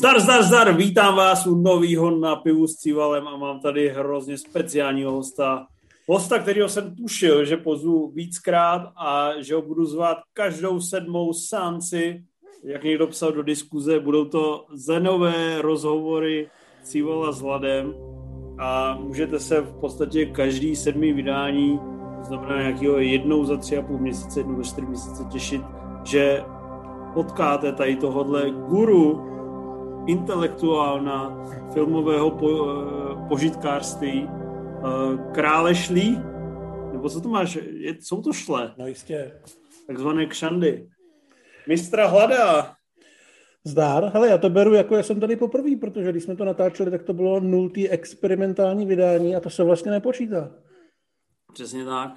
Zdar, zdar, zdar, vítám vás u novýho napivu s Civalem a mám tady hrozně speciálního hosta. Hosta, kterého jsem tušil, že pozvu víckrát a že ho budu zvát každou sedmou sánci, jak někdo psal do diskuze, budou to zenové rozhovory Civala s Hladem a můžete se v podstatě každý sedmý vydání, to znamená nějakého jednou za tři a půl měsíce, jednou za čtyři měsíce těšit, že potkáte tady tohodle guru intelektuálna filmového po, eh, požitkářství eh, krále šlí, nebo co to máš, je, jsou to šle? No jistě. Takzvané kšandy. Mistra Hlada. Zdár, hele, já to beru jako, já jsem tady poprvé, protože když jsme to natáčeli, tak to bylo nultý experimentální vydání a to se vlastně nepočítá. Přesně tak.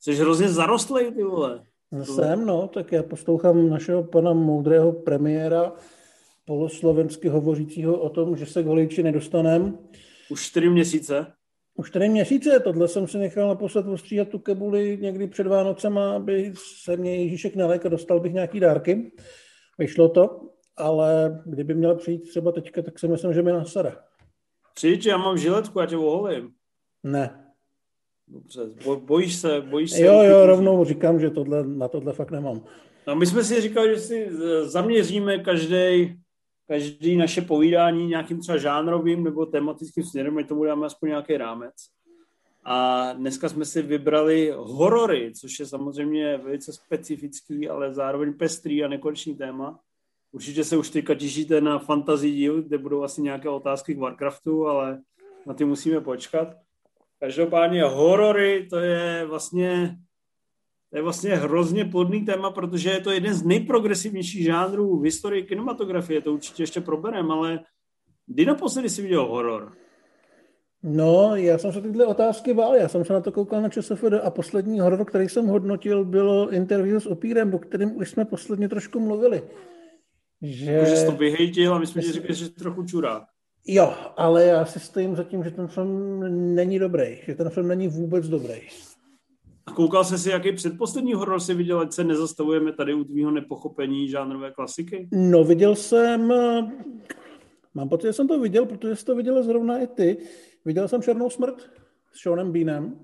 Jsi hrozně zarostlej, ty vole. No jsem, no, tak já poslouchám našeho pana moudrého premiéra, poloslovensky hovořícího o tom, že se k voliči nedostanem. Už čtyři měsíce? Už čtyři měsíce, tohle jsem si nechal naposled ostříhat tu kebuli někdy před Vánocema, aby se mě Ježíšek nelek a dostal bych nějaký dárky. Vyšlo to, ale kdyby měl přijít třeba teďka, tak si myslím, že mi nasada. Přijď, já mám žiletku, já tě oholím. Ne. Dobře, bojíš se, bojíš se. Jo, jo, rovnou říkám, že tohle, na tohle fakt nemám. No, my jsme si říkali, že si zaměříme každý každý naše povídání nějakým třeba žánrovým nebo tematickým směrem, ať tomu dáme aspoň nějaký rámec. A dneska jsme si vybrali horory, což je samozřejmě velice specifický, ale zároveň pestrý a nekonečný téma. Určitě se už teďka těšíte na fantasy díl, kde budou asi nějaké otázky k Warcraftu, ale na ty musíme počkat. Každopádně horory, to je vlastně to je vlastně hrozně plodný téma, protože je to jeden z nejprogresivnějších žánrů v historii kinematografie, to určitě ještě probereme, ale kdy naposledy jsi viděl horor? No, já jsem se tyhle otázky bál, já jsem se na to koukal na ČSFD a poslední horor, který jsem hodnotil, bylo interview s Opírem, o kterém už jsme posledně trošku mluvili. Že... Jako, že jsi to vyhejtil a my jsme ti řekli, že jsi trochu čurák. Jo, ale já si stojím za tím, že ten film není dobrý, že ten film není vůbec dobrý. A koukal jsi si, jaký předposlední horor si viděl, ať se nezastavujeme tady u tvýho nepochopení žánrové klasiky? No, viděl jsem, mám pocit, že jsem to viděl, protože jsi to viděl zrovna i ty. Viděl jsem Černou smrt s Seanem Beanem.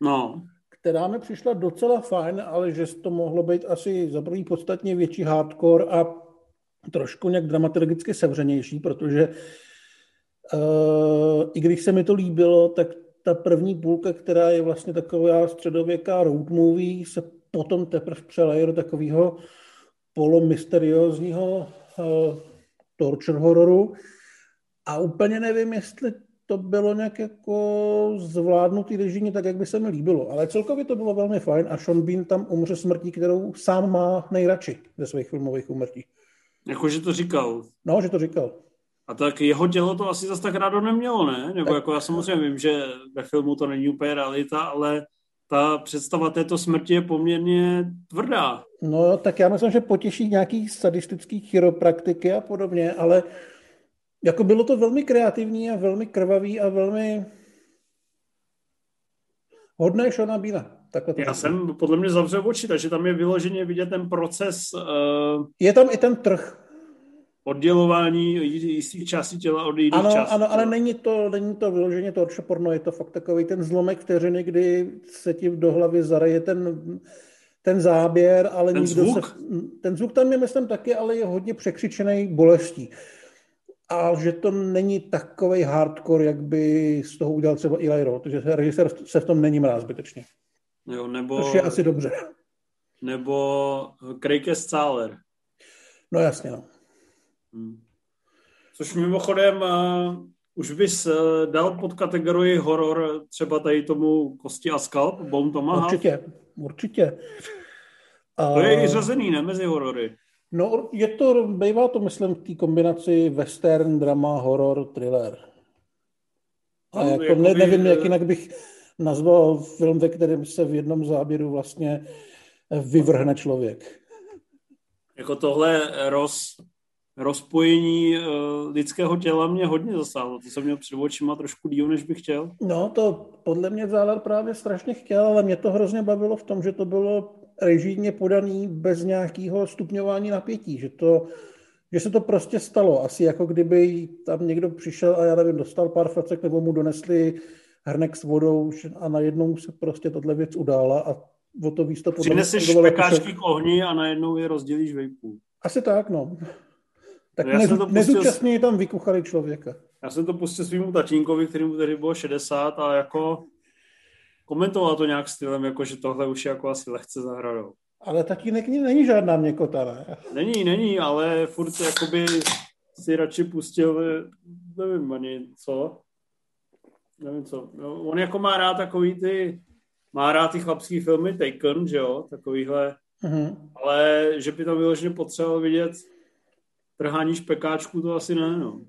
No. Která mi přišla docela fajn, ale že to mohlo být asi za první podstatně větší hardcore a trošku nějak dramaturgicky sevřenější, protože uh, i když se mi to líbilo, tak ta první půlka, která je vlastně taková středověká road movie, se potom teprve přeleje do takového polomysteriózního uh, torture hororu. A úplně nevím, jestli to bylo nějak jako zvládnutý režimě tak, jak by se mi líbilo. Ale celkově to bylo velmi fajn a Sean Bean tam umře smrtí, kterou sám má nejradši ze svých filmových umrtí. Jako, že to říkal. No, že to říkal. A tak jeho tělo to asi zase tak rádo nemělo, ne? Nebo jako já samozřejmě vím, že ve filmu to není úplně realita, ale ta představa této smrti je poměrně tvrdá. No, tak já myslím, že potěší nějaký sadistický chiropraktiky a podobně, ale jako bylo to velmi kreativní a velmi krvavý a velmi hodné Šona Bína. Takhle Já jsem podle mě zavřel oči, takže tam je vyloženě vidět ten proces. Uh... Je tam i ten trh oddělování jistých částí těla od jiných ano, částí. Ano, ale není to, není to vyloženě to porno, je to fakt takový ten zlomek vteřiny, kdy se ti do hlavy zaraje ten, ten záběr, ale ten nikdo zvuk? se... Ten zvuk tam je, myslím, taky, ale je hodně překřičený bolestí. A že to není takový hardcore, jak by z toho udělal třeba Eli Roth, že režisér se v tom není mráz zbytečně. Jo, nebo... Což je asi dobře. Nebo Craig Scaler. No jasně, no. Hmm. Což mimochodem uh, už bys uh, dal pod kategorii horor třeba tady tomu Kosti a Skalp, Bone Tomahawk? Určitě, určitě. To je i řazený, ne, mezi horory. No, je to, bývá to, myslím, v té kombinaci western, drama, horror, thriller. A no, jako ne, nevím, jak jinak bych nazval film, ve kterém se v jednom záběru vlastně vyvrhne člověk. Jako tohle roz, rozpojení uh, lidského těla mě hodně zasáhlo. To jsem měl před očima trošku díl, než bych chtěl. No, to podle mě Záler právě strašně chtěl, ale mě to hrozně bavilo v tom, že to bylo režijně podaný bez nějakého stupňování napětí, že to Že se to prostě stalo. Asi jako kdyby tam někdo přišel a já nevím, dostal pár facek nebo mu donesli hrnek s vodou a najednou se prostě tato věc udála a o to víc to podle Přineseš pekáčky k ohni a najednou je rozdělíš vejpů. Asi tak, no. Tak no nezu, nezúčastní pustil... tam vykuchali člověka. Já jsem to pustil svýmu tatínkovi, který mu tehdy bylo 60 a jako komentoval to nějak stylem, jako že tohle už je jako asi lehce zahradou. Ale tatínek není žádná měkota, ne? Není, není, ale furt jakoby si radši pustil, nevím ani co, nevím co. No, on jako má rád takový ty, má rád ty chlapský filmy Taken, že jo, takovýhle, uh-huh. ale že by to vyloženě potřeboval vidět trhání špekáčku, to asi ne, no.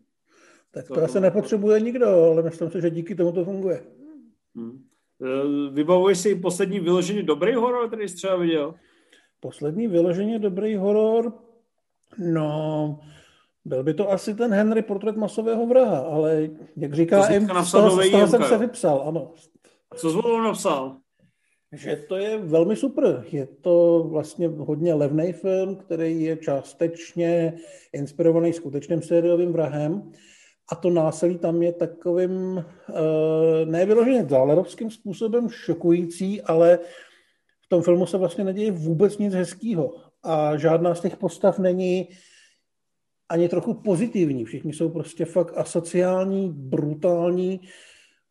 Tak to, to asi nepotřebuje nikdo, ale myslím si, že díky tomu to funguje. Hmm. Vybavuješ si poslední vyložený dobrý horor, který jsi třeba viděl? Poslední vyloženě dobrý horor? No, byl by to asi ten Henry portret masového vraha, ale jak říká M, z toho, z toho jsem se vypsal, ano. Co jsi napsal? Že to je velmi super. Je to vlastně hodně levný film, který je částečně inspirovaný skutečným sériovým vrahem. A to násilí tam je takovým uh, nevyloženě zálerovským způsobem šokující, ale v tom filmu se vlastně neděje vůbec nic hezkého. A žádná z těch postav není ani trochu pozitivní. Všichni jsou prostě fakt asociální, brutální,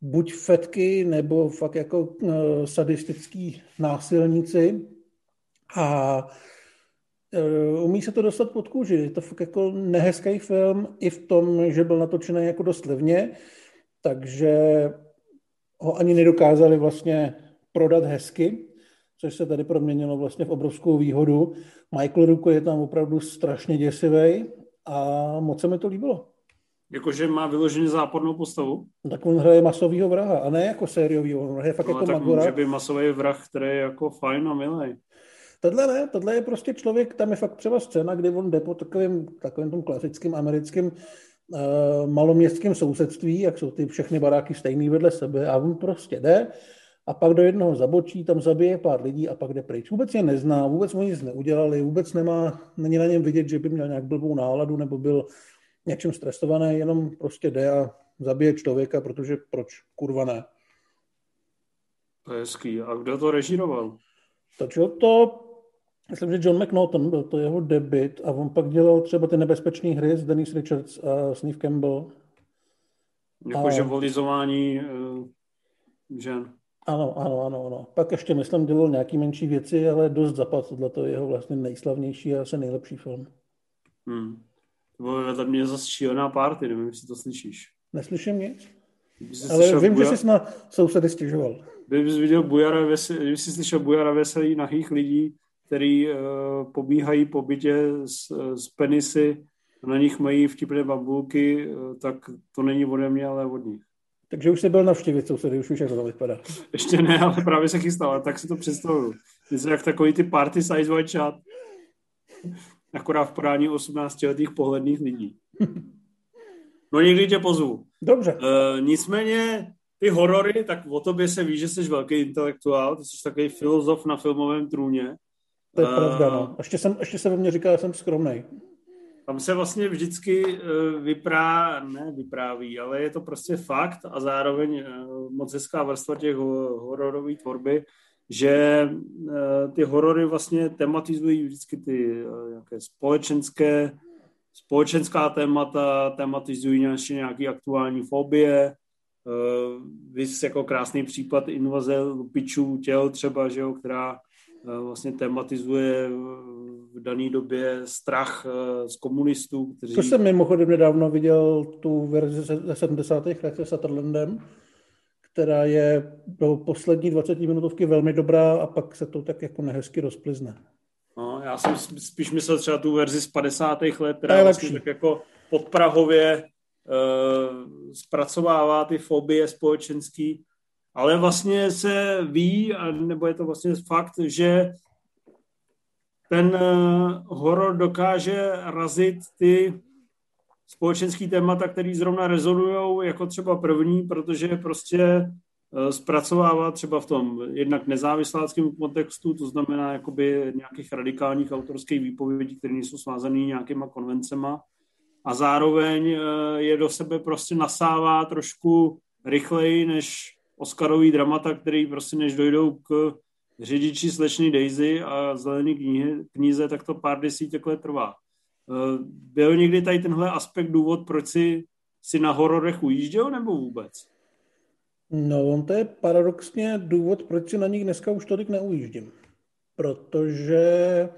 buď fetky, nebo fakt jako uh, sadistický násilníci. A uh, umí se to dostat pod kůži. Je to fakt jako nehezký film i v tom, že byl natočený jako dost levně, takže ho ani nedokázali vlastně prodat hezky, což se tady proměnilo vlastně v obrovskou výhodu. Michael Ruko je tam opravdu strašně děsivý a moc se mi to líbilo. Jakože má vyloženě zápornou postavu? Tak on hraje masovýho vraha, a ne jako sériovýho, on hraje fakt no, jako tak Magora. může být masový vrah, který je jako fajn a milý. Tohle ne, tohle je prostě člověk, tam je fakt třeba scéna, kdy on jde po takovým, takovým tom klasickým americkým uh, maloměstském sousedství, jak jsou ty všechny baráky stejný vedle sebe a on prostě jde a pak do jednoho zabočí, tam zabije pár lidí a pak jde pryč. Vůbec je nezná, vůbec mu nic neudělali, vůbec nemá, není na něm vidět, že by měl nějak blbou náladu nebo byl něčím stresovaný, jenom prostě jde a zabije člověka, protože proč, kurva ne. To je hezký. A kdo to režíroval? Takže to, myslím, že John McNaughton byl to jeho debit a on pak dělal třeba ty nebezpečné hry s Dennis Richards a Steve Campbell. Jakože volizování uh, žen. Ano, ano, ano, ano. Pak ještě, myslím, dělal nějaký menší věci, ale dost zapad. Tohle to je jeho vlastně nejslavnější a asi nejlepší film. Hmm. To bylo vedle mě zase šílená party, nevím, jestli to slyšíš. Neslyším nic. Ale vím, buja... že jsi na sousedy stěžoval. Kdybys viděl Bujara veselý, kdybys si slyšel Bujara veselý nahých lidí, který uh, pobíhají po bytě s, s penisy, na nich mají vtipné bambulky, uh, tak to není ode mě, ale od nich. Takže už jsi byl navštívit sousedy, už víš, jak to vypadá. Ještě ne, ale právě se chystal, tak si to představuju. Jsi jak takový ty party size white chat. Akorát v podání 18-letých pohledných lidí. No někdy tě pozvu. Dobře. Uh, nicméně ty horory, tak o tobě se ví, že jsi velký intelektuál, ty jsi takový filozof na filmovém trůně. To je uh, pravda, no. Ještě, jsem, ještě se ve mně říká, že jsem skromný. Tam se vlastně vždycky uh, vyprá, ne vypráví, ale je to prostě fakt a zároveň moc hezká vrstva těch hororové tvorby, že eh, ty horory vlastně tematizují vždycky ty eh, nějaké společenské, společenská témata, tematizují nějaké, nějaké aktuální fobie, eh, Vys jako krásný případ invaze lupičů těl třeba, že jo, která vlastně tematizuje v dané době strach z komunistů. Kteří... To jsem mimochodem nedávno viděl tu verzi ze 70. let se Sutherlandem, která je do poslední 20 minutovky velmi dobrá a pak se to tak jako nehezky rozplizne. No, já jsem spíš myslel třeba tu verzi z 50. let, která vlastně tak jako podprahově uh, zpracovává ty fobie společenský, ale vlastně se ví, nebo je to vlastně fakt, že ten uh, horor dokáže razit ty společenský témata, který zrovna rezonují jako třeba první, protože prostě eh, zpracovává třeba v tom jednak nezávisláckém kontextu, to znamená jakoby nějakých radikálních autorských výpovědí, které nejsou svázané nějakýma konvencema a zároveň eh, je do sebe prostě nasává trošku rychleji než Oscarový dramata, který prostě než dojdou k řidiči slečny Daisy a zelený knihy, knize, tak to pár desítek let trvá. Eh, byl někdy tady tenhle aspekt důvod, proč si, si na hororech ujížděl, nebo vůbec? No, on to je paradoxně důvod, proč si na nich dneska už tolik neujíždím. Protože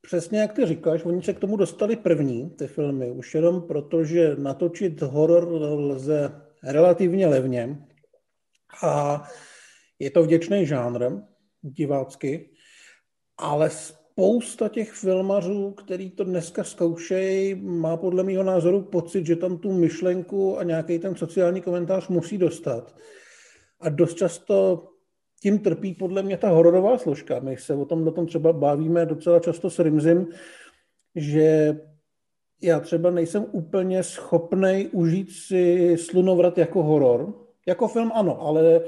přesně jak ty říkáš, oni se k tomu dostali první, ty filmy, už jenom proto, že natočit horor lze relativně levně a je to vděčný žánr divácky, ale spousta těch filmařů, který to dneska zkoušejí, má podle mého názoru pocit, že tam tu myšlenku a nějaký ten sociální komentář musí dostat. A dost často tím trpí podle mě ta hororová složka. My se o tom, o tom třeba bavíme docela často s Rimzim, že já třeba nejsem úplně schopný užít si slunovrat jako horor. Jako film ano, ale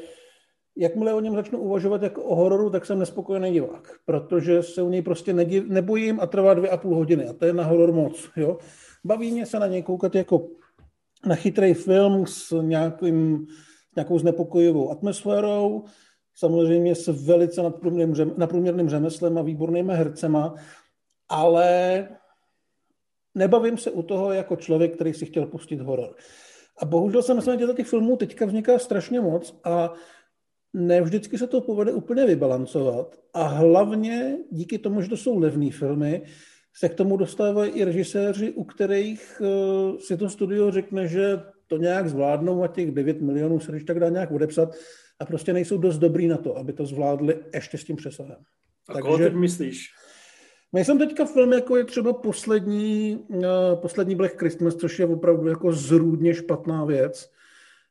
jakmile o něm začnu uvažovat jako o hororu, tak jsem nespokojený divák, protože se u něj prostě nediv, nebojím a trvá dvě a půl hodiny a to je na horor moc. Jo? Baví mě se na něj koukat jako na chytrý film s nějakým, nějakou znepokojivou atmosférou, samozřejmě s velice nadprůměrným, nadprůměrným řemeslem a výbornýma hercema, ale nebavím se u toho jako člověk, který si chtěl pustit horor. A bohužel se myslím, že těch filmů teďka vzniká strašně moc a ne vždycky se to povede úplně vybalancovat a hlavně díky tomu, že to jsou levné filmy, se k tomu dostávají i režiséři, u kterých uh, si to studio řekne, že to nějak zvládnou a těch 9 milionů se když tak dá nějak odepsat a prostě nejsou dost dobrý na to, aby to zvládli ještě s tím přesahem. A Takže, koho teď myslíš? Myslím teďka film, jako je třeba poslední, uh, poslední Black Christmas, což je opravdu jako zrůdně špatná věc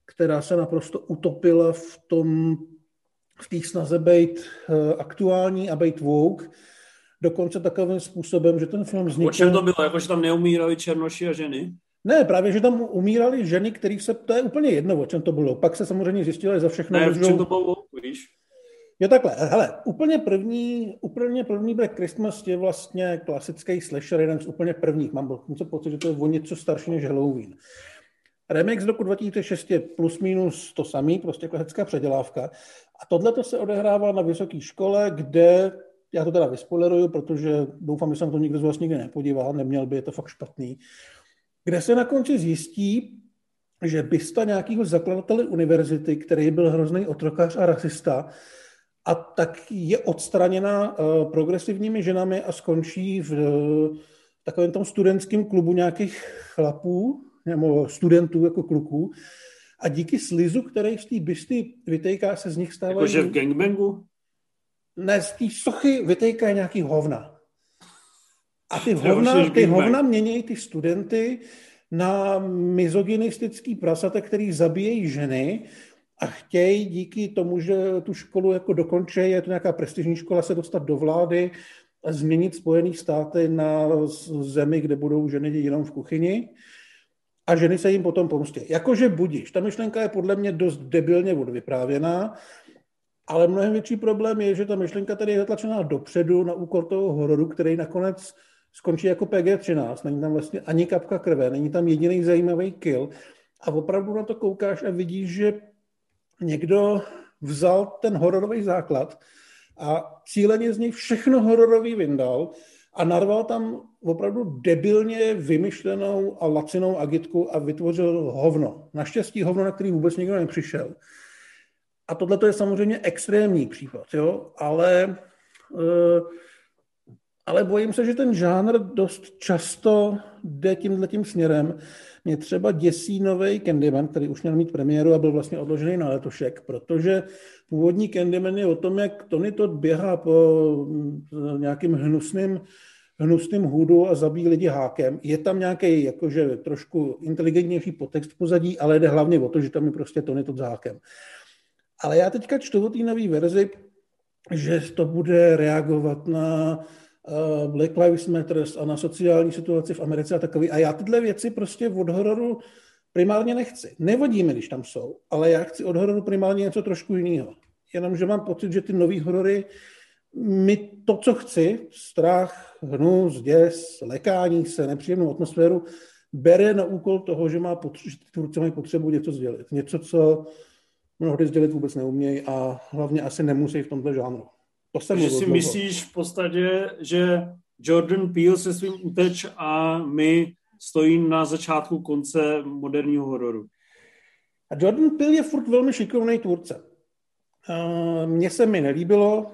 která se naprosto utopila v tom, v té snaze být eh, aktuální a být woke, dokonce takovým způsobem, že ten film vznikl... O čem to bylo? Jako, že tam neumírali černoši a ženy? Ne, právě, že tam umírali ženy, kterých se... To je úplně jedno, o čem to bylo. Pak se samozřejmě zjistilo, že za všechno... Ne, v čem to bylo, víš? Je takhle, hele, úplně první, úplně první Black Christmas je vlastně klasický slasher, jeden z úplně prvních. Mám pocit, že to je o něco starší než Halloween. Remix z roku 2006 je plus minus to samý, prostě klasická předělávka. A tohle to se odehrává na vysoké škole, kde, já to teda vyspoileruju, protože doufám, že jsem to nikdo z vás nikdy nepodíval, neměl by, je to fakt špatný, kde se na konci zjistí, že bysta nějakého zakladatele univerzity, který byl hrozný otrokář a rasista, a tak je odstraněna uh, progresivními ženami a skončí v uh, takovém tom studentském klubu nějakých chlapů, nebo studentů jako kluků. A díky slizu, který z té bysty vytejká, se z nich stávají... Jakože v gangbangu? Ne, z té sochy vytejká nějaký hovna. A ty hovna, ty hovna mění ty studenty na mizogynistický prasata, který zabíjejí ženy a chtějí díky tomu, že tu školu jako dokončí, je to nějaká prestižní škola, se dostat do vlády a změnit Spojené státy na zemi, kde budou ženy jenom v kuchyni a ženy se jim potom pomstí. Jakože budíš. Ta myšlenka je podle mě dost debilně odvyprávěná, ale mnohem větší problém je, že ta myšlenka tady je zatlačená dopředu na úkor toho hororu, který nakonec skončí jako PG-13. Není tam vlastně ani kapka krve, není tam jediný zajímavý kill. A opravdu na to koukáš a vidíš, že někdo vzal ten hororový základ a cíleně z něj všechno hororový vyndal a narval tam opravdu debilně vymyšlenou a lacinou agitku a vytvořil hovno. Naštěstí hovno, na který vůbec nikdo nepřišel. A tohle to je samozřejmě extrémní případ, jo? ale, uh, ale bojím se, že ten žánr dost často jde tímhle tím směrem. Mě třeba děsí nový Candyman, který už měl mít premiéru a byl vlastně odložený na letošek, protože původní Candyman je o tom, jak Tony Todd běhá po mm, nějakým hnusným hnusným hůdu a zabíjí lidi hákem. Je tam nějaký jakože trošku inteligentnější podtext v pozadí, ale jde hlavně o to, že tam je prostě Tony Todd s hákem. Ale já teďka čtu o té nové verzi, že to bude reagovat na Black Lives Matter a na sociální situaci v Americe a takový. A já tyhle věci prostě od hororu primárně nechci. Nevodí mi, když tam jsou, ale já chci od hororu primárně něco trošku jiného. Jenomže mám pocit, že ty nový horory mi to, co chci, strach, hnus, děs, lekání se, nepříjemnou atmosféru, bere na úkol toho, že, má potřebu, že ty tvůrci mají potřebu něco sdělit. Něco, co mnohdy sdělit vůbec neumějí a hlavně asi nemusí v tomto žánru. To jsem že si dlouho. myslíš v podstatě, že Jordan Peele se svým uteč a my stojí na začátku konce moderního hororu. A Jordan Peele je furt velmi šikovný tvůrce. Mně se mi nelíbilo,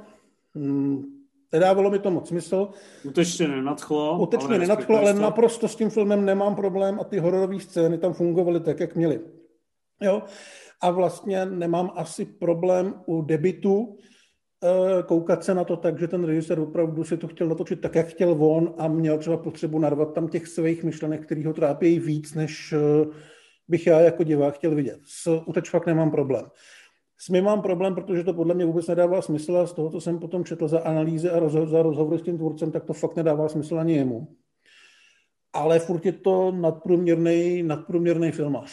hm, nedávalo mi to moc smysl. Utečně nenadchlo. Utečně nenadchlo, ale naprosto s tím filmem nemám problém a ty hororové scény tam fungovaly tak, jak měly. Jo? A vlastně nemám asi problém u debitu, Eh, koukat se na to tak, že ten režisér opravdu si to chtěl natočit tak, jak chtěl on a měl třeba potřebu narvat tam těch svých myšlenek, který ho trápí víc, než eh, bych já jako divák chtěl vidět. S Uteč fakt nemám problém. S mým mám problém, protože to podle mě vůbec nedává smysl a z toho, co jsem potom četl za analýzy a rozho- za rozhovory s tím tvůrcem, tak to fakt nedává smysl ani jemu. Ale furt je to nadprůměrný, nadprůměrný filmář.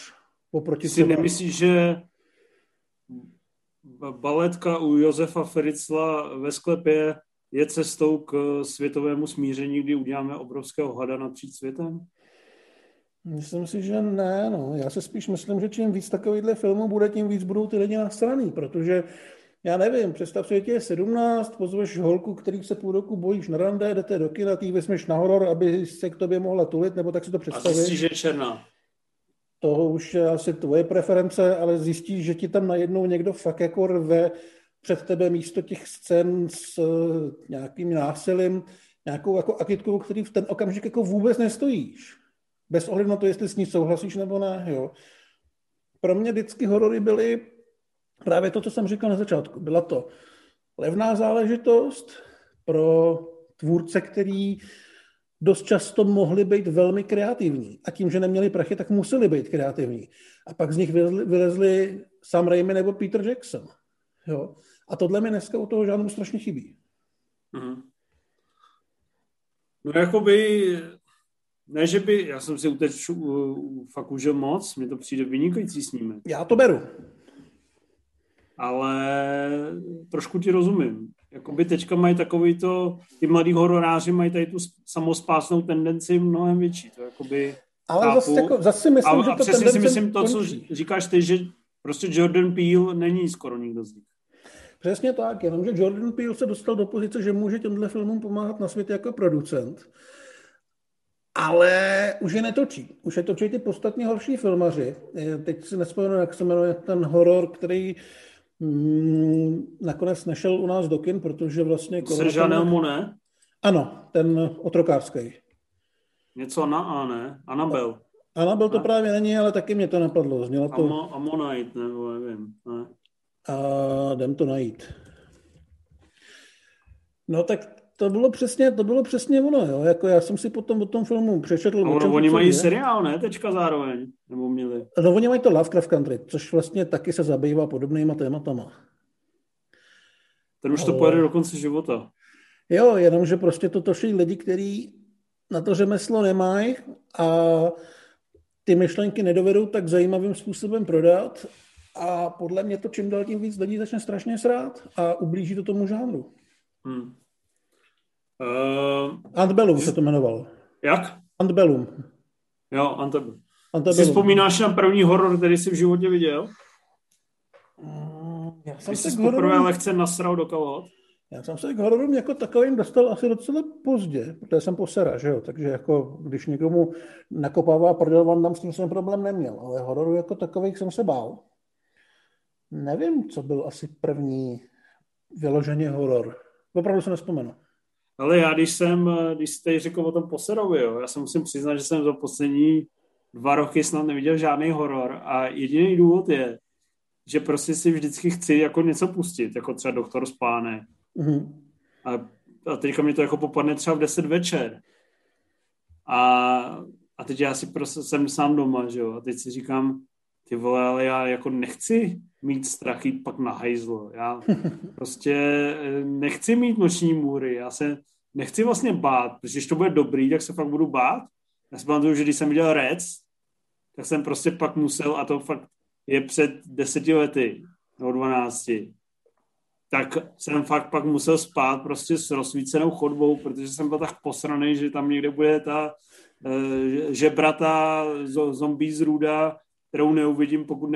Poproti si nemyslíš, že baletka u Josefa Fericla ve sklepě je cestou k světovému smíření, kdy uděláme obrovského hada napříč světem? Myslím si, že ne. No. Já se spíš myslím, že čím víc takovýchhle filmů bude, tím víc budou ty lidi nasraný, protože já nevím, představ si, že tě je 17, pozveš holku, který se půl roku bojíš na rande, jdete do kina, ty vezmeš na horor, aby se k tobě mohla tulit, nebo tak si to představíš. A zjistíš, že je černá to už je asi tvoje preference, ale zjistíš, že ti tam najednou někdo fakt jako rve před tebe místo těch scén s uh, nějakým násilím, nějakou jako akitkou, který v ten okamžik jako vůbec nestojíš. Bez ohledu na to, jestli s ní souhlasíš nebo ne. Jo. Pro mě vždycky horory byly právě to, co jsem říkal na začátku. Byla to levná záležitost pro tvůrce, který dost často mohli být velmi kreativní. A tím, že neměli prachy, tak museli být kreativní. A pak z nich vylezli, vylezli Sam Raimi nebo Peter Jackson. Jo? A tohle mi dneska u toho žádnou strašně chybí. Mm. No jakoby, ne, že by, já jsem si uteč uh, fakt užil moc, mně to přijde vynikající s nimi. Já to beru. Ale trošku ti rozumím jakoby teďka mají takový to, ty mladí hororáři mají tady tu samospásnou tendenci mnohem větší. To jakoby ale chápu. zase, jako, zase myslím, a, že to přesně si myslím to, co říkáš ty, že prostě Jordan Peele není skoro nikdo z nich. Přesně tak, jenomže Jordan Peele se dostal do pozice, že může těmhle filmům pomáhat na světě jako producent, ale už je netočí. Už je točí ty podstatně horší filmaři. Teď si nespomenu, jak se jmenuje ten horor, který Mm, nakonec nešel u nás do kin, protože vlastně... Sežanel mu ne? Ano, ten otrokářský. Něco na A, ne? Anabel. Anabel to ne? právě není, ale taky mě to napadlo. Znělo to... Amo, Amonite, nebo nevím. Ne? A jdem to najít. No tak to bylo přesně, to bylo přesně ono, jo. Jako já jsem si potom o tom filmu přečetl. No, no oni mají je. seriál, ne? Tečka zároveň, nebo měli. No oni mají to Lovecraft Country, což vlastně taky se zabývá podobnýma tématama. Ten už Ale... to pojede do konce života. Jo, jenomže prostě to točí lidi, kteří na to řemeslo nemají a ty myšlenky nedovedou tak zajímavým způsobem prodat a podle mě to čím dál tím víc lidí začne strašně srát a ublíží to tomu žánru. Hmm. Uh, Antbellum se to jmenovalo. Jak? Antbellum. Jo, Antebellum. Antebellum. Si vzpomínáš na první horor, který jsi v životě viděl? Uh, já jsem Když jsi poprvé hororu... lehce nasral do kalhot? Já jsem se k hororům jako takovým dostal asi docela pozdě, protože jsem posera, že jo? takže jako když někomu nakopává prdel Van Damme, s tím jsem problém neměl, ale hororu jako takových jsem se bál. Nevím, co byl asi první vyloženě horor. Opravdu se nespomenu. Ale já, když jsem, když jste řekl o tom Poserovi, jo, já se musím přiznat, že jsem za poslední dva roky snad neviděl žádný horor a jediný důvod je, že prostě si vždycky chci jako něco pustit, jako třeba Doktor Spánek. Mm-hmm. A, a teďka mi to jako popadne třeba v 10 večer. A, a teď já si prostě jsem sám doma, že jo, a teď si říkám, ty vole, ale já jako nechci mít strach jít pak na hajzlo. Já prostě eh, nechci mít noční můry, já se nechci vlastně bát, protože když to bude dobrý, tak se fakt budu bát. Já si pamatuju, že když jsem viděl Rec, tak jsem prostě pak musel, a to fakt je před deseti lety, nebo dvanácti, tak jsem fakt pak musel spát prostě s rozsvícenou chodbou, protože jsem byl tak posraný, že tam někde bude ta uh, žebratá zombie zrůda, kterou neuvidím, pokud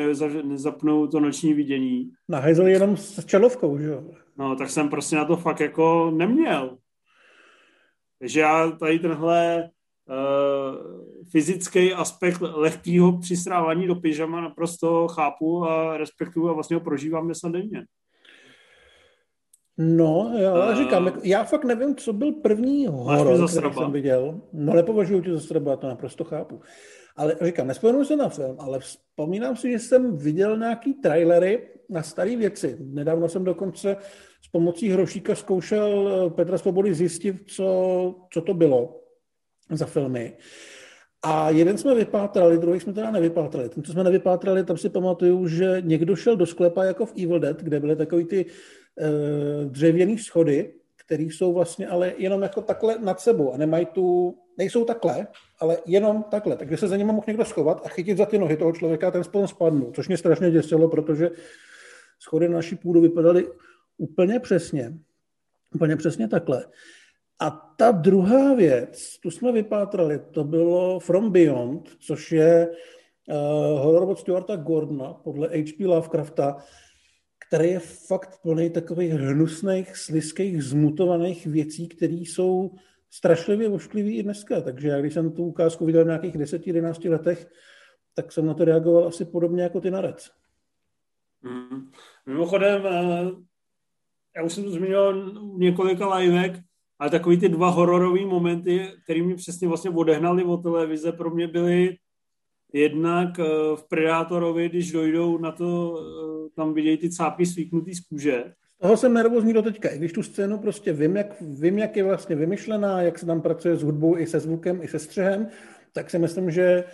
nezapnu to noční vidění. Nahajzl jenom s čelovkou, že jo? No, tak jsem prostě na to fakt jako neměl. Takže já tady tenhle uh, fyzický aspekt lehkého přistrávání do pyžama naprosto chápu a respektuju a vlastně ho prožívám dnes denně. No, já uh, říkám, já fakt nevím, co byl první horor, který jsem viděl. No, nepovažuji tě za straba, to naprosto chápu. Ale říkám, nespomenu se na film, ale vzpomínám si, že jsem viděl nějaký trailery na staré věci. Nedávno jsem dokonce s pomocí hrošíka zkoušel eh, Petra Svobody zjistit, co, co to bylo za filmy. A jeden jsme vypátrali, druhý jsme teda nevypátrali. Ten, co jsme nevypátrali, tam si pamatuju, že někdo šel do sklepa jako v Evil Dead, kde byly takový ty uh, dřevěný schody, které jsou vlastně ale jenom jako takhle nad sebou a nemají tu, nejsou takhle, ale jenom takhle. Takže se za nimi mohl někdo schovat a chytit za ty nohy toho člověka a ten spolu spadnul, což mě strašně děsilo, protože schody na naší půdu vypadaly úplně přesně. Úplně přesně takhle. A ta druhá věc, tu jsme vypátrali, to bylo From Beyond, což je uh, horor od Stuarta Gordona podle H.P. Lovecrafta, který je fakt plný takových hnusných, sliských, zmutovaných věcí, které jsou strašlivě ošklivý i dneska. Takže já, když jsem tu ukázku viděl v nějakých 10-11 letech, tak jsem na to reagoval asi podobně jako ty narec. Mm. Mimochodem, eh, já už jsem to zmínil několika livek, ale takový ty dva hororové momenty, které mě přesně vlastně odehnali od televize, pro mě byly jednak eh, v Predátorovi, když dojdou na to, eh, tam vidějí ty cápky svíknutý z kůže. Toho jsem nervózní do teďka, i když tu scénu prostě vím jak, vím, jak je vlastně vymyšlená, jak se tam pracuje s hudbou i se zvukem, i se střehem, tak si myslím, že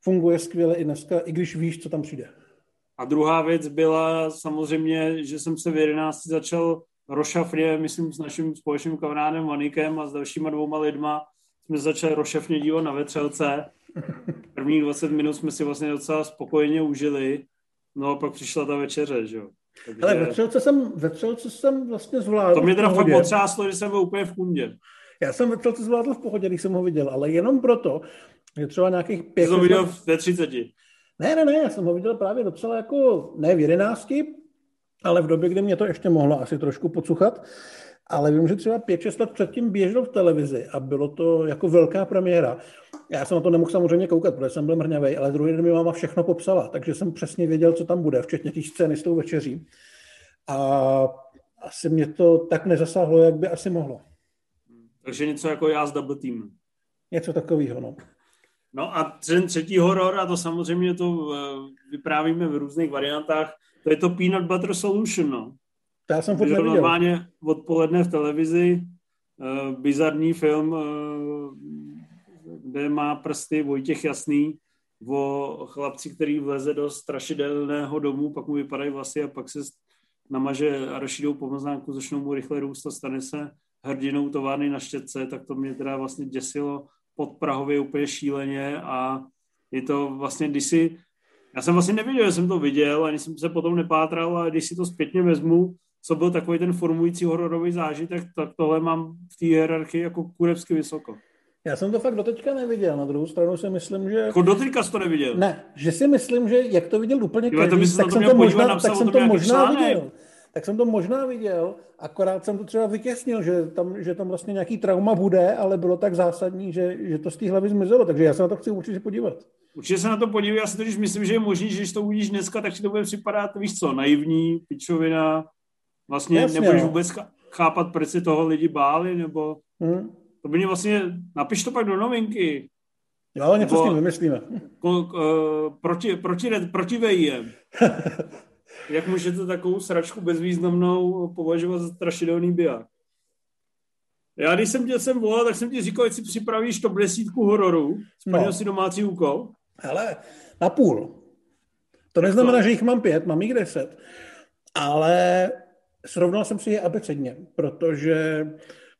funguje skvěle i dneska, i když víš, co tam přijde. A druhá věc byla samozřejmě, že jsem se v 11 začal rošafně, myslím, s naším společným kamarádem Vanikem a s dalšíma dvouma lidma jsme začali rošafně dívat na vetřelce. Prvních 20 minut jsme si vlastně docela spokojeně užili, no a pak přišla ta večeře, že jo. Takže... Ale vetřelce jsem, vetřelce jsem vlastně zvládl. To mě teda fakt potřáslo, že jsem byl úplně v kundě. Já jsem vetřelce zvládl v pohodě, když jsem ho viděl, ale jenom proto, že třeba nějakých pět... To viděl ve 30. Ne, ne, ne, já jsem ho viděl právě docela jako, ne v jedenácti, ale v době, kdy mě to ještě mohlo asi trošku pocuchat. Ale vím, že třeba 5-6 let předtím běžel v televizi a bylo to jako velká premiéra. Já jsem na to nemohl samozřejmě koukat, protože jsem byl mrňavý, ale druhý den mi máma všechno popsala, takže jsem přesně věděl, co tam bude, včetně těch scény s tou večeří. A asi mě to tak nezasáhlo, jak by asi mohlo. Takže něco jako já s Double Team. Něco takového, no. No a ten třetí horor, a to samozřejmě to eh, vyprávíme v různých variantách, to je to Peanut Butter Solution, no. To já jsem furt neviděl. normálně odpoledne v televizi, uh, bizarní film, uh, kde má prsty Vojtěch Jasný o chlapci, který vleze do strašidelného domu, pak mu vypadají vlasy a pak se namaže arašidou pomazánku, začnou mu rychle růst a stane se hrdinou továrny na štětce, tak to mě teda vlastně děsilo pod Prahově úplně šíleně a je to vlastně, když si, já jsem vlastně nevěděl, že jsem to viděl, ani jsem se potom nepátral, a když si to zpětně vezmu, co byl takový ten formující hororový zážitek, tak tohle mám v té hierarchii jako kurevsky vysoko. Já jsem to fakt doteďka neviděl, na druhou stranu si myslím, že... Jako doteďka jsi to neviděl? Ne, že si myslím, že jak to viděl úplně každý, tak, jsem to možná, tak jsem to možná viděl tak jsem to možná viděl, akorát jsem to třeba vytěsnil, že tam, že tam vlastně nějaký trauma bude, ale bylo tak zásadní, že, že to z té hlavy zmizelo, takže já se na to chci určitě podívat. Určitě se na to podívej, já si totiž myslím, že je možný, že když to uvidíš dneska, tak ti to bude připadat, víš co, naivní, pičovina, vlastně Jasně, nebudeš no. vůbec chápat, proč se toho lidi báli, nebo hmm. to by mě vlastně, napiš to pak do novinky. Jo, něco nebo, s tím vymyslíme. Ko, ko, proti, proti, proti VIM. Jak můžete takovou sračku bezvýznamnou považovat za strašidelný biják? Já když jsem tě sem volal, tak jsem ti říkal, že si připravíš top desítku hororu. Splnil no. si domácí úkol? Hele, na půl. To neznamená, to? že jich mám pět, mám jich deset. Ale srovnal jsem si je abecedně, protože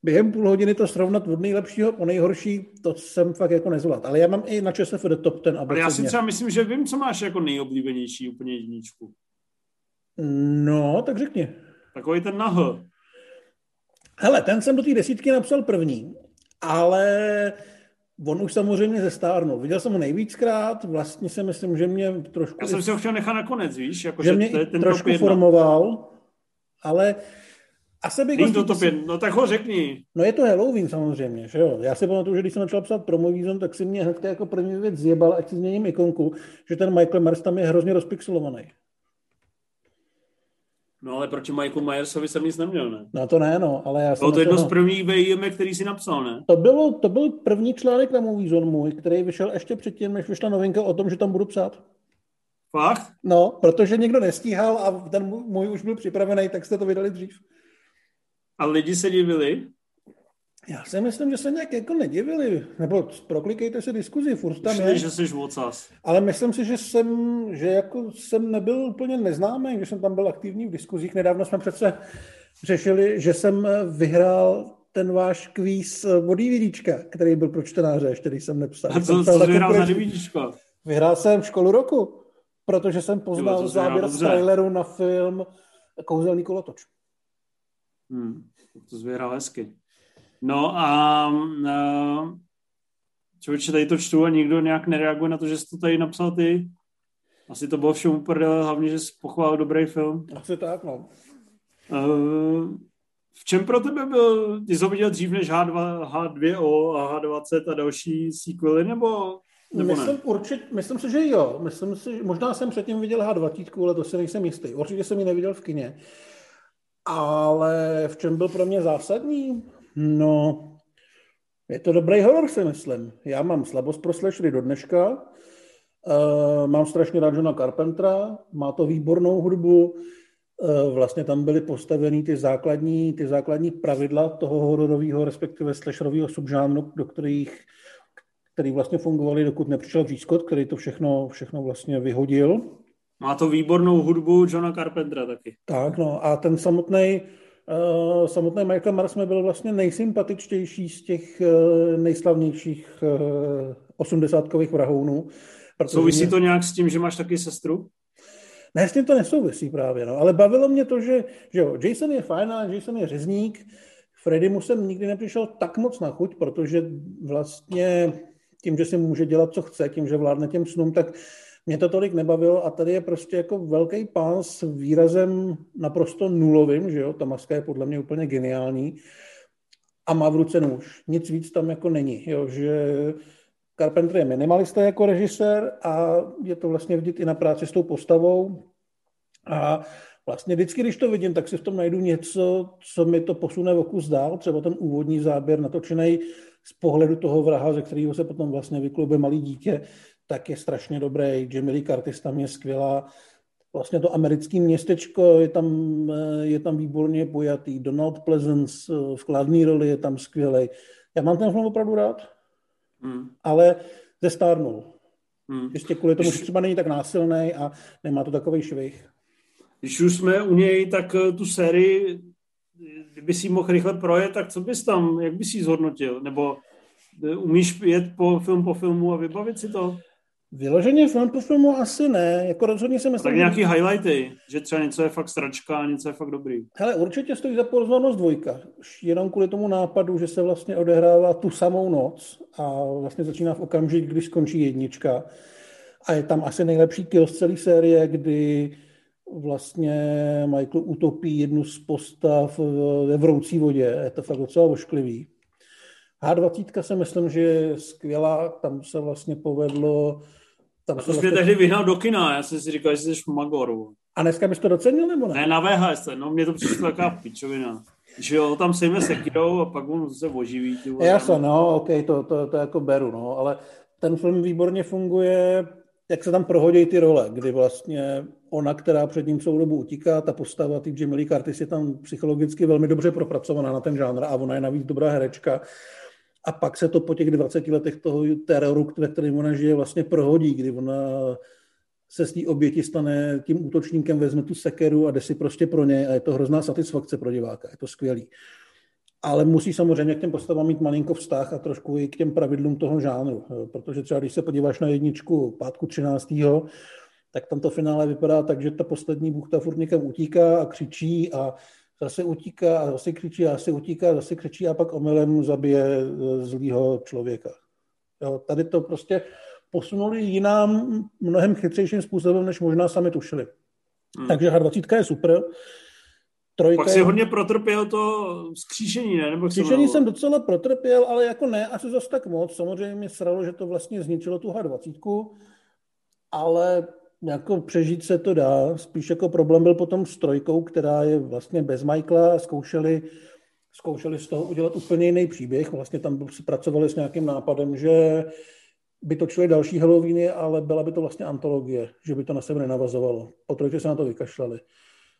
během půl hodiny to srovnat od nejlepšího po nejhorší, to jsem fakt jako nezvlád. Ale já mám i na ČSF do top ten Ale já si třeba myslím, že vím, co máš jako nejoblíbenější úplně jedničku. No, tak řekni. Takový ten nah. Hele, ten jsem do té desítky napsal první, ale on už samozřejmě zestárnul. Viděl jsem ho nejvíckrát, vlastně si myslím, že mě trošku... Já jsem si ho chtěl nechat nakonec, víš? Jako, že, že mě ten trošku top formoval, ale asi bych... Není to top no tak ho řekni. No je to Halloween samozřejmě, že jo. Já si pamatuju, že když jsem začal psát promo výzon, tak si mě hned jako první věc zjebal, ať si změním ikonku, že ten Michael Myers tam je hrozně rozpixelovaný. No ale proti Michaelu Myersovi jsem nic neměl, ne? No to ne, no, ale já jsem... Bylo to na jedno z prvních VIM, který si napsal, ne? To, bylo, to byl první článek na Movie Zone můj, který vyšel ještě předtím, než vyšla novinka o tom, že tam budu psát. Fakt? No, protože někdo nestíhal a ten můj už byl připravený, tak jste to vydali dřív. A lidi se divili? Já si myslím, že se nějak jako nedivili, nebo proklikejte si diskuzi, furt tam Mysleli, je. že jsi vocas. Ale myslím si, že jsem, že jako jsem nebyl úplně neznámý, že jsem tam byl aktivní v diskuzích. Nedávno jsme přece řešili, že jsem vyhrál ten váš kvíz od DVDčka, který byl pro čtenáře, ještě když jsem nepsal. A co, co na jsi hrál za devítičko? Vyhrál jsem školu roku, protože jsem poznal Jo, záběr z traileru na film Kouzelný kolotoč. Hmm, to jsi vyhrál hezky. No a uh, člověče, tady to čtu a nikdo nějak nereaguje na to, že jsi to tady napsal ty. Asi to bylo všem úplně, hlavně, že jsi pochválil dobrý film. Asi tak, no. Uh, v čem pro tebe byl, ty jsi ho viděl dřív než H2, H2O a H20 a další sequely, nebo, nebo myslím, ne? určit, myslím si, že jo. Myslím si, možná jsem předtím viděl H20, ale to si nejsem jistý. Určitě jsem ji neviděl v kině. Ale v čem byl pro mě zásadní? No, je to dobrý horor, si myslím. Já mám slabost pro slashery do dneška. Uh, mám strašně rád Johna Carpentera, má to výbornou hudbu. Uh, vlastně tam byly postaveny ty základní, ty základní pravidla toho hororového, respektive slasherového subžánru, do kterých který vlastně fungovaly, dokud nepřišel. Scott, který to všechno, všechno vlastně vyhodil. Má to výbornou hudbu Johna Carpentera taky. Tak, no a ten samotný uh, samotný Michael Mars mi byl vlastně nejsympatičtější z těch uh, nejslavnějších uh, osmdesátkových vrahounů. protože Souvisí mě- to nějak s tím, že máš taky sestru? Ne, s tím to nesouvisí právě, no. ale bavilo mě to, že, že jo, Jason je fajn, ale Jason je řezník, Freddy mu jsem nikdy nepřišel tak moc na chuť, protože vlastně tím, že si může dělat, co chce, tím, že vládne těm snům, tak mě to tolik nebavilo a tady je prostě jako velký pán s výrazem naprosto nulovým, že jo, ta maska je podle mě úplně geniální a má v ruce nůž. Nic víc tam jako není, jo, že Carpenter je minimalista jako režisér a je to vlastně vidět i na práci s tou postavou. A vlastně vždycky, když to vidím, tak si v tom najdu něco, co mi to posune o kus dál, třeba ten úvodní záběr natočený z pohledu toho vraha, ze kterého se potom vlastně vyklube malý dítě, tak je strašně dobrý. Jamie Lee Curtis tam je skvělá. Vlastně to americké městečko je tam, eh, je tam výborně pojatý. Donald Pleasance eh, v kladné roli je tam skvělý. Já mám ten film opravdu rád, Hmm. ale zestárnul. Hmm. Čistě kvůli tomu, že třeba není tak násilný a nemá to takový švih. Když už jsme u něj, tak eh, tu sérii, kdyby si mohl rychle projet, tak co bys tam, jak bys ji zhodnotil? Nebo umíš jet po film po filmu a vybavit si to? Vyloženě film po filmu asi ne, jako rozhodně si myslím, Tak nějaký highlighty, že třeba něco je fakt stračka a něco je fakt dobrý. Hele, určitě stojí za pozornost dvojka. Jenom kvůli tomu nápadu, že se vlastně odehrává tu samou noc a vlastně začíná v okamžik, když skončí jednička. A je tam asi nejlepší kill z celé série, kdy vlastně Michael utopí jednu z postav ve vroucí vodě. Je to fakt docela ošklivý. H20 si myslím, že je skvělá. Tam se vlastně povedlo... Tam A to jsi vlastně... mě tehdy vyhnal do kina, já jsem si říkal, že jsi magor. vole. A dneska bys to docenil, nebo ne? Ne, na VHS, no mě to přišlo taková pičovina. Že jo, tam sejme sekirou a pak on se oživí. Jasně, no, ok, to, to, to jako beru, no, ale ten film výborně funguje, jak se tam prohodí ty role, kdy vlastně ona, která před ním celou dobu utíká, ta postava, ty Jamie Lee Curtis je tam psychologicky velmi dobře propracovaná na ten žánr a ona je navíc dobrá herečka. A pak se to po těch 20 letech toho teroru, ve kterém ona žije, vlastně prohodí, kdy ona se z té oběti stane tím útočníkem, vezme tu sekeru a jde si prostě pro ně a je to hrozná satisfakce pro diváka, je to skvělý. ale musí samozřejmě k těm postavám mít malinko vztah a trošku i k těm pravidlům toho žánru, protože třeba když se podíváš na jedničku pátku 13. tak tam to finále vypadá tak, že ta poslední buchta furt někam utíká a křičí a zase utíká a zase křičí a zase utíká a zase křičí a pak omylem zabije e, zlýho člověka. Jo, tady to prostě posunuli jinám, mnohem chytřejším způsobem, než možná sami tušili. Hmm. Takže H20 je super. Trojka Pak si hodně protrpěl to skříšení, ne? Nebo skříšení jsem docela protrpěl, ale jako ne, asi zase tak moc. Samozřejmě mě sralo, že to vlastně zničilo tu H20, ale jako přežít se to dá. Spíš jako problém byl potom s trojkou, která je vlastně bez Michaela. Zkoušeli, zkoušeli z toho udělat úplně jiný příběh. Vlastně tam pracovali s nějakým nápadem, že by točili další Halloweeny, ale byla by to vlastně antologie, že by to na sebe nenavazovalo. Po trojce se na to vykašlali.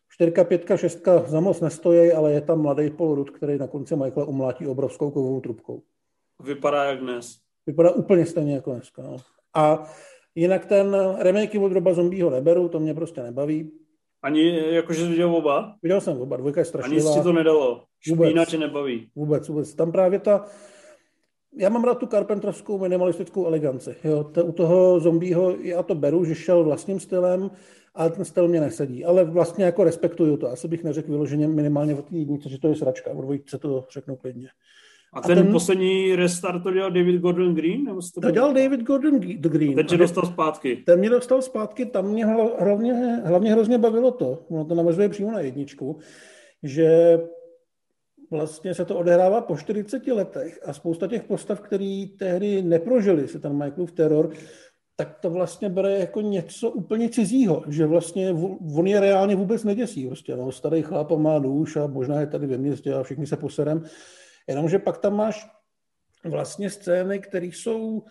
Čtyřka, pětka, šestka za moc nestojí, ale je tam mladý Paul Rudd, který na konci Michaela umlátí obrovskou kovovou trubkou. Vypadá jak dnes. Vypadá úplně stejně jako dneska. No. A jinak ten remake od Roba Zombieho neberu, to mě prostě nebaví. Ani jakože jsi viděl oba? Viděl jsem oba, dvojka je strašlivá. Ani si to nedalo. Špína tě nebaví. Vůbec, vůbec. Tam právě ta, já mám rád tu Carpenterovskou minimalistickou eleganci. Jo, to, u toho zombího já to beru, že šel vlastním stylem, ale ten styl mě nesedí. Ale vlastně jako respektuju to. Asi bych neřekl vyloženě minimálně od té jednice, že to je sračka. O dvojce to řeknu klidně. A ten, a ten poslední restart to dělal David Gordon Green? Nebo to, to dělal David Gordon Green. Ten tě dostal zpátky. Ten mě dostal zpátky, tam mě hlavně, hlavně hrozně bavilo to, ono to navazuje přímo na jedničku, že vlastně se to odehrává po 40 letech a spousta těch postav, který tehdy neprožili si ten Michaelův teror, tak to vlastně bere jako něco úplně cizího, že vlastně on je reálně vůbec neděsí. Prostě, no, starý chlap má nůž a možná je tady ve městě a všichni se poserem. Jenomže pak tam máš vlastně scény, které jsou,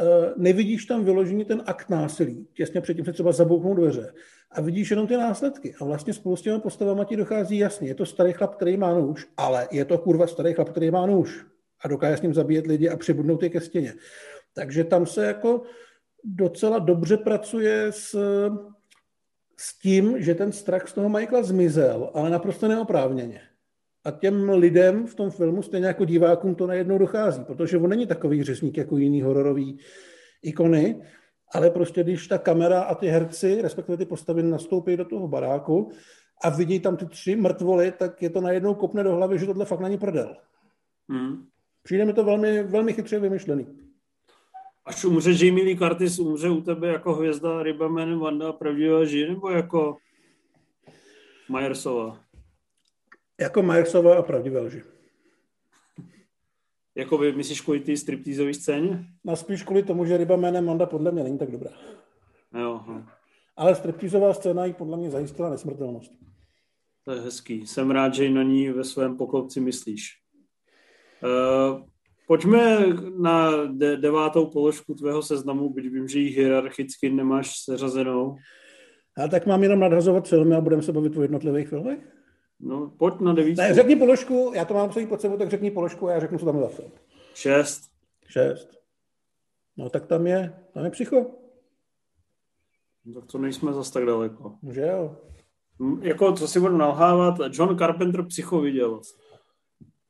eh, nevidíš tam vyložený ten akt násilí. Těsně předtím se třeba zabouknou dveře a vidíš jenom ty následky. A vlastně spolu s těmi postavama ti dochází jasně. Je to starý chlap, který má nůž, ale je to kurva starý chlap, který má nůž a dokáže s ním zabíjet lidi a přibudnout je ke stěně. Takže tam se jako docela dobře pracuje s, s tím, že ten strach z toho Michaela zmizel, ale naprosto neoprávněně. A těm lidem v tom filmu, stejně jako divákům, to najednou dochází, protože on není takový řezník jako jiný hororový ikony, ale prostě když ta kamera a ty herci, respektive ty postavy, nastoupí do toho baráku a vidí tam ty tři mrtvoly, tak je to najednou kopne do hlavy, že tohle fakt není prdel. Hmm. Přijde mi to velmi, velmi chytře vymyšlený. Až umře Jamie Lee Curtis, umře u tebe jako hvězda ryba jménem Vanda pravdivá žije, nebo jako Myersova? Jako Myersova a pravdivá lži. Jako by myslíš kvůli té striptýzové scéně? No spíš kvůli tomu, že ryba jménem Manda podle mě není tak dobrá. Jo, jo. Ale striptýzová scéna jí podle mě zajistila nesmrtelnost. To je hezký. Jsem rád, že na ní ve svém poklopci myslíš. Uh, pojďme na de- devátou položku tvého seznamu, byť vím, že ji hierarchicky nemáš seřazenou. A tak mám jenom nadhazovat filmy a budeme se bavit o jednotlivých filmech? No, pojď na devítku. Ne, řekni položku, já to mám celý pod sebou, tak řekni položku a já řeknu, co tam je za film. Šest. Šest. No tak tam je, tam je psycho. No, tak to nejsme zas tak daleko. Že jo. Jako, co si budu nalhávat, John Carpenter psycho viděl.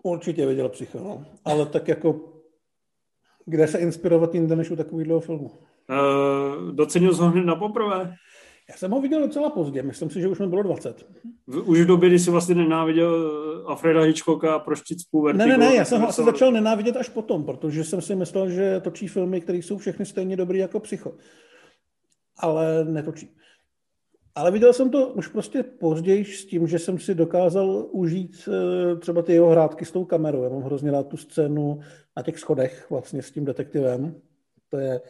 Určitě viděl psycho, no. Ale tak jako, kde se inspirovat jinde než u takového filmu? Uh, docenil jsi ho hned na poprvé? Já jsem ho viděl docela pozdě, myslím si, že už mi bylo 20. Už v době, kdy jsi vlastně nenáviděl Alfreda Hitchcocka a proštičku Vertigo. Ne, ne, ne, já jsem ho asi začal nenávidět až potom, protože jsem si myslel, že točí filmy, které jsou všechny stejně dobrý jako Psycho. Ale netočí. Ale viděl jsem to už prostě později s tím, že jsem si dokázal užít eh, třeba ty jeho hrátky s tou kamerou. Já mám hrozně rád tu scénu na těch schodech vlastně s tím detektivem. To je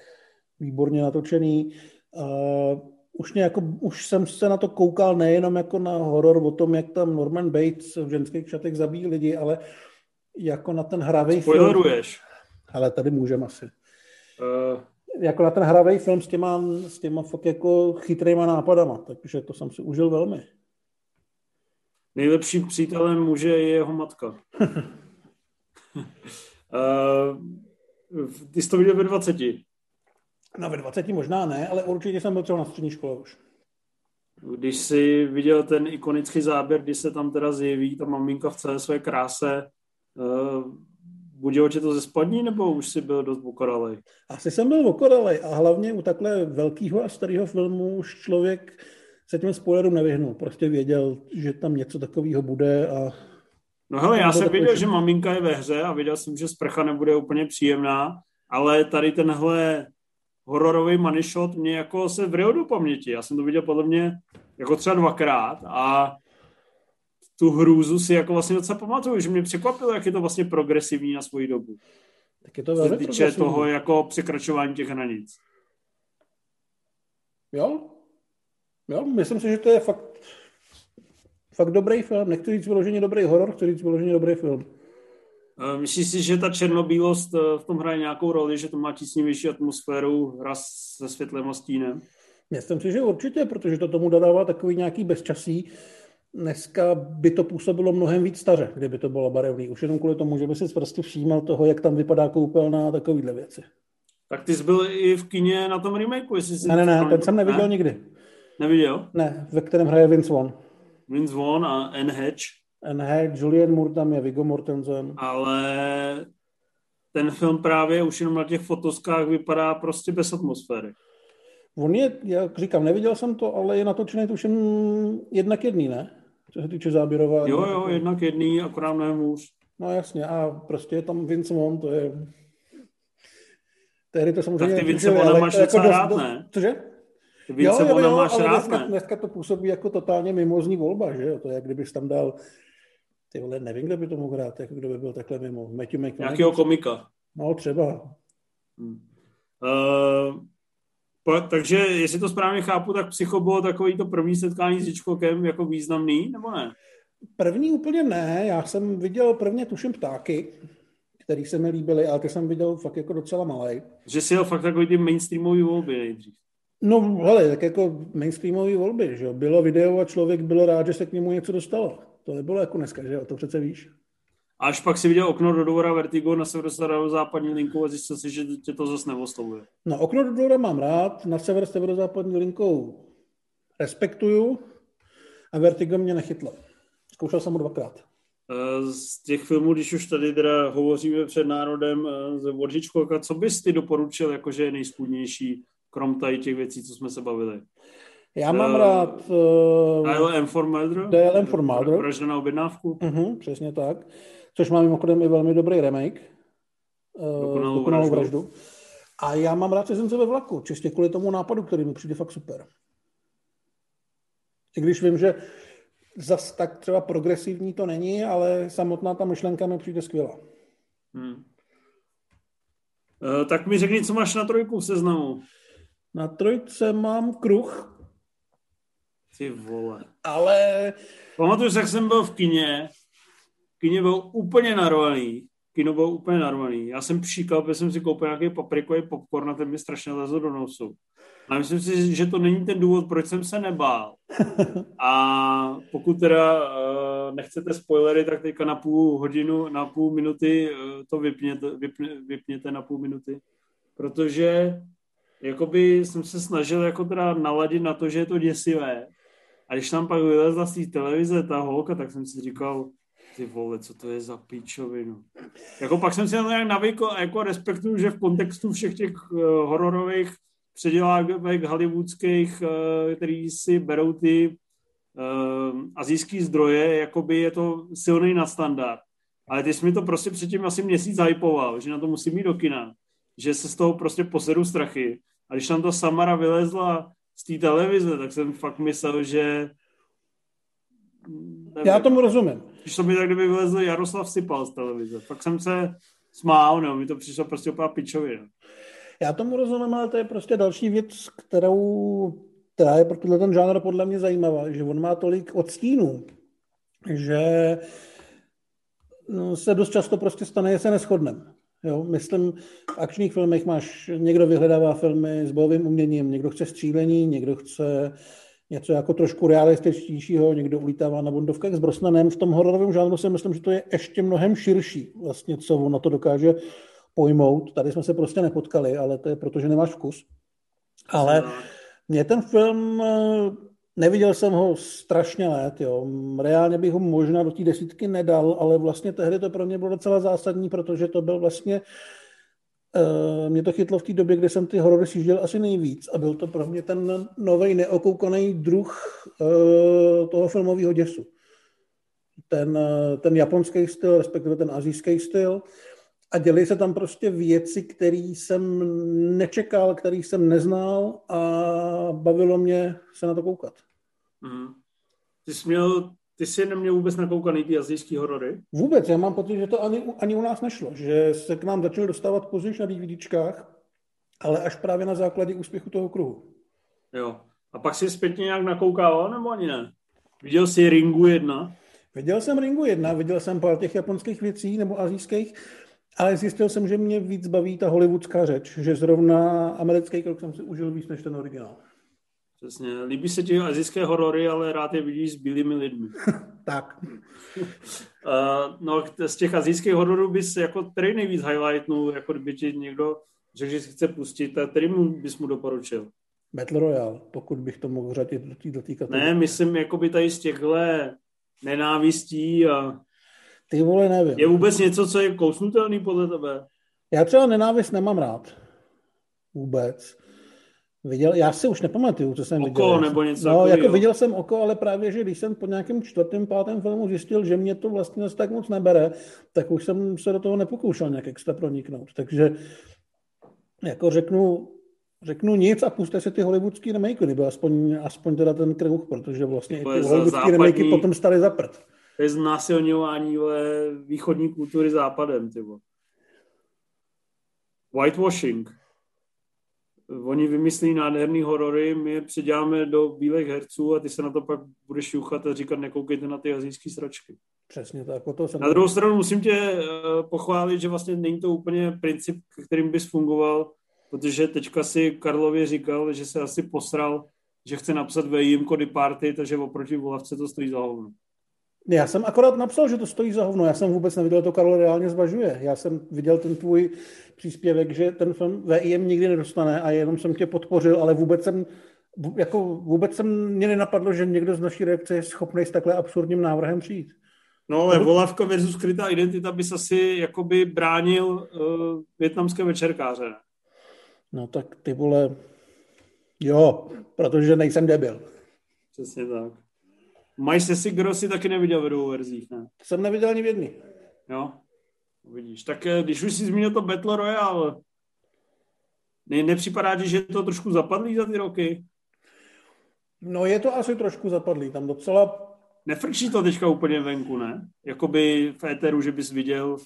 výborně natočený. Uh, už, nějako, už jsem se na to koukal nejenom jako na horor o tom, jak tam Norman Bates v ženských šatech zabíjí lidi, ale jako na ten hravý film. Ale tady můžem asi. Uh... Jako na ten hravý film s těma, s těma fakt jako chytrýma nápadama, takže to jsem si užil velmi. Nejlepším přítelem muže je jeho matka. uh, ty jsi to viděl ve 20. No ve 20 možná ne, ale určitě jsem byl třeba na střední škole už. Když jsi viděl ten ikonický záběr, kdy se tam teda zjeví ta maminka v celé své kráse Uh, budilo tě to ze spodní, nebo už jsi byl dost okoralej? Asi jsem byl okoralej a hlavně u takhle velkého a starého filmu už člověk se těm spoilerům nevyhnul. Prostě věděl, že tam něco takového bude a... No hele, já jsem věděl, že maminka je ve hře a věděl jsem, že sprcha nebude úplně příjemná, ale tady tenhle hororový money shot mě jako se vril do paměti. Já jsem to viděl podle mě jako třeba dvakrát a tu hrůzu si jako vlastně docela pamatuju, že mě překvapilo, jak je to vlastně progresivní na svoji dobu. Tak je to velmi týče toho jako překračování těch hranic. Jo, jo, myslím si, že to je fakt, fakt dobrý film. Nechci říct vyloženě dobrý horor, chci říct vyloženě dobrý film. Eh, myslíš si, že ta černobílost eh, v tom hraje nějakou roli, že to má tísnivější atmosféru, hra se světlem a stínem? Myslím si, že určitě, protože to tomu dodává takový nějaký bezčasí. Dneska by to působilo mnohem víc staře, kdyby to bylo barevný. Už jenom kvůli tomu, že by si prostě všímal toho, jak tam vypadá koupelna a takovýhle věci. Tak ty jsi byl i v kině na tom remakeu, jestli jsi... Ne, ne, ne, ten jsem neviděl ne? nikdy. Neviděl? Ne, ve kterém hraje Vince Vaughn. Vince Vaughn a Anne Hatch. Hatch, Julian Moore tam je, Viggo Mortensen. Ale ten film právě už jenom na těch fotoskách vypadá prostě bez atmosféry. On je, jak říkám, neviděl jsem to, ale je natočený tuším jednak jedný, ne? Co se týče záběrování. Jo, jo, jednak jedný, akorát mnohem hůř. No jasně, a prostě je tam Vince Vaughn, to je... Tehdy to samozřejmě... Tak ty Vince Vaughn máš jako dost, rád, ne? Cože? Ty Vince jo, jo, jo, máš rád, dneska, ne? dneska to působí jako totálně mimozní volba, že jo? To je, jak kdybys tam dal... Ty vole, nevím, kdo by to mohl hrát, jako kdo by byl takhle mimo. Matthew McConaughey. Nějakého komika. No, třeba. Hmm. Uh, takže jestli to správně chápu, tak Psycho bylo takový to první setkání s Hitchcockem jako významný, nebo ne? První úplně ne, já jsem viděl prvně tuším ptáky, který se mi líbily, ale ty jsem viděl fakt jako docela malý. Že si jel fakt takový ty mainstreamový volby nejdřív. No, hele, tak jako mainstreamové volby, že jo. Bylo video a člověk byl rád, že se k němu něco dostalo. To nebylo jako dneska, že jo, to přece víš. A až pak si viděl okno do dvora Vertigo na severozápadní linku a zjistil si, že tě to zase neoslovuje. No okno do dvora mám rád, na sever severozápadní linkou respektuju a Vertigo mě nechytlo. Zkoušel jsem ho dvakrát. Eh, z těch filmů, když už tady teda hovoříme před národem eh, z Hitchcocka, co bys ty doporučil, jakože je nejspůdnější, krom tady těch věcí, co jsme se bavili? Já mám uh, rád... Uh, DLM for Murder? DLM for Murder. Vražda na objednávku? Uh-huh, přesně tak což má mimochodem i velmi dobrý remake. Eh, dokonalou, dokonalou vraždu. vraždu. A já mám rád cizince ve vlaku, čistě kvůli tomu nápadu, který mi přijde fakt super. I když vím, že zas tak třeba progresivní to není, ale samotná ta myšlenka mi přijde skvělá. Hmm. E, tak mi řekni, co máš na trojku v seznamu. Na trojce mám kruh. Ty vole. Ale... Pamatuju jak jsem byl v kině kině byl úplně narvaný. Kino byl úplně narvaný. Já jsem příkal, protože jsem si koupil nějaký paprikový popcorn a ten mi strašně lezl do nosu. A myslím si, že to není ten důvod, proč jsem se nebál. A pokud teda uh, nechcete spoilery, tak teďka na půl hodinu, na půl minuty uh, to vypněte, vypně, vypněte na půl minuty. Protože jakoby jsem se snažil jako teda naladit na to, že je to děsivé. A když tam pak vylezla z té televize ta holka, tak jsem si říkal, ty vole, co to je za píčovinu. Jako pak jsem si na to nějak navykl a jako respektuju, že v kontextu všech těch uh, hororových předělávek hollywoodských, uh, který si berou ty uh, azijský zdroje, jakoby je to silný na standard. Ale ty jsi mi to prostě předtím asi měsíc hypoval, že na to musím jít do kina. Že se z toho prostě posedu strachy. A když tam ta Samara vylezla z té televize, tak jsem fakt myslel, že Nevím. Já tomu rozumím. Přišlo mi tak, kdyby vylezl Jaroslav Sipal z televize. Pak jsem se smál, no, mi to přišlo prostě úplně pičově. No. Já tomu rozumím, ale to je prostě další věc, kterou, která je pro tenhle ten žánr podle mě zajímavá, že on má tolik odstínů, že no, se dost často prostě stane, že se neschodneme. Jo, myslím, v akčních filmech máš, někdo vyhledává filmy s bojovým uměním, někdo chce střílení, někdo chce něco jako trošku realističtějšího, někdo ulítává na bondovkách s Brosnanem. V tom hororovém žánru si myslím, že to je ještě mnohem širší, vlastně, co ono to dokáže pojmout. Tady jsme se prostě nepotkali, ale to je proto, že nemáš vkus. Ale mě ten film Neviděl jsem ho strašně let, jo. Reálně bych ho možná do té desítky nedal, ale vlastně tehdy to pro mě bylo docela zásadní, protože to byl vlastně Uh, mě to chytlo v té době, kdy jsem ty horory sjížděl asi nejvíc a byl to pro mě ten nový neokoukaný druh uh, toho filmového děsu. Ten, uh, ten japonský styl, respektive ten azijský styl a děli se tam prostě věci, které jsem nečekal, které jsem neznal a bavilo mě se na to koukat. Mm. Ty jsi měl ty jsi neměl vůbec nakoukaný ty azijský horory? Vůbec, já mám pocit, že to ani, ani u nás nešlo, že se k nám začaly dostávat později na DVDčkách, ale až právě na základě úspěchu toho kruhu. Jo. A pak si zpětně nějak nakoukával, nebo ani ne? Viděl jsi Ringu 1? Viděl jsem Ringu 1, viděl jsem pár těch japonských věcí nebo azijských, ale zjistil jsem, že mě víc baví ta hollywoodská řeč, že zrovna americký krok jsem si užil víc než ten originál. Přesně. Líbí se ti azijské horory, ale rád je vidíš s bílými lidmi. tak. uh, no, z těch azijských hororů bys jako který nejvíc highlightnul, jako kdyby ti někdo řekl, že si chce pustit, tak který mu bys mu doporučil? Battle Royale, pokud bych to mohl řadit do té do kategorie. Ne, myslím, jako by tady z těchto nenávistí a... Ty vole, nevím. Je vůbec něco, co je kousnutelný podle tebe? Já třeba nenávist nemám rád. Vůbec. Viděl, já si už nepamatuju, co jsem oko, viděl. Oko nebo něco No, jako viděl jsem oko, ale právě, že když jsem po nějakém čtvrtém, pátém filmu zjistil, že mě to vlastně tak moc nebere, tak už jsem se do toho nepokoušel nějak extra proniknout. Takže jako řeknu, řeknu nic a puste si ty hollywoodský remakey, nebo aspoň, aspoň teda ten kruh, protože vlastně to ty hollywoodský remakey potom stali za prd. To je znásilňování východní kultury západem, tybo. Whitewashing oni vymyslí nádherný horory, my je předěláme do bílých herců a ty se na to pak budeš juchat a říkat, nekoukejte na ty azijské sračky. Přesně tak. O to jsem na druhou stranu musím tě uh, pochválit, že vlastně není to úplně princip, kterým bys fungoval, protože teďka si Karlově říkal, že se asi posral, že chce napsat ve jímko party, takže oproti volavce to stojí za hovno. Já jsem akorát napsal, že to stojí za hovno. Já jsem vůbec neviděl, to Karlo reálně zvažuje. Já jsem viděl ten tvůj příspěvek, že ten film VIM nikdy nedostane a jenom jsem tě podpořil, ale vůbec jsem, jako vůbec jsem mě nenapadlo, že někdo z naší reakce je schopný s takhle absurdním návrhem přijít. No ale Volavka versus skrytá identita bys asi jakoby bránil uh, větnamské večerkáře. No tak ty vole, jo, protože nejsem debil. Přesně tak. Mají se si, kdo si taky neviděl ve dvou verzích, ne? Jsem neviděl ani v jedný. Jo, vidíš. Tak eh, když už si zmínil to Battle Royale, ne, nepřipadá ti, že je to trošku zapadlý za ty roky? No je to asi trošku zapadlý, tam docela... Nefrčí to teďka úplně venku, ne? Jakoby v éteru, že bys viděl...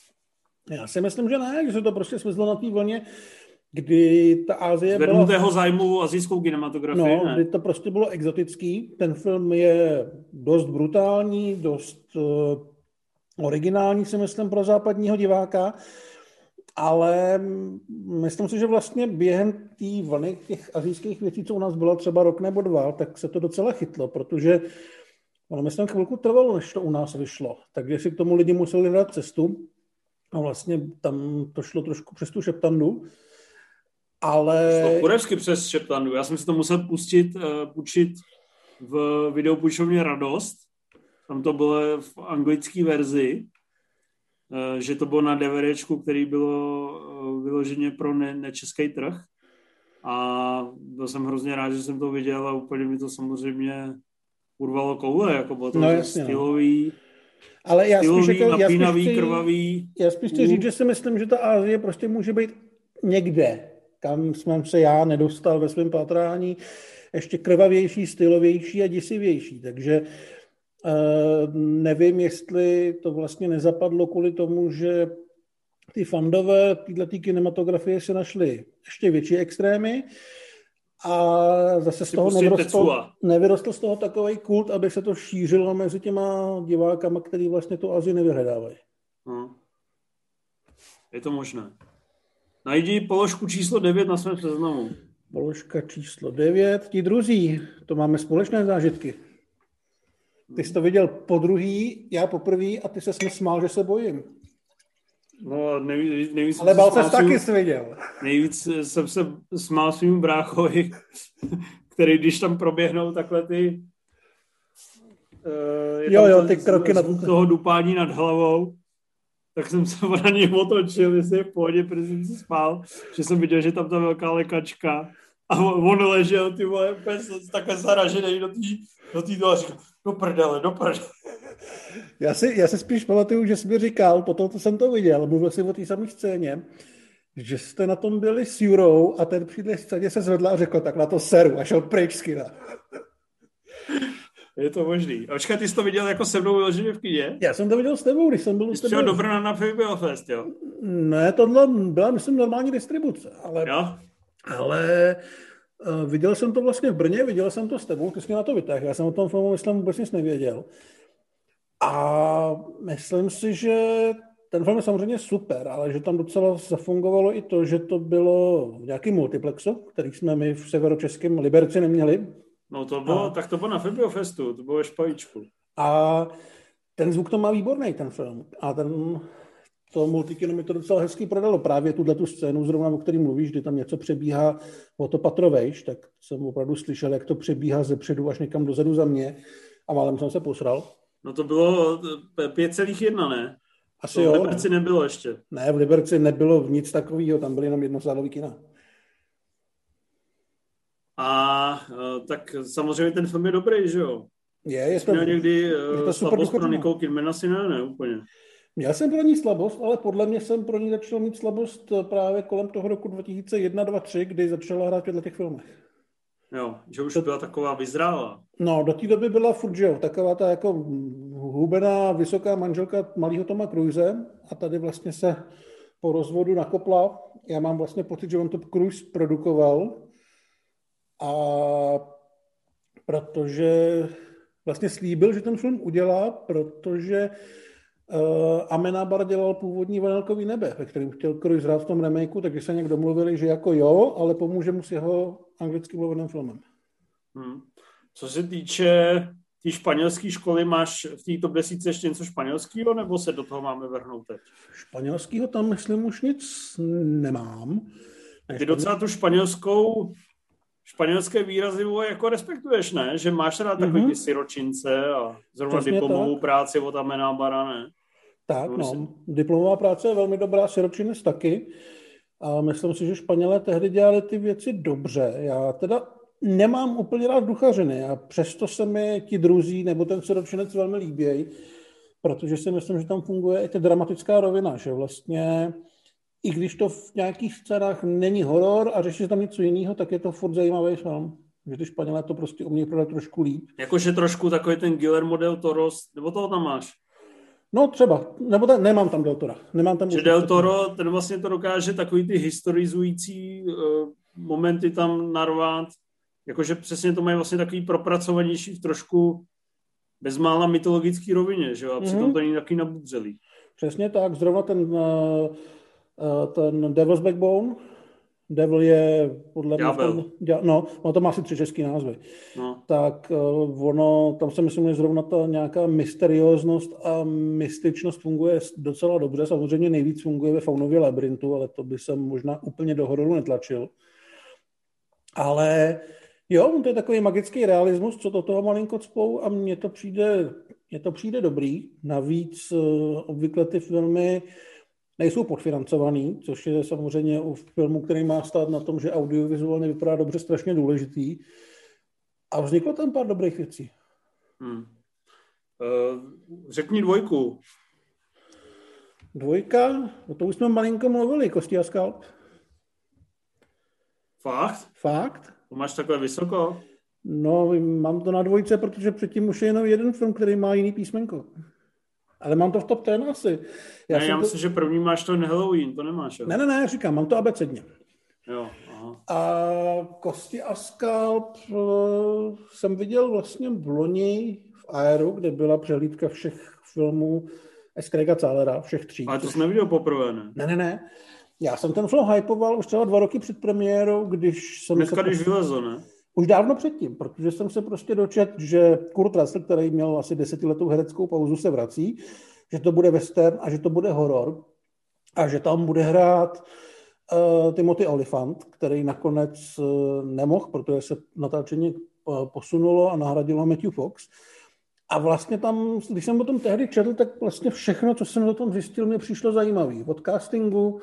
Já si myslím, že ne, že se to prostě smyslo na té vlně kdy ta Asie byla... byla... zájmu azijskou kinematografii, No, ne? kdy to prostě bylo exotický. Ten film je dost brutální, dost uh, originální, si myslím, pro západního diváka, ale myslím si, že vlastně během té vlny těch azijských věcí, co u nás bylo třeba rok nebo dva, tak se to docela chytlo, protože ono myslím chvilku trvalo, než to u nás vyšlo. Takže si k tomu lidi museli dát cestu a vlastně tam to šlo trošku přes tu šeptandu ale... To kurevsky přes Šeptandu. Já jsem si to musel pustit, uh, půjčit v videopůjčovně Radost. Tam to bylo v anglické verzi, uh, že to bylo na DVDčku, který bylo uh, vyloženě pro ne, nečeský trh. A byl jsem hrozně rád, že jsem to viděl a úplně mi to samozřejmě urvalo koule, jako bylo to no, jasně, no. stylový, ale já stylový, spíš, jako, napínavý, já spíš krvavý. Já spíš chci říct, že si myslím, že ta Ázie prostě může být někde kam jsem se já nedostal ve svém patrání, ještě krvavější, stylovější a děsivější. Takže uh, nevím, jestli to vlastně nezapadlo kvůli tomu, že ty fandové této kinematografie se našly ještě větší extrémy a zase z toho nevyrostl, nevyrostl z toho takový kult, aby se to šířilo mezi těma divákama, který vlastně tu Azii nevyhledávají. Hmm. Je to možné. Najdi položku číslo 9 na svém seznamu. Položka číslo 9. Ti druzí, to máme společné zážitky. Ty jsi to viděl po druhý, já po prvý a ty se smál, že se bojím. No, nejvíc, nejvíc Ale bál se taky jsi viděl. Nejvíc jsem se smál svým bráchovi, který když tam proběhnou takhle ty uh, Jo, jo, ty kroky zvuk toho dupání nad hlavou, tak jsem se na něj otočil, jestli je v pohodě, protože jsem se spál, že jsem viděl, že tam ta velká lékačka a on, ležel, ty vole, úplně s- takhle zaražený do té do tý a říkal, do prdele, do prdele. Já si, já si spíš pamatuju, že jsi mi říkal, potom co jsem to viděl, mluvil si o té samé scéně, že jste na tom byli s Jurou a ten při scéně se zvedl a řekl, tak na to seru a šel pryč z. Je to možný. A počkej, ty jsi to viděl jako se mnou vyloženě v kyně? Já jsem to viděl s tebou, když jsem byl s tebou. do Brna na Film Fest, jo? Ne, tohle byla, myslím, normální distribuce, ale, Jo? ale uh, viděl jsem to vlastně v Brně, viděl jsem to s tebou, ty jsi mě na to vytáhl, já jsem o tom filmu, myslím, vůbec nic nevěděl. A myslím si, že ten film je samozřejmě super, ale že tam docela zafungovalo i to, že to bylo v nějakém multiplexu, který jsme my v severočeském Liberci neměli. No to bylo, A- tak to bylo na Film Festu, to bylo ve Špajíčku. A ten zvuk to má výborný, ten film. A ten, to multikino mi to docela hezky prodalo. Právě tuhle tu scénu, zrovna o který mluvíš, kdy tam něco přebíhá o to patro vejš, tak jsem opravdu slyšel, jak to přebíhá ze předu až někam dozadu za mě. A málem jsem se posral. No to bylo eh, 5,1, ne? Asi To v jo. Liberci nebylo ještě. Ne, v Liberci nebylo nic takového, tam byly jenom jednosálový kina. A eh, tak samozřejmě ten film je dobrý, že jo? Je, je to, měl někdy je uh, to super slabost pro. Nicole Kidman? Asi ne, ne, úplně. Měl jsem pro ní slabost, ale podle mě jsem pro ní začal mít slabost právě kolem toho roku 2001, 2003, kdy začala hrát v těch filmech. Jo, že už byla taková vyzrála. No, do té doby byla furt, že jo, taková ta jako hubená, vysoká manželka malého Toma Cruise a tady vlastně se po rozvodu nakopla. Já mám vlastně pocit, že on to Cruise produkoval a protože vlastně slíbil, že ten film udělá, protože uh, Amenábar dělal původní Vanilkový nebe, ve kterém chtěl Cruise hrát v tom remakeu, takže se nějak domluvili, že jako jo, ale pomůže mu s jeho anglicky mluveným filmem. Hm. Co se týče té tý španělské školy, máš v té top 10 ještě něco španělského, nebo se do toho máme vrhnout teď? Španělskýho tam, myslím, už nic nemám. Ty docela tu španělskou, španělské výrazy jako respektuješ, ne? Že máš rád takový Mhm. ty siročince a zrovna Přesně diplomovou tak. práci od Amenábara, ne? Tak, No, myslím- diplomová práce je velmi dobrá, Siročinec taky. A myslím si, že Španělé tehdy dělali ty věci dobře. Já teda nemám úplně rád duchařiny a přesto se mi ti druzí nebo ten Siročinec velmi líbějí, protože si myslím, že tam funguje i ta dramatická rovina, že vlastně i když to v nějakých scénách není horor a řeší tam něco jiného, tak je to furt zajímavý film. Že ty Španělé to prostě umějí prodat trošku líp. Jakože trošku takový ten Guillermo del Toro, nebo toho tam máš? No třeba, nebo ta, nemám tam Del Tora. Nemám tam Že Del Toro, ten vlastně to dokáže takový ty historizující uh, momenty tam narvat, jakože přesně to mají vlastně takový propracovanější v trošku bezmála mytologický rovině, že jo, a přitom Mhm. to není takový nabudřelý. Přesně tak, zrovna ten, eh, ten Devil's Backbone, Devil je podle mě... Tom- No, no to má asi tři český názvy. No. Tak eh, ono, tam se myslím, že zrovna ta nějaká mysterióznost a mystičnost funguje docela dobře. Samozřejmě nejvíc funguje ve Faunově labyrintu, ale to by jsem možná úplně do hororu netlačil. Ale jo, to je takový magický realismus, co do toho malinko cpou a mně to přijde, mně to přijde dobrý. Navíc eh, obvykle ty filmy nejsou podfinancovaný, což je samozřejmě u filmu, který má stát na tom, že audiovizuálně vypadá dobře, strašně důležitý. A vzniklo tam pár dobrých věcí. Hmm. Uh, řekni dvojku. Dvojka, o to už jsme malinko mluvili, Kosti a Skalp. Fakt? Fakt? To máš takhle vysoko? No, mám to na dvojce, protože předtím už je jenom jeden film, který má jiný písmenko. Ale mám to v top ten asi. Já, ne, já to... myslím, že první máš to Halloween, to nemáš. Jo? Ne, ne, ne, říkám, mám to abecedně. Jo, aha. A Kosti a Skalp eh, jsem viděl vlastně v loni v Aeru, kde byla přehlídka všech filmů Eskrega Cálera, všech tří. Ale to jsi neviděl poprvé, ne? Ne, ne, ne. Já jsem ten film hypoval už třeba dva roky před premiérou, když jsem Dneska, se... když vylezl, ne? Už dávno předtím, protože jsem se prostě dočet, že Kurt Russell, který měl asi desetiletou hereckou pauzu, se vrací, že to bude western a že to bude horor a že tam bude hrát uh, Timothy Olyphant, který nakonec uh, nemohl, protože se natáčení uh, posunulo a nahradilo Matthew Fox. A vlastně tam, když jsem o tom tehdy četl, tak vlastně všechno, co jsem o tom zjistil, mě přišlo zajímavé. Od castingu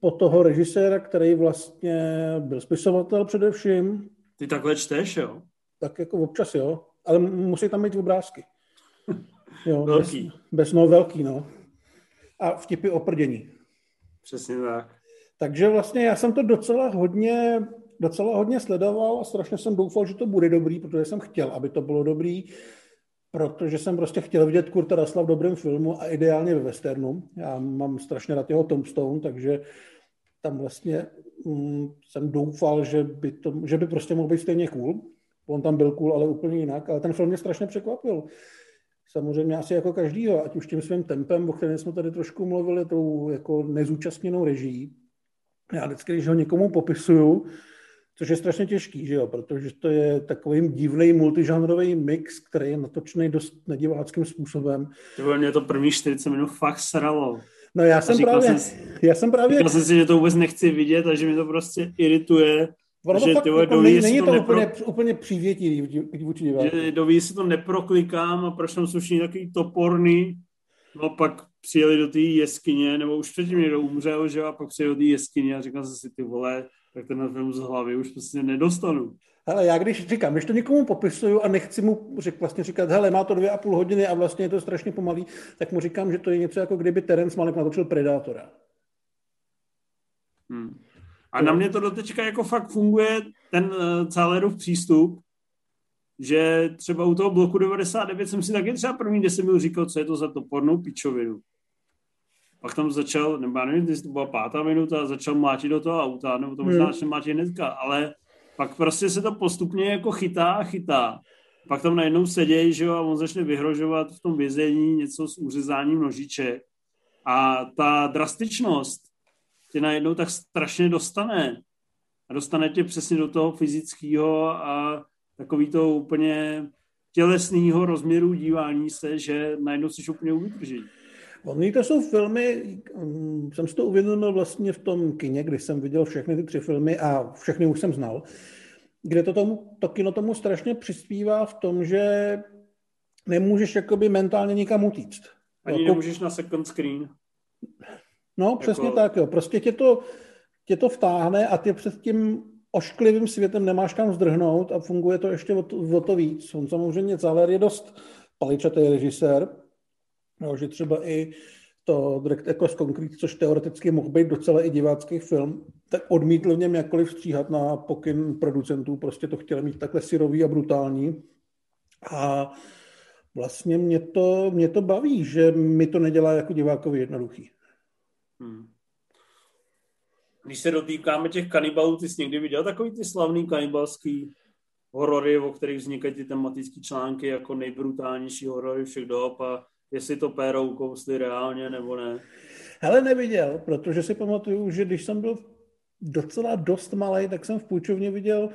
po toho režiséra, který vlastně byl spisovatel především. Ty takhle čteš, jo? Tak jako občas, jo. Ale musí tam být obrázky. Jo, velký. Bez, bez no velký, no. A vtipy oprdění. Přesně tak. Takže vlastně já jsem to docela hodně, docela hodně sledoval a strašně jsem doufal, že to bude dobrý, protože jsem chtěl, aby to bylo dobrý, protože jsem prostě chtěl vidět Kurta Rasla v dobrém filmu a ideálně ve westernu. Já mám strašně rád jeho Tombstone, takže tam vlastně mm, jsem doufal, že by, to, že by prostě mohl být stejně cool. On tam byl cool, ale úplně jinak, ale ten film mě strašně překvapil. Samozřejmě asi jako každýho, ať už tím svým tempem, o kterém jsme tady trošku mluvili, tou jako nezúčastněnou režií. Já vždycky, když ho někomu popisuju, což je strašně těžký, že jo? protože to je takový divný multižánrový mix, který je natočený dost nediváckým způsobem. To mě to první 40 minut fakt sralo. No já jsem právě, jsem, já jsem právě... Říkal jsem si, že to vůbec nechci vidět a že mi to prostě irituje. Ono to že fakt, jako není, není to, to nepro... úplně, úplně přívětivý vůči divákům. Že doví si to neproklikám a proč tam jsou všichni takový toporný. No pak přijeli do té jeskyně, nebo už předtím někdo umřel, že a pak přijeli do té jeskyně a říkal jsem si, ty vole, tak ten film z hlavy už prostě nedostanu. Hele, já když říkám, když to někomu popisuju a nechci mu řek, vlastně říkat, hele, má to dvě a půl hodiny a vlastně je to strašně pomalý, tak mu říkám, že to je něco jako kdyby Terence Malick natočil Predátora. Hmm. A na mě to dotečka jako fakt funguje ten uh, Cálerův přístup, že třeba u toho bloku 99 jsem si taky třeba první 10 minut říkal, co je to za topornou pičovinu. Pak tam začal, nebo já nevím, jestli to byla pátá minuta, začal mlátit do toho auta, nebo to možná hmm. mlátit hnedka, ale pak prostě se to postupně jako chytá a chytá. Pak tam najednou sedějí, že jo, a on začne vyhrožovat v tom vězení něco s uřezáním nožiček. A ta drastičnost tě najednou tak strašně dostane. A dostane tě přesně do toho fyzického a takový to úplně tělesného rozměru dívání se, že najednou jsi úplně uvydrží. Oni to jsou filmy, mm, jsem si to uvědomil vlastně v tom kině, kdy jsem viděl všechny ty tři filmy a všechny už jsem znal, kde to, tomu, to kino tomu strašně přispívá v tom, že nemůžeš jakoby mentálně nikam utíct. Ani jako... nemůžeš na second screen. No, jako... přesně tak, jo. Prostě tě to, tě to vtáhne a ty před tím ošklivým světem nemáš kam zdrhnout a funguje to ještě o to, o to víc. On samozřejmě Záler je dost paličatý režisér, No, že třeba i to Direct Echoes Concrete, což teoreticky mohl být docela i divácký film, tak odmítl v něm jakkoliv stříhat na pokyn producentů, prostě to chtěli mít takhle syrový a brutální. A vlastně mě to, mě to baví, že mi to nedělá jako divákovi jednoduchý. Hmm. Když se dotýkáme těch kanibalů, ty jsi někdy viděl takový ty slavný kanibalský horory, o kterých vznikají ty tematické články jako nejbrutálnější horory všech dob a jestli to péro ukousli reálně nebo ne. Hele, neviděl, protože si pamatuju, že když jsem byl docela dost malý, tak jsem v půjčovně viděl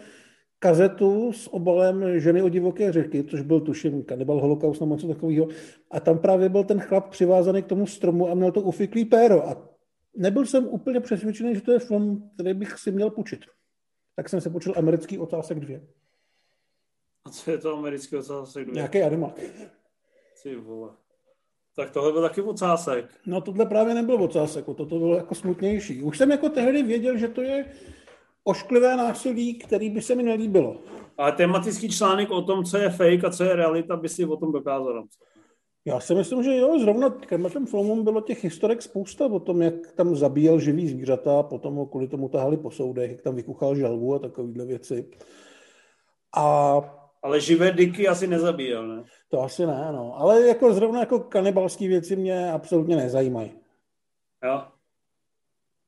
kazetu s obalem Ženy o divoké řeky, což byl tuším kanibal holokaust nebo něco takového. A tam právě byl ten chlap přivázaný k tomu stromu a měl to ufiklý péro. A nebyl jsem úplně přesvědčený, že to je film, který bych si měl půjčit. Tak jsem se počul americký otázek dvě. A co je to americký otázek dvě? Nějaký animák. Ty vole. Tak tohle byl taky ocásek. No tohle právě nebyl ocásek, toto bylo jako smutnější. Už jsem jako tehdy věděl, že to je ošklivé násilí, který by se mi nelíbilo. Ale tematický článek o tom, co je fake a co je realita, by si o tom dokázal napsat. Já si myslím, že jo, zrovna k těm filmům bylo těch historek spousta o tom, jak tam zabíjel živý zvířata, potom ho kvůli tomu tahali po soudech, jak tam vykuchal žalvu a takovéhle věci. A... Ale živé dyky asi nezabíjel, ne? To asi ne, no. Ale jako zrovna jako kanibalské věci mě absolutně nezajímají. Jo.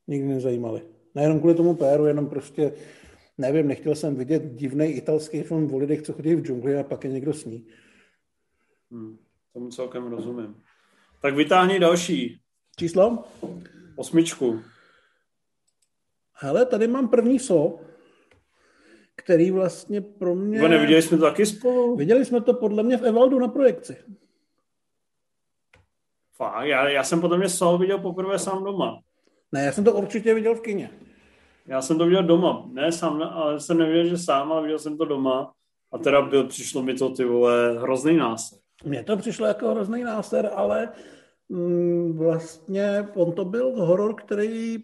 Nikdy nezajímaly. Nejenom kvůli tomu péru, jenom prostě, nevím, nechtěl jsem vidět divný italský film o lidech, co chodí v džungli a pak je někdo sní. Hmm, tomu celkem rozumím. Tak vytáhni další. Číslo? Osmičku. Hele, tady mám první so který vlastně pro mě... Bo neviděli jsme to taky spolu? Viděli jsme to podle mě v Evaldu na projekci. Fakt, já, já jsem podle mě Sol viděl poprvé sám doma. Ne, já jsem to určitě viděl v kině. Já jsem to viděl doma, ne sám, ale jsem neviděl, že sám, ale viděl jsem to doma. A teda byl, přišlo mi to ty vole hrozný násled. Mně to přišlo jako hrozný náser, ale mm, vlastně on to byl horor, který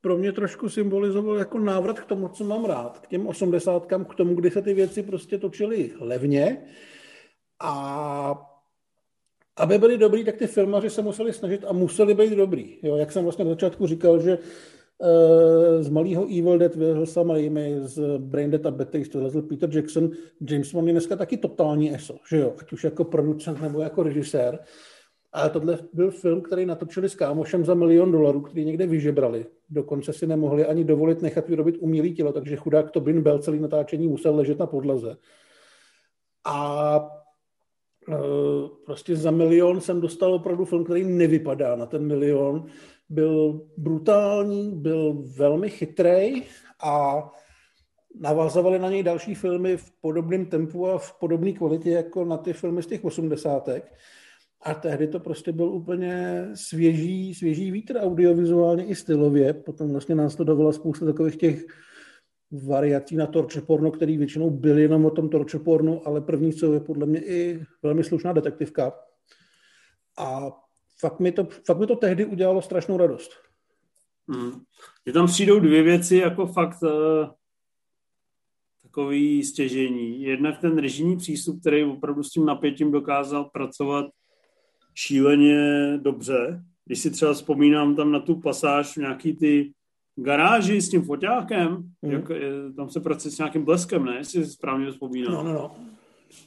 pro mě trošku symbolizoval jako návrat k tomu, co mám rád, k těm osmdesátkám, k tomu, kdy se ty věci prostě točily levně a aby byli dobrý, tak ty filmaři se museli snažit a museli být dobrý. Jo, jak jsem vlastně na začátku říkal, že uh, z malého Evil Dead vyvezl Sam Raimi, z Brain Dead a Bad Taste vyvezl Peter Jackson. James Wan je dneska taky totální ESO, že jo? ať už jako producent nebo jako režisér. Ale tohle byl film, který natočili s kámošem za milion dolarů, který někde vyžebrali. Dokonce si nemohli ani dovolit nechat vyrobit umělý tělo, takže chudák Tobin Bell celý natáčení musel ležet na podlaze. A e, prostě za milion jsem dostal opravdu film, který nevypadá na ten milion. Byl brutální, byl velmi chytrý a navazovali na něj další filmy v podobném tempu a v podobné kvalitě jako na ty filmy z těch osmdesátek. A tehdy to prostě byl úplně svěží, svěží vítr audiovizuálně i stylově. Potom vlastně nás to dovolilo spousta takových těch variací na torture porno, který většinou byly jenom o tom torture porno, ale první co je podle mě i velmi slušná detektivka. A fakt mi to, fakt mi to tehdy udělalo strašnou radost. Hmm. Je tam přijdou dvě věci jako fakt uh, takový stěžení. Jednak ten režimní přístup, který opravdu s tím napětím dokázal pracovat šíleně dobře. Když si třeba vzpomínám tam na tu pasáž v nějaký ty garáži s tím foťákem, mm. jak, tam se pracuje s nějakým bleskem, ne? Jestli si správně vzpomínám. No, no, no.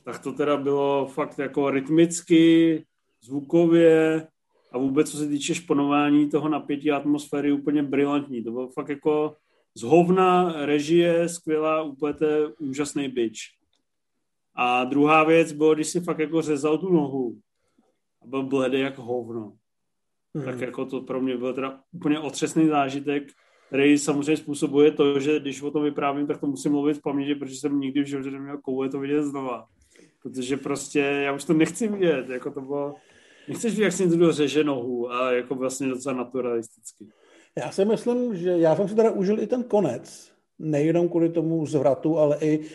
Tak to teda bylo fakt jako rytmicky, zvukově a vůbec co se týče šponování toho napětí atmosféry úplně brilantní. To bylo fakt jako zhovna režie, skvělá, úplně úžasný byč. A druhá věc bylo, když si fakt jako řezal tu nohu, a byl bledý jak hovno. Hmm. Tak jako to pro mě byl teda úplně otřesný zážitek, který samozřejmě způsobuje to, že když o tom vyprávím, tak to musím mluvit v paměti, protože jsem nikdy v životě neměl koule to vidět znova. Protože prostě já už to nechci vidět, jako to bylo, nechceš vidět, jak si někdo řeže nohu a jako vlastně docela naturalisticky. Já si myslím, že já jsem si teda užil i ten konec, nejenom kvůli tomu zvratu, ale i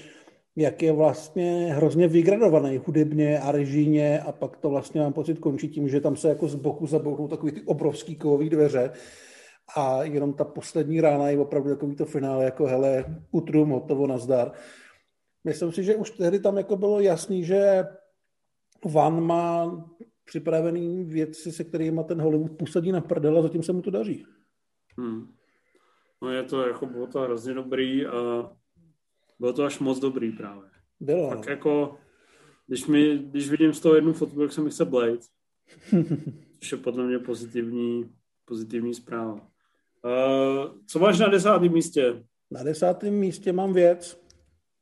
jak je vlastně hrozně vygradovaný hudebně a režijně a pak to vlastně mám pocit končí tím, že tam se jako z boku zabouchnou takový ty obrovský kovový dveře a jenom ta poslední rána je opravdu takový to finále jako hele, utrum, hotovo, nazdar. Myslím si, že už tehdy tam jako bylo jasný, že Van má připravený věci, se kterými ten Hollywood posadí na prdel a zatím se mu to daří. Hmm. No je to jako, bylo to hrozně dobrý a bylo to až moc dobrý právě. Bylo. Tak no. jako, když, mi, když vidím z toho jednu fotku, jak se mi chce Blade, což je podle mě pozitivní, pozitivní zpráva. Uh, co máš na desátém místě? Na desátém místě mám věc.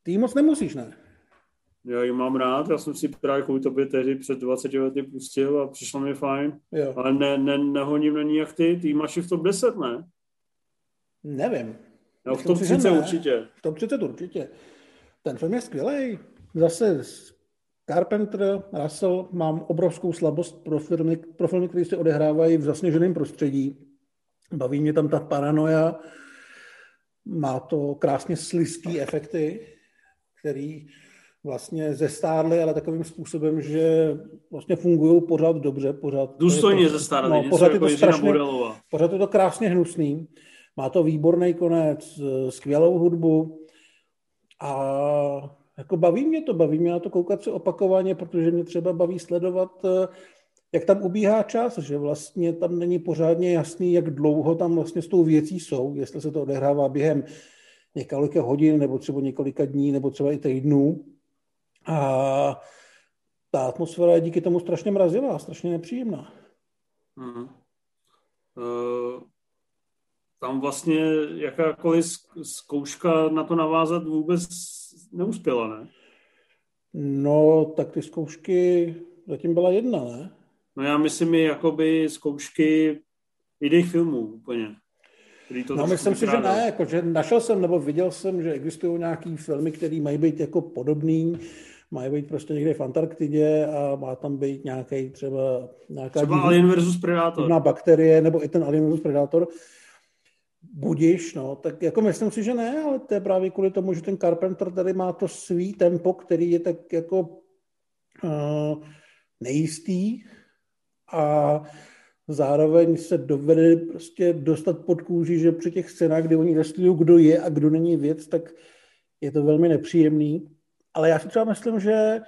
Ty ji moc nemusíš, ne? Já ji mám rád, já jsem si právě kvůli tobě tehdy před 20 lety pustil a přišlo mi fajn. Jo. Ale ne, ne, nehoním na ní jak ty, ty máš ji v top 10, ne? Nevím. No, v tom 30 určitě. V tom 30 určitě. Ten film je skvělý. Zase Carpenter, Russell, mám obrovskou slabost pro filmy, pro filmy které se odehrávají v zasněženém prostředí. Baví mě tam ta paranoja, má to krásně slistý efekty, který vlastně zestárly, ale takovým způsobem, že vlastně fungují pořád dobře. Pořád Důstojně zestárly, no, pořád je to jako strašně, pořád je to krásně hnusný. Má to výborný konec, skvělou hudbu a jako baví mě to, baví mě na to koukat se opakovaně, protože mě třeba baví sledovat, jak tam ubíhá čas, že vlastně tam není pořádně jasný, jak dlouho tam vlastně s tou věcí jsou, jestli se to odehrává během několika hodin, nebo třeba několika dní, nebo třeba i týdnů. A ta atmosféra je díky tomu strašně mrazivá, strašně nepříjemná. Hmm. Uh, tam vlastně jakákoliv zkouška na to navázat vůbec neuspěla, ne? No, tak ty zkoušky zatím byla jedna, ne? No já myslím i jakoby zkoušky jiných filmů úplně. To no myslím si, že ne, jako, že našel jsem nebo viděl jsem, že existují nějaký filmy, které mají být jako podobný, mají být prostě někde v Antarktidě a má tam být nějaký třeba nějaká třeba divný, Alien versus Predator. bakterie, nebo i ten Alien versus Predator. Budíš, no, tak jako myslím si, že ne, ale to je právě kvůli tomu, že ten Carpenter tady má to svý tempo, který je tak jako uh, nejistý a zároveň se dovede prostě dostat pod kůži, že při těch scénách, kdy oni restují, kdo je a kdo není věc, tak je to velmi nepříjemný. Ale já si třeba myslím, že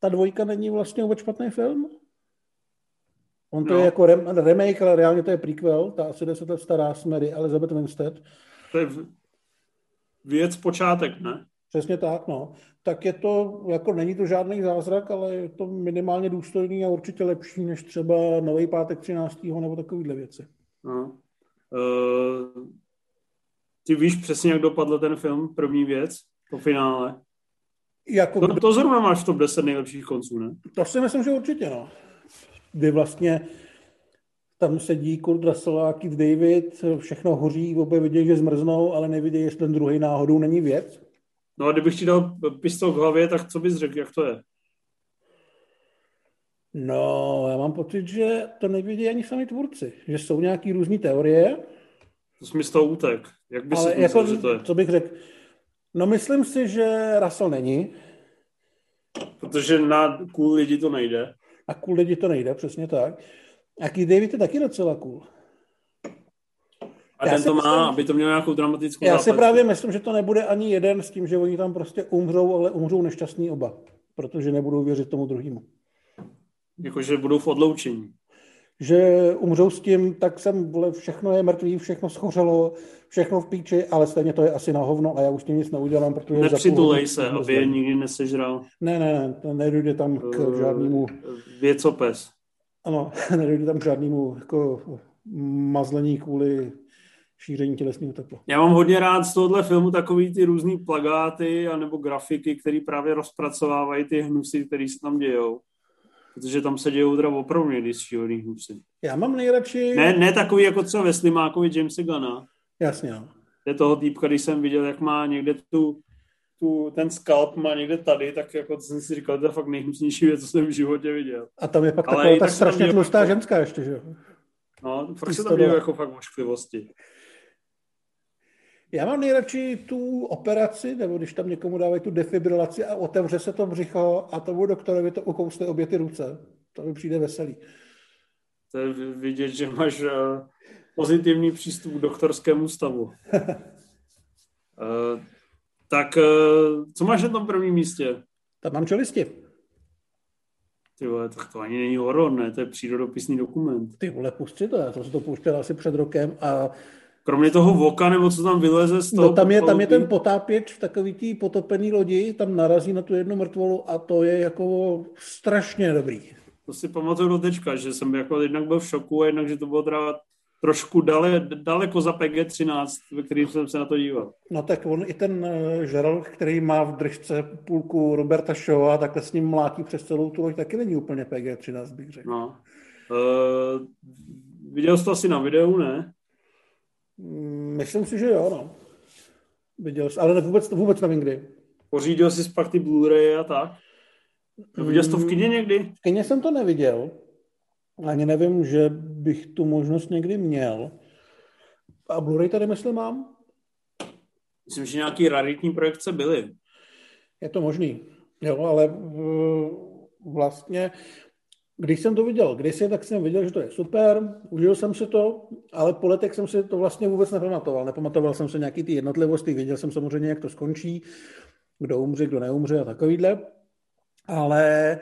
ta dvojka není vlastně vůbec špatný film. On to no. je jako rem, remake, ale reálně to je prequel, ta asi 10 let stará s Mary Elizabeth Winstead. To je věc počátek, ne? Přesně tak, no. Tak je to, jako není to žádný zázrak, ale je to minimálně důstojný a určitě lepší než třeba Nový pátek 13. nebo takovýhle věci. No. Uh, ty víš přesně, jak dopadl ten film, první věc, po finále? Jako, to, to zrovna máš v top 10 nejlepších konců, ne? To si myslím, že určitě, no. Kdy vlastně tam sedí Kurt Russell a Keith David, všechno hoří, obě vidějí, že zmrznou, ale nevidí, jestli ten druhý náhodou není věc. No a kdybych ti dal pistol k hlavě, tak co bys řekl, jak to je? No, já mám pocit, že to nevidí ani sami tvůrci, že jsou nějaký různé teorie. To jsi mi z toho útek. Jak bys Ale myslel, jako, že to je? Co bych řekl? No myslím si, že Russell není. Protože na cool lidi to nejde. A cool lidi to nejde, přesně tak. A Keith David je taky docela cool. A já ten to má, myslím, aby to mělo nějakou dramatickou Já si právě myslím, že to nebude ani jeden s tím, že oni tam prostě umřou, ale umřou nešťastní oba. Protože nebudou věřit tomu druhému. Jakože budou v odloučení. Že umřou s tím, tak jsem, vole, všechno je mrtvý, všechno schořelo, všechno v píči, ale stejně to je asi na hovno a já už tím nic neudělám, protože... Nepřitulej se, aby je nikdy nesežral. Ne, ne, ne, nedojde tam k uh, žádnému... Věcopes. Ano, nedojde tam k žádnému jako mazlení kvůli šíření tělesného tepla. Já mám hodně rád z tohohle filmu takový ty různý plagáty anebo grafiky, které právě rozpracovávají ty hnusy, které se tam dějou. Protože tam se dějou teda opravdu někdy šílený hnusy. Já mám nejradši... Ne, ne takový jako třeba ve Slimákovi Jamesa Gana. Jasně, jo. Je toho týpka, když jsem viděl, jak má někde tu, tu, ten skalp má někde tady, tak jako jsem si říkal, to je fakt nejhnusnější věc, co jsem v životě viděl. A tam je pak Ale taková ta strašně tlustá jako... ženská ještě, že jo? No, fakt se tam jako fakt ošklivosti. Já mám nejradši tu operaci, nebo když tam někomu dávají tu defibrilaci a otevře se to břicho a tomu doktorovi to ukousne obě ty ruce. To mi přijde veselý. To je vidět, že máš uh, pozitivní přístup k doktorskému stavu. uh, tak uh, co máš na tom prvním místě? Tam mám čelisti. Ty vole, tak to ani není horor, ne? To je přírodopisný dokument. Ty vole, pusti to, já jsem to pouštěl asi před rokem a Kromě toho voka, nebo co tam vyleze z toho? No tam je, tam je ten potápěč v takový tý potopený lodi, tam narazí na tu jednu mrtvolu a to je jako strašně dobrý. To si pamatuju do tečka, že jsem jako jednak byl v šoku a jednak, že to bylo teda trošku dale, daleko za PG-13, ve kterým jsem se na to díval. No tak on i ten uh, žralok, který má v držce půlku Roberta Shaw a takhle s ním mlátí přes celou tu loď, taky není úplně PG-13, bych řekl. No. Uh, viděl jsi to asi na videu, ne? Mm, myslím si, že jo, no. Viděl jsi, ale vůbec, vůbec nevím kdy. Pořídil jsi pak ty Blu-ray a tak? Viděl jsi to v kině někdy? V kině jsem to neviděl. Ani nevím, že bych tu možnost někdy měl. A Blu-ray tady myslím mám? Myslím, že nějaký raritní projekce byly. Je to možný. Jo, ale vlastně když jsem to viděl kdysi, tak jsem viděl, že to je super, užil jsem si to, ale po letech jsem si to vlastně vůbec nepamatoval. Nepamatoval jsem se nějaký ty jednotlivosti, věděl jsem samozřejmě, jak to skončí, kdo umře, kdo neumře a takovýhle, ale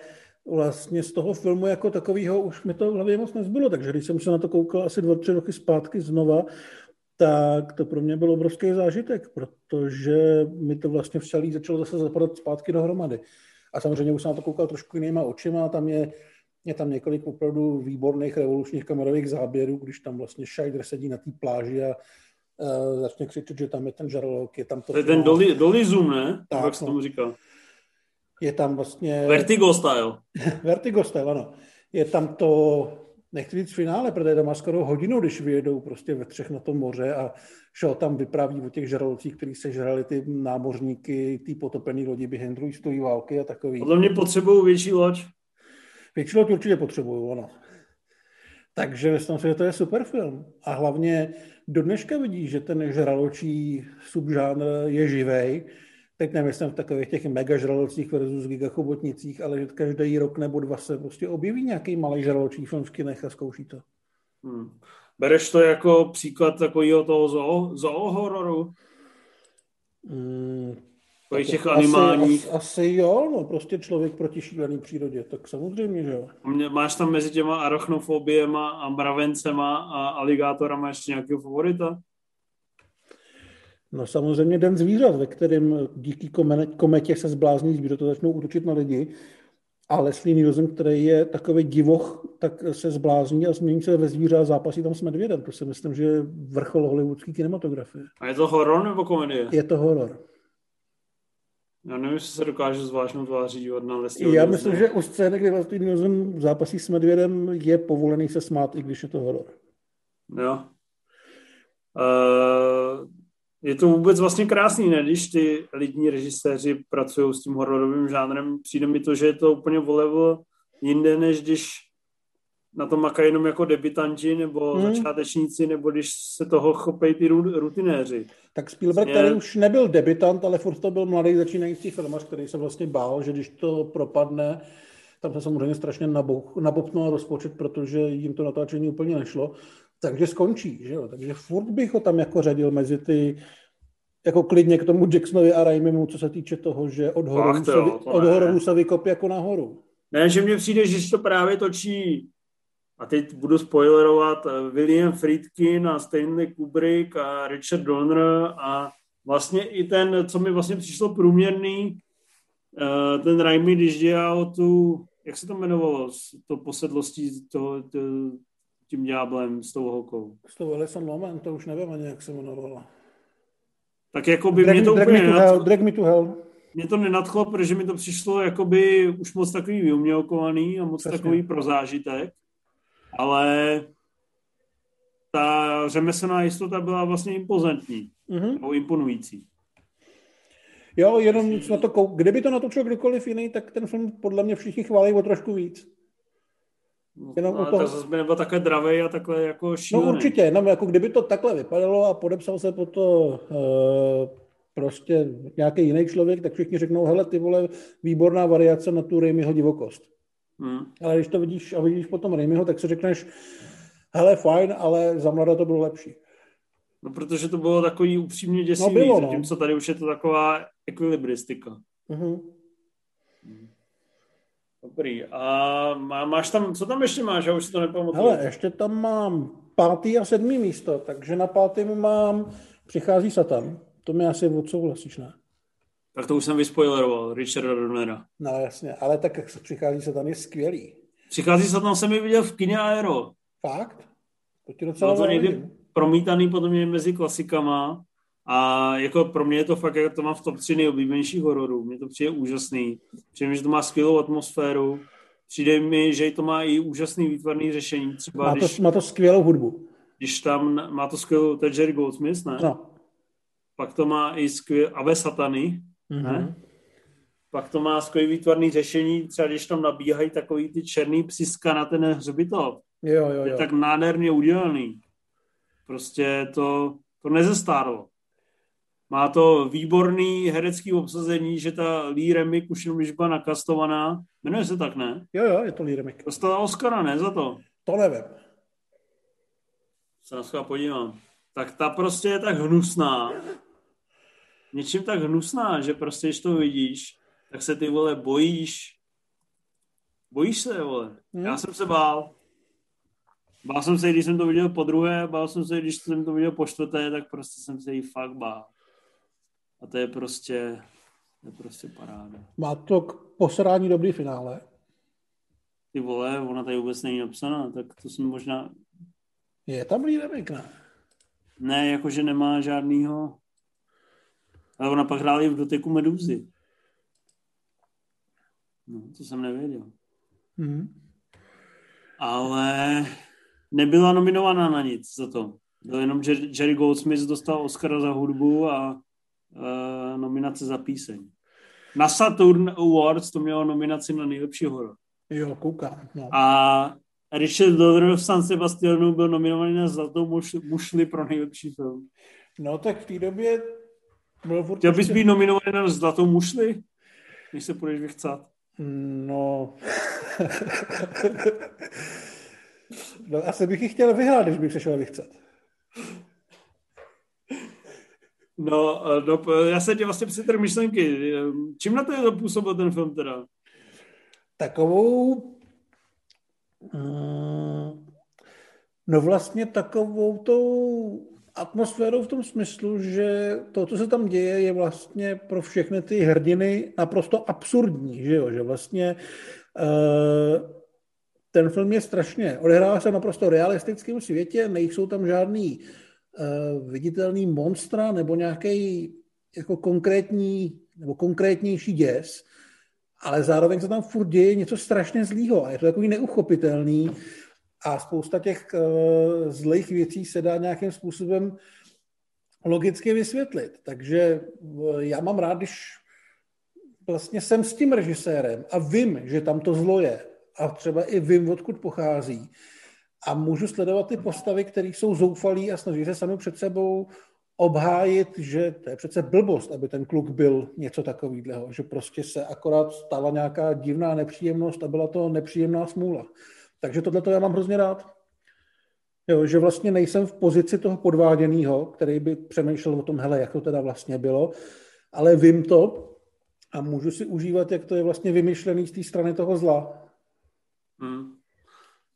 vlastně z toho filmu jako takového už mi to v hlavě moc nezbylo, takže když jsem se na to koukal asi dva, tři roky zpátky znova, tak to pro mě byl obrovský zážitek, protože mi to vlastně celý začalo zase zapadat zpátky dohromady. A samozřejmě už jsem na to koukal trošku jinýma očima, tam je je tam několik opravdu výborných revolučních kamerových záběrů, když tam vlastně Scheider sedí na té pláži a uh, začne křičet, že tam je ten žarlok, je tam to... To je ten dolly, dolly zoom, ne? Tak, Jak se no. tomu říká. Je tam vlastně... Vertigo style. Vertigo style, ano. Je tam to, nechci říct finále, protože tam má skoro hodinu, když vyjedou prostě ve třech na tom moře a šel tam vypráví o těch žralocích, kteří se žrali ty námořníky, ty potopené lodi během druhé světové války a takový. Podle mě potřebují větší loď. Většinou to určitě potřebuju, ono. Takže myslím si, že to je super film. A hlavně do dneška vidí, že ten žraločí subžánr je živej, teď nemyslím v takových těch mega žralocích versus gigachobotnicích, ale že každý rok nebo dva se prostě objeví nějaký malý žraločí film v kinech a zkouší to. Hmm. Bereš to jako příklad takového toho zoo, zoo hororu? Mm, Takových těch animálních. Asi, asi, jo, no prostě člověk proti šílený přírodě, tak samozřejmě, že jo. Mě, máš tam mezi těma arachnofobiema a mravencema a aligátorama ještě nějakého favorita? No samozřejmě den zvířat, ve kterém díky kometě se zblázní zvířata začnou útočit na lidi. A Leslie Nielsen, který je takový divoch, tak se zblázní a změní se ve zvíře a zápasí tam s medvědem. To si myslím, že je vrchol hollywoodské kinematografie. A je to horor nebo komedie? Je to horor. Já nevím, jestli se dokáže zvláštnou tváří dívat na Leslie Já myslím, že u scény, kdy Leslie Nielsen zápasí s medvědem, je povolený se smát, i když je to horor. Jo. Uh, je to vůbec vlastně krásný, ne? Když ty lidní režiséři pracují s tím hororovým žánrem, přijde mi to, že je to úplně o jinde, než když na to makají jenom jako debitanti nebo hmm. začátečníci, nebo když se toho chopejí ty rutinéři. Tak Spielberg je... tady už nebyl debitant, ale furt to byl mladý začínající filmař, který se vlastně bál, že když to propadne, tam se samozřejmě strašně nabopnul rozpočet, protože jim to natáčení úplně nešlo, takže skončí, že jo? Takže furt bych ho tam jako řadil mezi ty jako klidně k tomu Jacksonovi a Raimimu, co se týče toho, že od hororu, se, od hororu se vykopí jako nahoru. Ne, že mně přijde, že to právě točí a teď budu spoilerovat eh, William Friedkin a Stanley Kubrick a Richard Donner a vlastně i ten, co mi vlastně přišlo průměrný, eh, ten Raimi, když dělal tu, jak se to jmenovalo, to posedlostí to, to, tím ďáblem s tou holkou. S tou Alison Loman, to už nevím ani, jak se jmenovalo. Tak jako by drag, mě to drag úplně me to hell, drag me to hell. Mě to nenadchlo, protože mi to přišlo jakoby už moc takový vyumělkovaný a moc Přesně. takový pro zážitek ale ta řemeslná jistota byla vlastně impozantní, mm-hmm. nebo imponující. Jo, jenom na to kou... Kdyby to natočil kdokoliv jiný, tak ten film podle mě všichni chválí o trošku víc. No, jenom ale toho... to zase by nebyl takhle dravej a takhle jako šílený. No určitě, jenom jako kdyby to takhle vypadalo a podepsal se po to uh, prostě nějaký jiný člověk, tak všichni řeknou, hele, ty vole, výborná variace na tu Raimiho divokost. Hmm. Ale když to vidíš a vidíš potom Raimiho, tak si řekneš, hele, fajn, ale za mladá to bylo lepší. No, protože to bylo takový upřímně děsivý, no, bylo, no. zatímco tady už je to taková ekvilibristika. Uh-huh. Dobrý. A má, máš tam, co tam ještě máš? Já už si to nepamatuju. Hele, ještě tam mám pátý a sedmý místo, takže na pátém mám Přichází Satan. To mi asi odsouhlasíš, ne? Tak to už jsem vyspoileroval, Richarda Donnera. No jasně, ale tak jak se přichází se tam je skvělý. Přichází se tam, jsem ji viděl v kině Aero. Fakt? To ti docela to někdy promítaný potom mě mezi klasikama a jako pro mě je to fakt, jak to mám v top 3 nejoblíbenějších hororů. Mně to přijde úžasný. Přijde mi, že to má skvělou atmosféru. Přijde mi, že to má i úžasný výtvarný řešení. Třeba má, to, když, má to skvělou hudbu. Když tam má to skvělou, to je Jerry Goldsmith, ne? No. Pak to má i skvělé Ave Satany, Mm-hmm. Ne? Pak to má skvělý výtvarný řešení, třeba když tam nabíhají takový ty černý psiska na ten hřbitov. Jo, jo, jo. Je tak nádherně udělaný. Prostě to, to nezestárlo. Má to výborný herecký obsazení, že ta Lee Remick už jenom byla nakastovaná. Jmenuje se tak, ne? Jo, jo, je to Lee Remick. Dostala Oscara, ne, za to? To nevím. Se na podívám. Tak ta prostě je tak hnusná, něčím tak hnusná, že prostě, když to vidíš, tak se ty vole bojíš. Bojíš se, vole. Hmm. Já jsem se bál. Bál jsem se, když jsem to viděl po druhé, bál jsem se, když jsem to viděl po čtvrté, tak prostě jsem se jí fakt bál. A to je prostě, to je prostě paráda. Má to k posrání dobrý finále. Ty vole, ona tady vůbec není napsaná, tak to jsem možná... Je tam Lee ne? Ne, jakože nemá žádnýho... Ale ona pak hrála i v doteku Medúzy. No, to jsem nevěděl. Mm. Ale nebyla nominovaná na nic za to. Byl jenom Jerry Goldsmith dostal Oscara za hudbu a uh, nominace za píseň. Na Saturn Awards to mělo nominaci na nejlepší horor. Jo, koukám. No. A Richard Donner v San Sebastianu byl nominovaný na Zlatou mušli pro nejlepší film. No tak v té době Chtěl bys být nominovaný na Zlatou mušli, když se půjdeš vychcat? No... no asi bych ji chtěl vyhrát, když bych přešel vychcat. No, no, já se tě vlastně při myšlenky. Čím na to je zapůsobil ten film teda? Takovou... Mm, no vlastně takovou tou atmosférou v tom smyslu, že to, co se tam děje, je vlastně pro všechny ty hrdiny naprosto absurdní, že jo, že vlastně uh, ten film je strašně, odehrává se naprosto realistickém světě, nejsou tam žádný uh, viditelný monstra nebo nějaký jako konkrétní nebo konkrétnější děs, ale zároveň se tam furt děje něco strašně zlýho a je to takový neuchopitelný a spousta těch uh, zlých věcí se dá nějakým způsobem logicky vysvětlit. Takže uh, já mám rád, když vlastně jsem s tím režisérem a vím, že tam to zlo je a třeba i vím, odkud pochází a můžu sledovat ty postavy, které jsou zoufalí a snaží se sami před sebou obhájit, že to je přece blbost, aby ten kluk byl něco takového, že prostě se akorát stala nějaká divná nepříjemnost a byla to nepříjemná smůla. Takže tohle to já mám hrozně rád. Jo, že vlastně nejsem v pozici toho podváděného, který by přemýšlel o tom, hele, jak to teda vlastně bylo, ale vím to a můžu si užívat, jak to je vlastně vymyšlený z té strany toho zla. Hmm.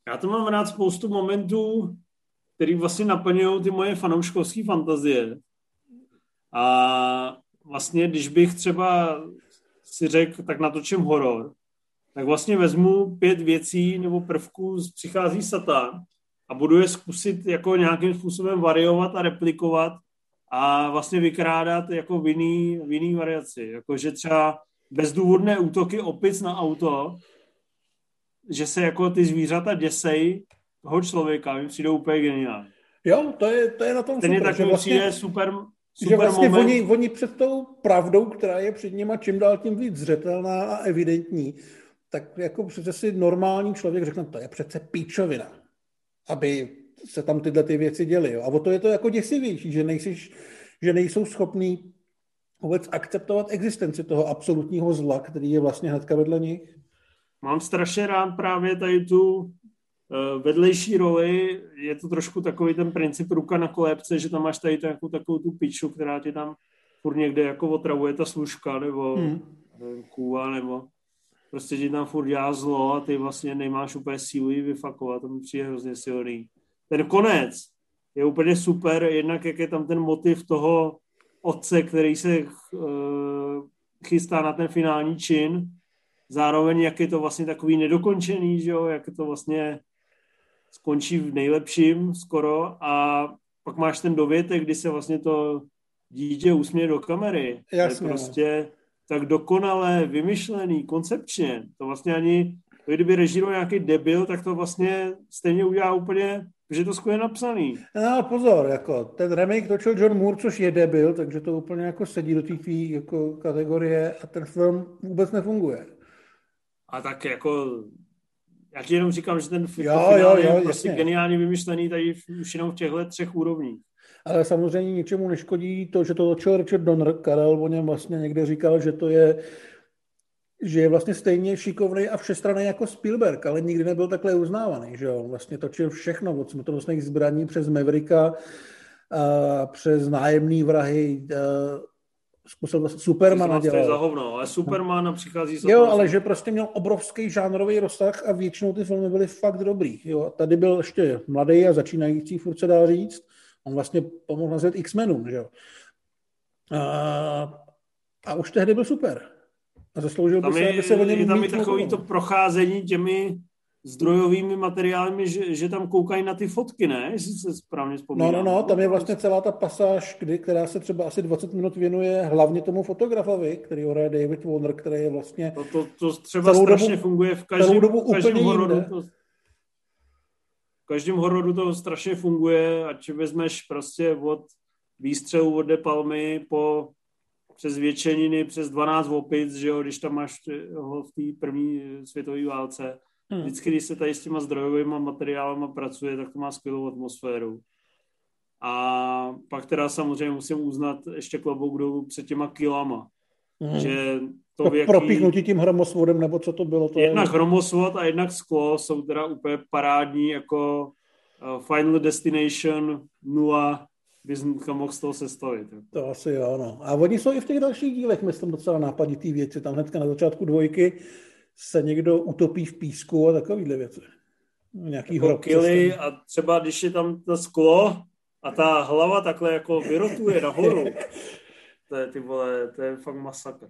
Já to mám rád spoustu momentů, který vlastně naplňují ty moje fanouškovské fantazie. A vlastně, když bych třeba si řekl, tak natočím horor, tak vlastně vezmu pět věcí nebo prvků z Přichází Satan a budu je zkusit jako nějakým způsobem variovat a replikovat a vlastně vykrádat jako v jiný, v jiný variaci. Jakože třeba bezdůvodné útoky opic na auto, že se jako ty zvířata děsej toho člověka, mi přijde úplně geniální. Jo, to je, to je na tom Ten super. tak že vlastně, super, super že vlastně moment. Oni, oni před tou pravdou, která je před nimi čím dál tím víc zřetelná a evidentní, tak jako přece si normální člověk řekne, to je přece píčovina, aby se tam tyhle ty věci děly. Jo. A o to je to jako děsivější, že, nejsiš, že nejsou schopní vůbec akceptovat existenci toho absolutního zla, který je vlastně hnedka vedle nich. Mám strašně rád právě tady tu uh, vedlejší roli. Je to trošku takový ten princip ruka na kolébce, že tam máš tady takovou, takovou tu piču, která ti tam furt někde jako otravuje ta služka, nebo hmm. kůva, nebo prostě ti tam furt dělá zlo a ty vlastně nemáš úplně sílu ji vyfakovat, to mi přijde hrozně silný. Ten konec je úplně super, jednak jak je tam ten motiv toho otce, který se uh, chystá na ten finální čin, zároveň jak je to vlastně takový nedokončený, že jo, jak to vlastně skončí v nejlepším skoro a pak máš ten dovětek, kdy se vlastně to dítě usměje do kamery. Jasně. Je prostě tak dokonale vymyšlený koncepčně. To vlastně ani, kdyby režíroval nějaký debil, tak to vlastně stejně udělá úplně, že to skvěle napsaný. No pozor, jako ten remake točil John Moore, což je debil, takže to úplně jako sedí do té jako kategorie a ten film vůbec nefunguje. A tak jako já ti jenom říkám, že ten film jo, jo, jo, je prostě geniálně vymyšlený tady už jenom v těchto třech úrovních. Ale samozřejmě ničemu neškodí to, že to točil Richard Donner. Karel o něm vlastně někde říkal, že to je že je vlastně stejně šikovný a všestranný jako Spielberg, ale nikdy nebyl takhle uznávaný, že jo. Vlastně točil všechno, od smrtonosných zbraní přes Mavericka, a přes nájemný vrahy, zkusil vlastně Supermana dělat. za hovno, ale Superman přichází Jo, ale že prostě měl obrovský žánrový rozsah a většinou ty filmy byly fakt dobrý. Jo. Tady byl ještě mladý a začínající, furt se dá říct. On vlastně pomohl nazvat X-Menům, že jo. A, a už tehdy byl super. A zasloužil by se, aby se o něm Je tam i takový to procházení těmi zdrojovými materiály, že, že tam koukají na ty fotky, ne? Jestli se správně vzpomínám. No, no, no, tam je vlastně celá ta pasáž, kdy, která se třeba asi 20 minut věnuje hlavně tomu fotografovi, který ho hraje David Warner, který je vlastně to, to, to třeba strašně dobu, funguje v každém, dobu každém hororu. To, v každém hororu to strašně funguje, ať vezmeš prostě od výstřelu od De Palmy po přes většeniny, přes 12 opic, že jo, když tam máš ho v té první světové válce. Hmm. Vždycky, když se tady s těma zdrojovými materiálama pracuje, tak to má skvělou atmosféru. A pak teda samozřejmě musím uznat ještě klobouk dolů před těma kilama. Mm. Že to, to jaký... propíchnutí tím hromosvodem, nebo co to bylo? To jednak je... hromosvod a jednak sklo jsou teda úplně parádní, jako uh, Final Destination 0 bys mohl z toho sestavit. Jako. To asi jo, no. A oni jsou i v těch dalších dílech, myslím, docela nápaditý věci. Tam hnedka na začátku dvojky se někdo utopí v písku a takovýhle věci. Nějaký jako kily a třeba když je tam to sklo a ta hlava takhle jako vyrotuje nahoru, to je ty vole, to je fakt masakr.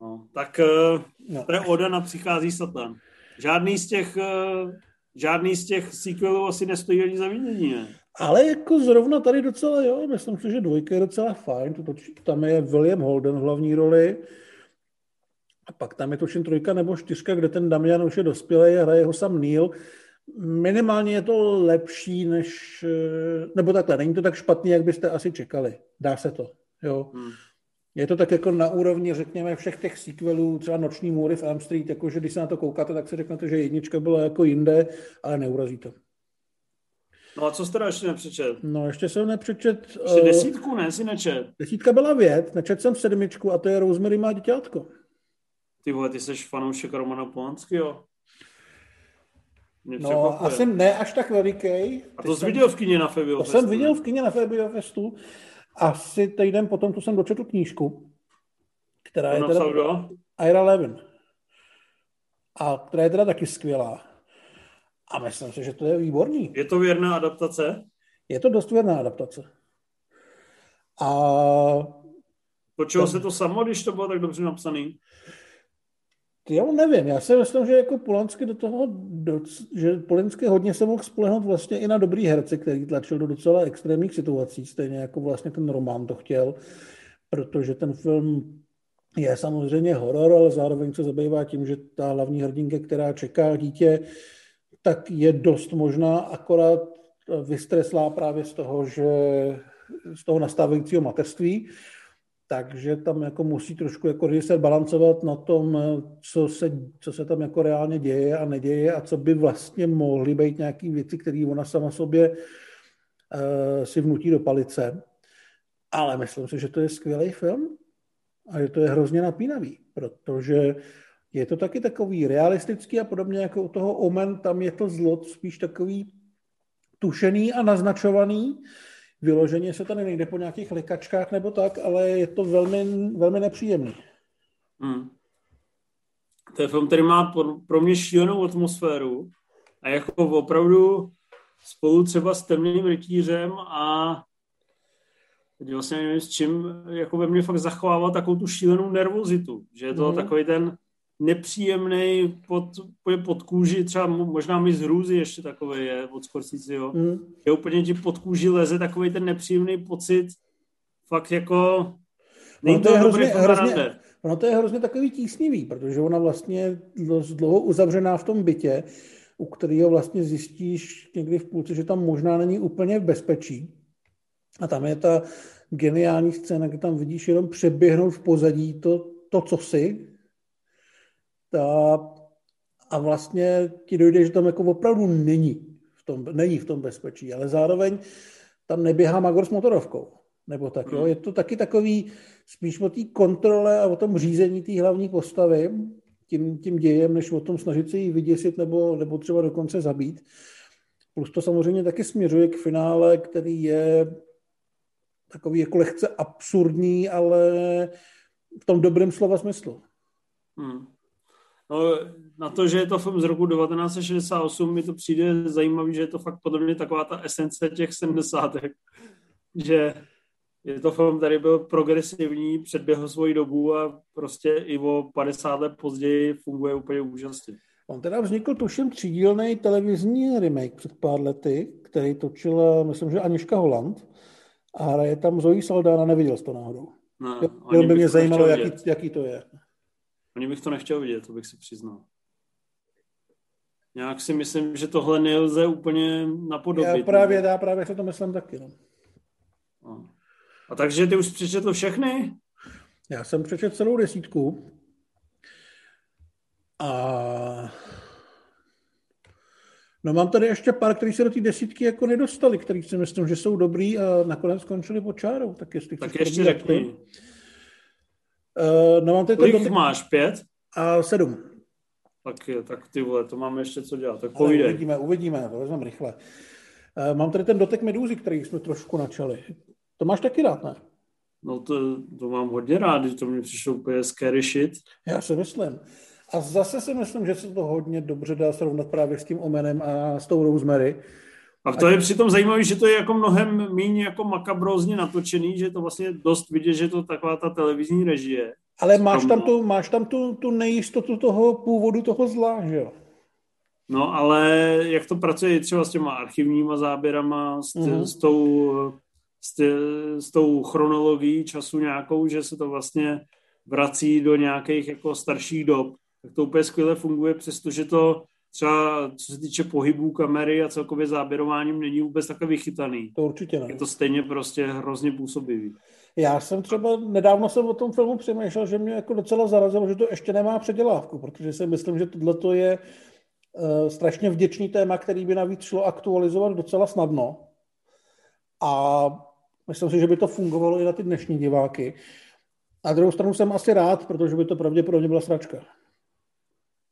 No, tak eh, no. to je Oda na Přichází Satan. Žádný z těch, eh, žádný z těch sequelů asi nestojí ani za vidění, ne? Ale jako zrovna tady docela, jo, myslím si, že dvojka je docela fajn, to, tam je William Holden v hlavní roli, a pak tam je tuším trojka nebo čtyřka, kde ten Damian už je dospělý a hraje ho sam Neil. Minimálně je to lepší než, eh, nebo takhle, není to tak špatný, jak byste asi čekali. Dá se to, jo. Hmm. Je to tak jako na úrovni, řekněme, všech těch sequelů, třeba Noční můry v Elm Street, jakože když se na to koukáte, tak si řeknete, že jednička byla jako jinde, ale neurazí to. No a co jste ještě nepřečet? No ještě jsem nepřečet... Ještě uh, desítku, ne, si nečet. Desítka byla věd, nečet jsem sedmičku a to je Rosemary má děťátko. Ty vole, ty jsi fanoušek Romana Polanského? No, asi ne až tak veliký. A to jsi viděl v kině na Fabio To jsem viděl v kině na Fabio Festu. Asi týden potom, to jsem dočetl knížku, která to je teda... Kdo? Ira Levin. A která je teda taky skvělá. A myslím si, že to je výborný. Je to věrná adaptace? Je to dost věrná adaptace. A... Počilo ten... se to samo, když to bylo tak dobře napsaný? Já nevím, já si myslím, že jako Polanský do toho, do, že Polanský hodně se mohl spolehnout vlastně i na dobrý herce, který tlačil do docela extrémních situací, stejně jako vlastně ten román to chtěl, protože ten film je samozřejmě horor, ale zároveň se zabývá tím, že ta hlavní hrdinka, která čeká dítě, tak je dost možná akorát vystreslá právě z toho, že z toho nastávajícího mateřství takže tam jako musí trošku jako se balancovat na tom, co se, co se tam jako reálně děje a neděje a co by vlastně mohly být nějaké věci, které ona sama sobě uh, si vnutí do palice. Ale myslím si, že to je skvělý film a že to je hrozně napínavý, protože je to taky takový realistický a podobně jako u toho Omen, tam je to zlo spíš takový tušený a naznačovaný, vyloženě se tady nejde po nějakých lekačkách nebo tak, ale je to velmi, velmi nepříjemný. Hmm. To je film, který má pro mě šílenou atmosféru a jako opravdu spolu třeba s temným rytířem a teď vlastně nevím s čím, jako ve mně fakt zachovává takovou tu šílenou nervozitu, že je to hmm. takový ten nepříjemný pod, pod kůži, třeba možná mi z hrůzy ještě takový je od jo. Mm. Je úplně ti pod kůži leze takový ten nepříjemný pocit, fakt jako není to, to je hrozně, hrozně, ono to je hrozně takový tísnivý, protože ona vlastně dost dlouho uzavřená v tom bytě, u kterého vlastně zjistíš někdy v půlce, že tam možná není úplně v bezpečí. A tam je ta geniální scéna, kde tam vidíš jenom přeběhnout v pozadí to, to co si, ta, a vlastně ti dojde, že tam jako opravdu není v tom, není v tom bezpečí, ale zároveň tam neběhá Magor s motorovkou. Nebo tak, jo. Hmm. Je to taky takový spíš o té kontrole a o tom řízení té hlavní postavy, tím, tím dějem, než o tom snažit se ji vyděsit nebo, nebo třeba dokonce zabít. Plus to samozřejmě taky směřuje k finále, který je takový jako lehce absurdní, ale v tom dobrém slova smyslu. Hmm. No, na to, že je to film z roku 1968, mi to přijde zajímavý, že je to fakt podobně taková ta esence těch 70. Že je to film, který byl progresivní, předběhl svoji dobu a prostě i o 50 let později funguje úplně úžasně. On teda vznikl, tuším, třídílný televizní remake před pár lety, který točila, myslím, že Aniška Holland. A hraje tam Zoe Saldana, neviděl jsi to náhodou. No, by mě zajímalo, jaký, jaký to je. Ani bych to nechtěl vidět, to bych si přiznal. Nějak si myslím, že tohle nelze úplně napodobit. Já právě, já právě se to myslím taky. No. A takže ty už přečetl všechny? Já jsem přečetl celou desítku. A No mám tady ještě pár, který se do té desítky jako nedostali, který si myslím, že jsou dobrý a nakonec skončili pod čárou. Tak, jestli tak ještě řekni. Uh, no mám tady Kolik dotek... máš? Pět? A sedm. Tak, tak ty vole, to máme ještě co dělat. Tak povídej. Uvidíme, uvidíme, to vezmeme rychle. Uh, mám tady ten dotek medúzy, který jsme trošku načali. To máš taky rád, ne? No to, to mám hodně rád, že to mi přišlo úplně scary shit. Já si myslím. A zase si myslím, že se to hodně dobře dá srovnat právě s tím Omenem a s tou Rosemary. A to je přitom zajímavé, že to je jako mnohem méně jako makabrózně natočený, že to vlastně dost vidět, že to taková ta televizní režie. Ale máš tam, tu, máš tam tu, tu nejistotu toho původu toho zla, že jo? No, ale jak to pracuje třeba s těma archivníma záběrama, s, mm-hmm. s, tou, s, tě, s tou chronologií času nějakou, že se to vlastně vrací do nějakých jako starších dob, tak to úplně skvěle funguje, přestože to třeba co se týče pohybů kamery a celkově záběrováním není vůbec takový chytaný. To určitě ne. Je to stejně prostě hrozně působivý. Já jsem třeba, nedávno jsem o tom filmu přemýšlel, že mě jako docela zarazilo, že to ještě nemá předělávku, protože si myslím, že tohle je uh, strašně vděčný téma, který by navíc šlo aktualizovat docela snadno. A myslím si, že by to fungovalo i na ty dnešní diváky. Na druhou stranu jsem asi rád, protože by to pravděpodobně byla sračka.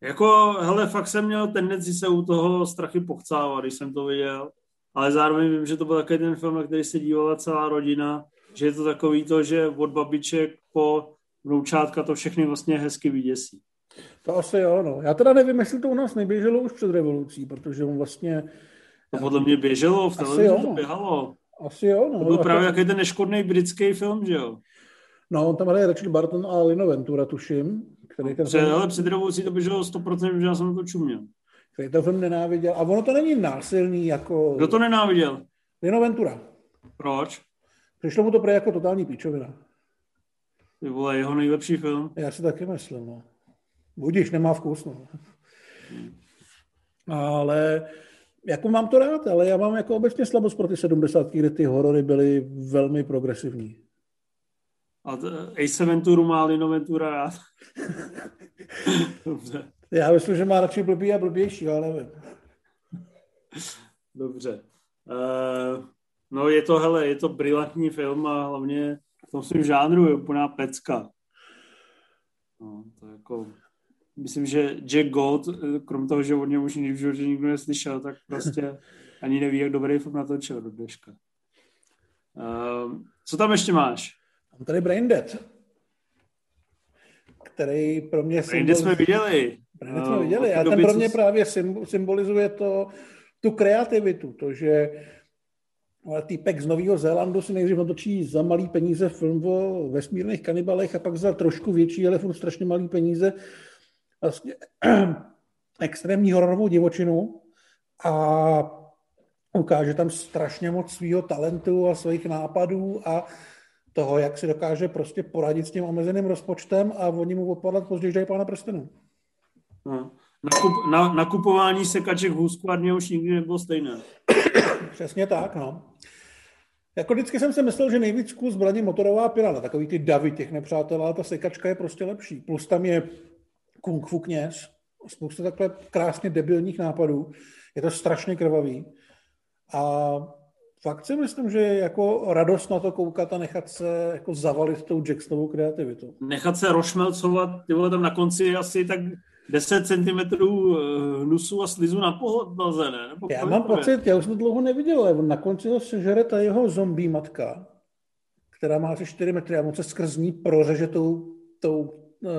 Jako, hele, fakt jsem měl tendenci se u toho strachy pochcávat, když jsem to viděl, ale zároveň vím, že to byl takový ten film, na který se dívala celá rodina, že je to takový to, že od babiček po vnoučátka to všechny vlastně hezky vyděsí. To asi jo, no. Já teda nevím, jestli to u nás neběželo už před revolucí, protože on vlastně... To podle mě běželo, v televizi jo, to no. běhalo. Asi jo, no. To byl právě jaký ten neškodný britský film, že jo? No, on tam hraje Richard Barton a Lino Ventura, tuším. Který ten před, film... ale před revolucí to běželo 100%, že já jsem to čuměl. Který ten film nenáviděl. A ono to není násilný jako... Kdo to nenáviděl? Lino Ventura. Proč? Přišlo mu to prý jako totální píčovina. Ty vole, jeho nejlepší film. Já si taky myslím, no. Budíš, nemá vkus, no. Ale jako mám to rád, ale já mám jako obecně slabost pro ty 70. kde ty horory byly velmi progresivní. A Ace Ventura má Lino Ventura rád. Dobře. Já myslím, že má radši blbý a blbější, ale nevím. Dobře. Uh, no je to, hele, je to brilantní film a hlavně v tom svým žánru je úplná pecka. No, to jako, myslím, že Jack Gold, krom toho, že od něm už nikdy v životě nikdo neslyšel, tak prostě ani neví, jak dobrý film natočil do dneška. Uh, co tam ještě máš? Mám tady Brain Dead, který pro mě... Brain Dead jsme viděli. Brain Dead jsme no, viděli a ten pro mě právě symbolizuje to, tu kreativitu, to, že týpek z Nového Zélandu si nejdřív natočí za malý peníze film o vesmírných kanibalech a pak za trošku větší, ale furt strašně malý peníze vlastně extrémní hororovou divočinu a ukáže tam strašně moc svého talentu a svých nápadů a toho, jak si dokáže prostě poradit s tím omezeným rozpočtem a oni mu odpadat později dají pána prstenů. No. Nakup, na, nakupování sekaček v hůzkladně už nikdy nebylo stejné. Přesně tak, no. Jako vždycky jsem si myslel, že nejvíc kus zbraní motorová pirana, takový ty davy těch nepřátel, ale ta sekačka je prostě lepší. Plus tam je kung fu kněz, spousta takhle krásně debilních nápadů. Je to strašně krvavý. A fakt si myslím, že je jako radost na to koukat a nechat se jako zavalit tou Jacksonovou kreativitou. Nechat se rošmelcovat, ty vole, tam na konci asi tak 10 cm hnusu a slizu na podlaze, ne? Nebo já mám pocit, já už to dlouho neviděl, ale na konci ho sežere ta jeho zombie matka, která má asi 4 metry a on se skrz ní prořeže tou, tou uh,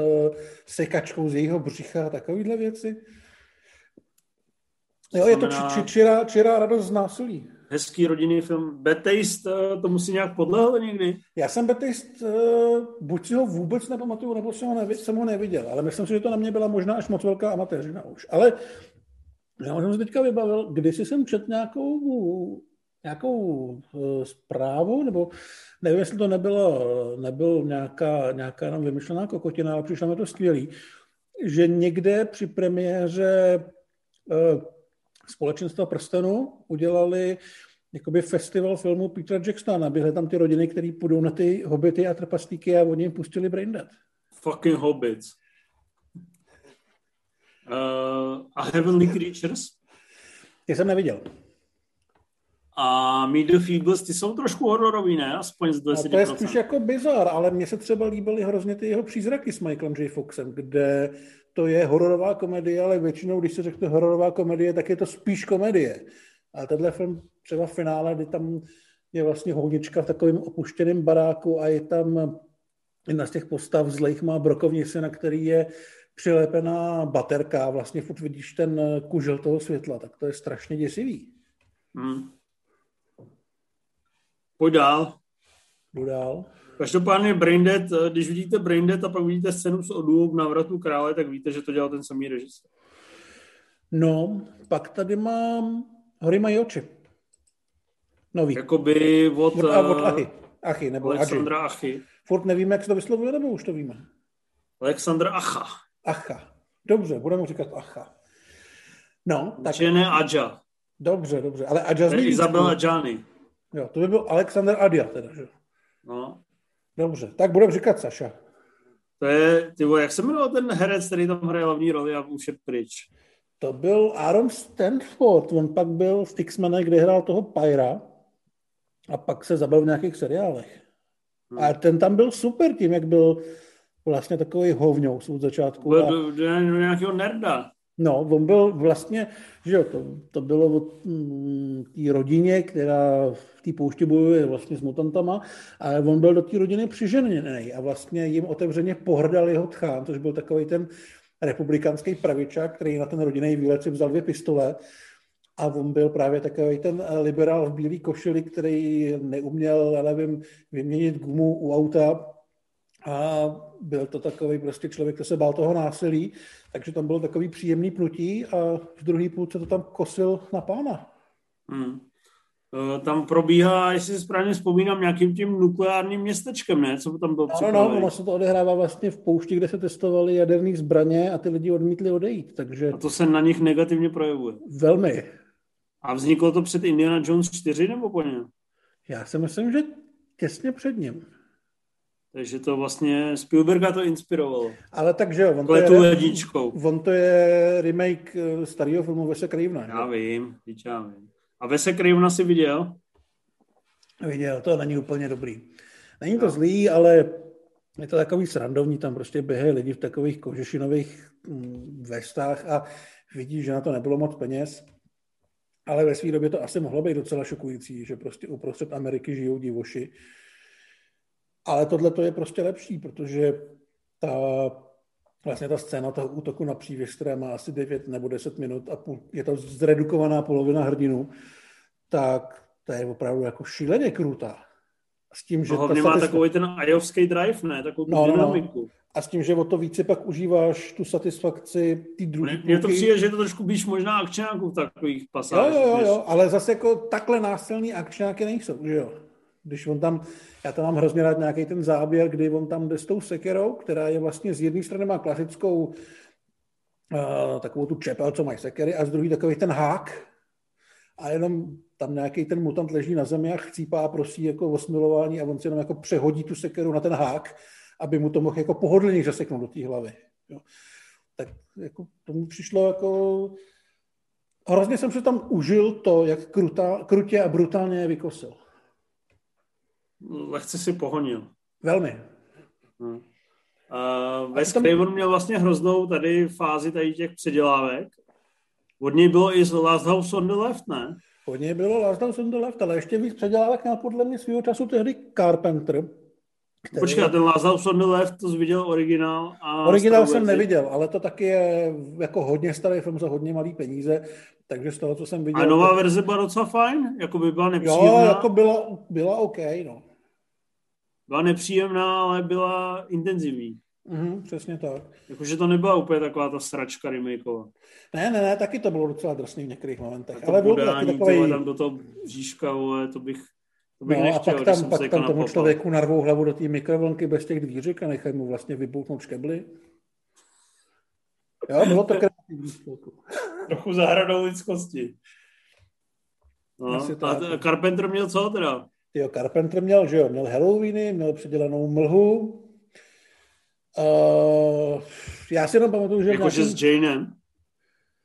sekačkou z jejího břicha a takovýhle věci. Jo, je to či, či, čirá radost z násilí hezký rodinný film. Bad eh, to musí nějak podlehl někdy? Já jsem Bad Taste, eh, buď si ho vůbec nepamatuju, nebo jsem ho, nevi, jsem ho neviděl, ale myslím si, že to na mě byla možná až moc velká amatéřina už. Ale já jsem se teďka vybavil, když jsem čet nějakou, nějakou uh, zprávu, nebo nevím, jestli to nebylo, nebyl nějaká, nějaká nám vymyšlená kokotina, ale přišlo mi to skvělý, že někde při premiéře společenstva prstenu udělali jakoby festival filmu Petra Jacksona. Naběhly tam ty rodiny, které půjdou na ty hobity a trpaslíky a oni jim pustili Braindead. Fucking hobbits. Uh, a Heavenly Creatures? Ty jsem neviděl. A Meet the Feebles, ty jsou trošku hororový, ne? Aspoň z 10%. A to je spíš jako bizar, ale mně se třeba líbily hrozně ty jeho přízraky s Michaelem J. Foxem, kde to je hororová komedie, ale většinou, když se řekne hororová komedie, tak je to spíš komedie. A tenhle film třeba v finále, kdy tam je vlastně honička v takovém opuštěném baráku a je tam jedna z těch postav zlejch má brokovnici, na který je přilepená baterka, vlastně furt vidíš ten kužel toho světla, tak to je strašně děsivý. Hmm. Pojď dál. Jdu dál. Každopádně Braindead, když vidíte Braindead a pak vidíte scénu s Odu v návratu krále, tak víte, že to dělal ten samý režisér. No, pak tady mám Hory mají oči. Nový. Jakoby od... Od, a od eh, Achy. Achy, nebo Alexandra Achy. Achy. Furt nevíme, jak se to vyslovuje, nebo už to víme? Alexandra Acha. Acha. Dobře, budeme říkat Acha. No, tak... Či ne Adja. Dobře, dobře, ale Adja zní Isabel Adjani. Jo, to by byl Alexander Adja teda, že? No. Dobře, tak budeme říkat Saša. To je, ty jak se jmenoval ten herec, který tam hraje hlavní roli a už je pryč? To byl Aaron Stanford, on pak byl v Tixmane, kde hrál toho Pyra a pak se zabil v nějakých seriálech. Hmm. A ten tam byl super tím, jak byl vlastně takový hovňous od začátku. Byl, byl nějakého nerda. No, on byl vlastně, že jo, to, to bylo od mm, té rodině, která té poušti bojuje vlastně s mutantama, ale on byl do té rodiny přiženěný a vlastně jim otevřeně pohrdal jeho tchán, což byl takový ten republikánský pravičák, který na ten rodinný výlet si vzal dvě pistole a on byl právě takový ten liberál v bílý košili, který neuměl, já nevím, vyměnit gumu u auta a byl to takový prostě člověk, který se bál toho násilí, takže tam bylo takový příjemný pnutí a v druhý půlce to tam kosil na pána. Hmm. E, tam probíhá, jestli si správně vzpomínám, nějakým tím nukleárním městečkem, ne? Co tam bylo No, no, ono se to odehrává vlastně v poušti, kde se testovaly jaderné zbraně a ty lidi odmítli odejít, takže... A to se na nich negativně projevuje. Velmi. A vzniklo to před Indiana Jones 4 nebo po něm? Já si myslím, že těsně před ním. Takže to vlastně Spielberga to inspirovalo. Ale takže jo, on to, je, jedničkou. on to je remake eh, starého filmu Vese Cravena. Já vím, já vím. A Vese Cravena si viděl? Viděl, to není úplně dobrý. Není to no. zlý, ale je to takový srandovní, tam prostě běhají lidi v takových kožešinových mm, vestách a vidí, že na to nebylo moc peněz. Ale ve své době to asi mohlo být docela šokující, že prostě uprostřed Ameriky žijou divoši ale tohle to je prostě lepší, protože ta, vlastně ta scéna toho útoku na přívěš, která má asi 9 nebo 10 minut a půl, je to zredukovaná polovina hrdinu, tak to je opravdu jako šíleně krutá. S tím, že no, ta má takový ten ajovský drive, ne? Takovou no, dynamiku. No. A s tím, že o to více pak užíváš tu satisfakci ty druhé Mně to přijde, že je to trošku blíž možná akčňáků v takových pasážích. Jo, jo, jo, jo, ale zase jako takhle násilný akčňáky nejsou, že jo? Když on tam, já tam mám hrozně rád nějaký ten záběr, kdy on tam jde s tou sekerou, která je vlastně z jedné strany má klasickou uh, takovou tu čepel, co mají sekery, a z druhé takový ten hák. A jenom tam nějaký ten mutant leží na zemi a chcípá prosí jako o smilování a on si jenom jako přehodí tu sekeru na ten hák, aby mu to mohl jako pohodlně zaseknout do té hlavy. Jo. Tak jako to mi přišlo jako... Hrozně jsem se tam užil to, jak krutá, krutě a brutálně je vykosil lehce si pohonil. Velmi. Hmm. Uh, Wes tam... Craven měl vlastně hroznou tady fázi tady těch předělávek. Od něj bylo i z Last House on the Left, ne? Od něj bylo Last House on the Left, ale ještě víc předělávek měl podle mě svého času tehdy Carpenter. Který... Počkej, ten Last House on the Left, to jsi viděl originál? A originál jsem neviděl, ale to taky je jako hodně starý film za hodně malý peníze, takže z toho, co jsem viděl... A nová verze byla docela fajn? Jako by byla nepříjemná? Jo, jako byla, byla OK, no byla nepříjemná, ale byla intenzivní. Mm, přesně tak. Jakože to nebyla úplně taková ta sračka remakeová. Ne, ne, ne, taky to bylo docela drsný v některých momentech. ale byl to taky takový... tam do toho bříška, vole, to bych, to bych no, nechtěl, a pak tam, pak tam tomu člověku narvou hlavu do té mikrovlnky bez těch dvířek a nechají mu vlastně vybouknout škebly. Jo, bylo to kreativní Trochu zahradou lidskosti. No, a Carpenter měl co teda? Jo, Carpenter měl, že jo, měl Halloweeny, měl předělanou mlhu. Uh, já si jenom pamatuju, že... Jakože nějakým... s Janem?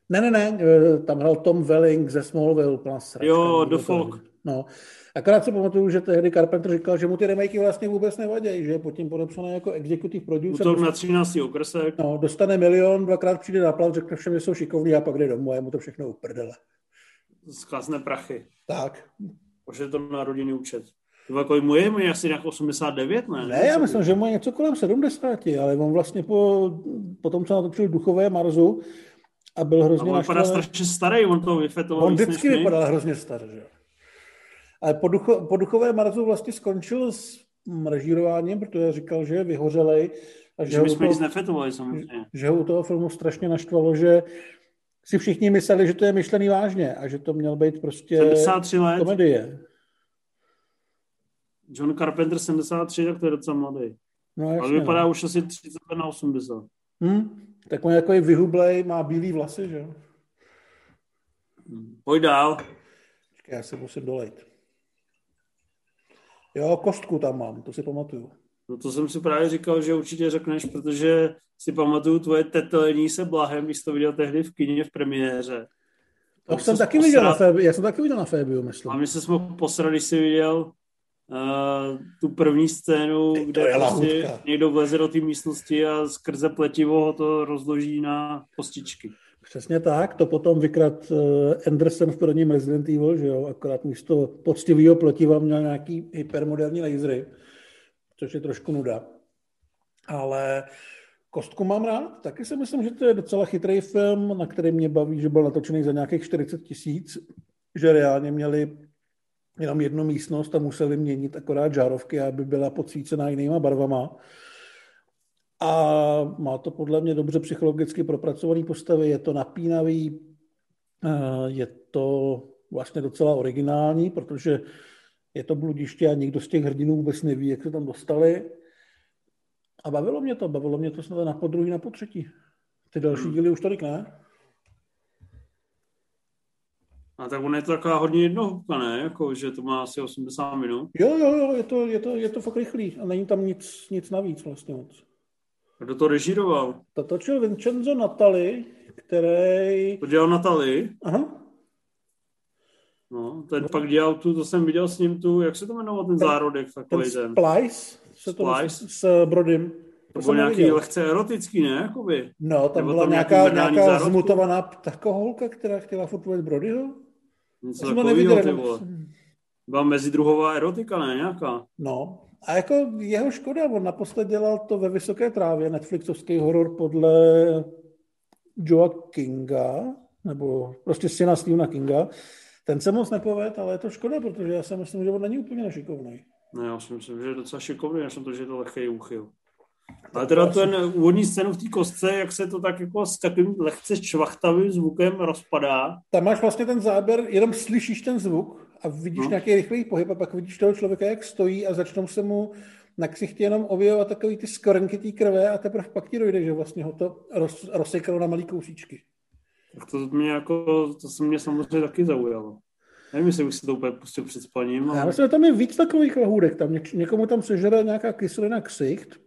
Ne, ne, ne, eh, tam hrál Tom Welling ze Smallville, plná sračka. Jo, do folk. No, akorát si pamatuju, že tehdy Carpenter říkal, že mu ty remakey vlastně vůbec nevadí, že je pod tím podepsaný jako executive producer. To na 13. okresek. No, dostane milion, dvakrát přijde na plat, řekne všem, že jsou šikovní a pak jde domů a je mu to všechno uprdele. Zkazné prachy. Tak. Pošle to na rodinný účet. To jako mu je, mu je asi nějak 89, ne? Ne, já myslím, že mu je něco kolem 70, ale on vlastně po, po tom, co natočil Duchové Marzu, a byl hrozně a on vypadá strašně starý, on to vyfetoval On vždycky vypadal hrozně starý, že Ale po, ducho, po Duchové Marzu vlastně skončil s režírováním, protože říkal, že je vyhořelej. A že, že my jsme nic nefetovali samozřejmě. Že, že u toho filmu strašně naštvalo, že si všichni mysleli, že to je myšlený vážně a že to měl být prostě 73 let. komedie. John Carpenter 73, tak to je docela mladý. No, jasně, Ale vypadá no. už asi 30 na 80. Hmm, tak on jako je vyhublej, má bílý vlasy, že jo? Pojď dál. Já se musím dolejt. Jo, kostku tam mám, to si pamatuju. No to jsem si právě říkal, že určitě řekneš, protože si pamatuju tvoje tetelení se blahem, když to viděl tehdy v kině v premiéře. To jsem taky viděl na Fébi, já jsem taky viděl na Fébiu, myslím. A my se jsme posrali, když jsi viděl uh, tu první scénu, kde prostě někdo vleze do té místnosti a skrze pletivo ho to rozloží na postičky. Přesně tak, to potom vykrát uh, Anderson v prvním Resident Evil, že jo, akorát místo poctivého pletiva měl nějaký hypermoderní lasery, což je trošku nuda. Ale Kostku mám rád, taky si myslím, že to je docela chytrý film, na který mě baví, že byl natočený za nějakých 40 tisíc, že reálně měli jenom jednu místnost a museli měnit akorát žárovky, aby byla podsvícená jinýma barvama. A má to podle mě dobře psychologicky propracovaný postavy, je to napínavý, je to vlastně docela originální, protože je to bludiště a nikdo z těch hrdinů vůbec neví, jak se tam dostali. A bavilo mě to, bavilo mě to snad na podruhý, na potřetí. Ty další hmm. díly už tolik ne. A tak on je to taková hodně jednohubka, ne? Jako, že to má asi 80 minut. Jo, jo, jo, je to, je to, je to fakt rychlý a není tam nic, nic navíc vlastně moc. A kdo to režíroval? To točil Vincenzo Natali, který... To dělal Natali? Aha. No, ten no. pak dělal tu, to jsem viděl s ním tu, jak se to jmenoval ten zárodek takový ten? Splice? Se to Splice? S Brodym. To, to byl nějaký viděl. lehce erotický, ne? Jakoby. No, tam Nebo byla nějaká, nějaká zmutovaná ptakoholka, která chtěla furt Brodyho. Něco takového, ty vole. Byla mezidruhová erotika, ne? Nějaká. No, a jako jeho škoda, on naposled dělal to ve Vysoké trávě, Netflixovský horor podle Joa Kinga, nebo prostě syna Stephena Kinga. Ten se moc nepoved, ale je to škoda, protože já si myslím, že on není úplně nešikovný. Ne, já si myslím, že je docela šikovný, já jsem to, že je to lehký úchyl. Ale teda ten úvodní scénu v té kostce, jak se to tak jako s takovým lehce čvachtavým zvukem rozpadá. Tam máš vlastně ten záběr, jenom slyšíš ten zvuk a vidíš no. nějaký rychlý pohyb a pak vidíš toho člověka, jak stojí a začnou se mu na ksichtě jenom objevovat takový ty skorenky té krve a teprve pak ti dojde, že vlastně ho to roz, rozsekalo na malý kousíčky. Tak to mě jako, to se mě samozřejmě taky zaujalo. Nevím, jestli bych si to úplně pustil před spaním. Ale... Já myslím, že tam je víc takových lahůdek. Tam někomu tam sežere nějaká kyselina ksicht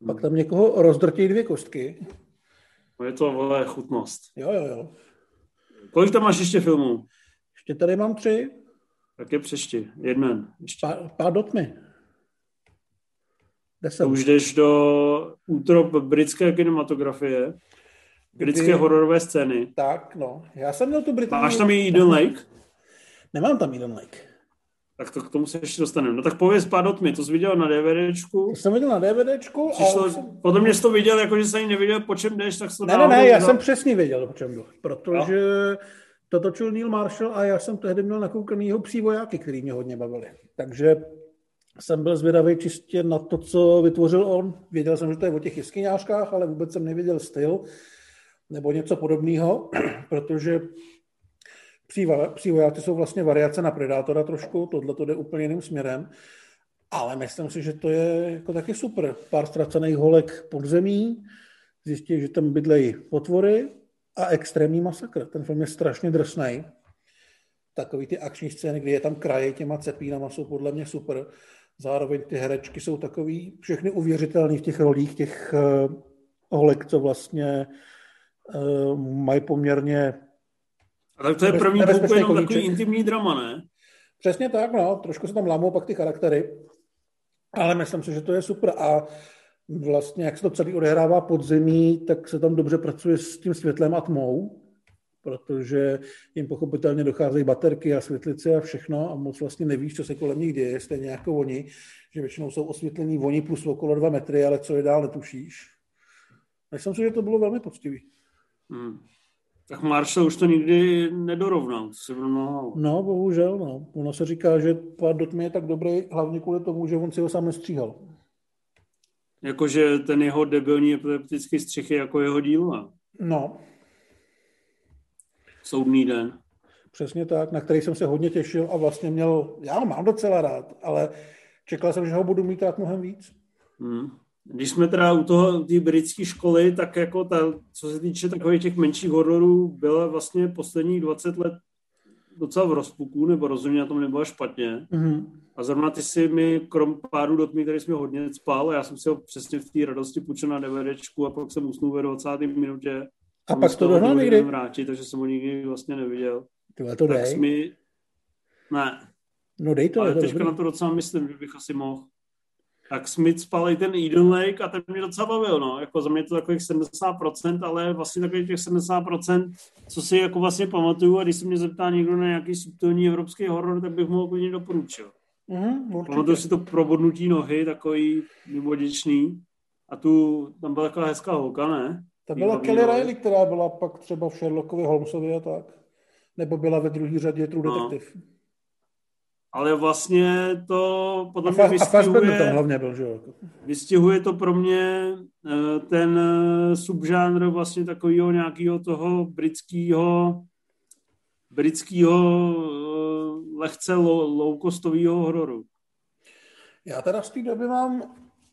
Hmm. Pak tam někoho rozdrtí dvě kostky. No je to vole chutnost. Jo, jo, jo. Kolik tam máš ještě filmů? Ještě tady mám tři. Tak je přešti. Jeden. Ještě. Pár, pár do tmy. To už jdeš do útrop britské kinematografie, britské Kdy... hororové scény. Tak, no. Já jsem měl tu britskou... Máš tam i Eden Lake? Nemám tam Eden Lake. Tak to k tomu se ještě dostaneme. No tak pověz pár tmy, to jsi viděl na DVDčku. To jsem viděl na DVDčku. Přišlo, a jsem... Podle mě jsi to viděl, jako že jsem nevěděl, po čem jdeš, tak to Ne, ne, ne, já jsem přesně věděl, po čem jdu. Protože no. to točil Neil Marshall a já jsem tehdy měl nakoukaný jeho přívojáky, který mě hodně bavili. Takže jsem byl zvědavý čistě na to, co vytvořil on. Věděl jsem, že to je o těch jeskyňářkách, ale vůbec jsem nevěděl styl nebo něco podobného, protože Psí vojáci jsou vlastně variace na Predátora trošku, tohle to jde úplně jiným směrem, ale myslím si, že to je jako taky super. Pár ztracených holek pod zemí, zjistí, že tam bydlejí potvory a extrémní masakr. Ten film je strašně drsný. Takový ty akční scény, kdy je tam kraje těma cepínama, jsou podle mě super. Zároveň ty herečky jsou takový všechny uvěřitelný v těch rolích těch uh, holek, co vlastně mají poměrně... A tak to je první půlku jenom takový intimní drama, ne? Přesně tak, no. Trošku se tam lámou pak ty charaktery. Ale myslím si, že to je super. A vlastně, jak se to celý odehrává pod zemí, tak se tam dobře pracuje s tím světlem a tmou, protože jim pochopitelně docházejí baterky a světlice a všechno a moc vlastně nevíš, co se kolem nich děje, stejně jako oni, že většinou jsou osvětlení oni plus okolo dva metry, ale co je dál, netušíš. Myslím si, že to bylo velmi poctivý. Hmm. Tak Marshall už to nikdy nedorovnal, No, bohužel, no. Ono se říká, že pát do tmy je tak dobrý, hlavně kvůli tomu, že on si ho sám nestříhal. Jakože ten jeho debilní epileptický střih je jako jeho dílo. No. Soudný den. Přesně tak, na který jsem se hodně těšil a vlastně měl, já ho mám docela rád, ale čekal jsem, že ho budu mít rád mnohem víc. Hmm. Když jsme teda u toho té britské školy, tak jako ta, co se týče takových těch menších hororů, byla vlastně posledních 20 let docela v rozpuku, nebo rozumně na tom nebylo špatně. Mm-hmm. A zrovna ty si mi, krom pádu do tmy, který jsme hodně spal, já jsem si ho přesně v té radosti půjčil na DVDčku a pak jsem usnul ve 20. minutě. A pak to dohnal někdy? Vrátit, takže jsem ho nikdy vlastně neviděl. Tyhle to dej. Mi... Ne. No dej to. Ale teďka na to docela myslím, že bych asi mohl tak Smith spal i ten Eden Lake a ten mě docela bavil, no. Jako za mě to takových 70%, ale vlastně takových těch 70%, co si jako vlastně pamatuju a když se mě zeptá někdo na nějaký subtilní evropský horor, tak bych mu ho klidně doporučil. Mm, Pamatuju si to probodnutí nohy, takový mimodičný. A tu, tam byla taková hezká holka, ne? Ta byla Kelly Riley, která byla pak třeba v Sherlockovi Holmesovi a tak. Nebo byla ve druhé řadě True no. Detective ale vlastně to podle mě vystihuje, to hlavně byl, že vystihuje to pro mě eh, ten eh, subžánr vlastně takového nějakého toho britského britského eh, lehce low-costového hororu. Já teda z té doby mám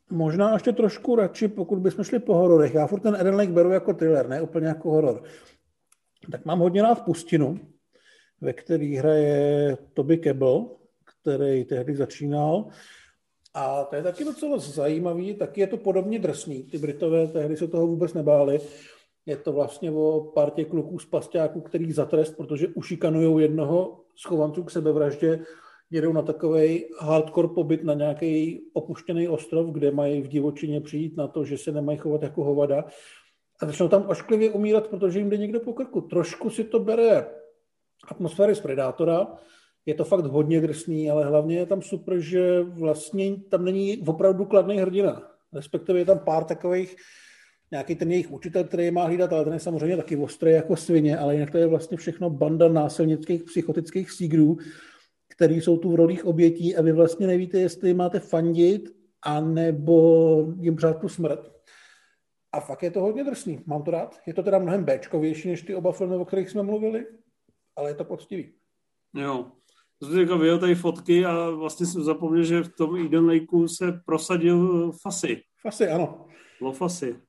možná ještě trošku radši, pokud bychom šli po hororech. Já furt ten Eden Lake beru jako thriller, ne úplně jako horor. Tak mám hodně rád Pustinu, ve který hraje Toby Kebbell, který tehdy začínal. A to je taky docela zajímavý, taky je to podobně drsný. Ty Britové tehdy se toho vůbec nebáli. Je to vlastně o partě kluků z pasťáků, který za trest, protože ušikanují jednoho schovanců k sebevraždě, jedou na takový hardcore pobyt na nějaký opuštěný ostrov, kde mají v divočině přijít na to, že se nemají chovat jako hovada a začnou tam ošklivě umírat, protože jim jde někdo po krku. Trošku si to bere atmosféry z Predátora, je to fakt hodně drsný, ale hlavně je tam super, že vlastně tam není opravdu kladný hrdina. Respektive je tam pár takových, nějaký ten jejich učitel, který je má hlídat, ale ten je samozřejmě taky ostrý jako svině, ale jinak to je vlastně všechno banda násilnických psychotických sígrů, který jsou tu v rolích obětí a vy vlastně nevíte, jestli máte fandit, anebo jim přát tu smrt. A fakt je to hodně drsný, mám to rád. Je to teda mnohem Bčkovější než ty oba filmy, o kterých jsme mluvili, ale je to poctivý. Jo, jsem říkal, vyjel tady fotky a vlastně jsem zapomněl, že v tom Eden Lakeu se prosadil Fasy. Fasy, ano. Low Fasy.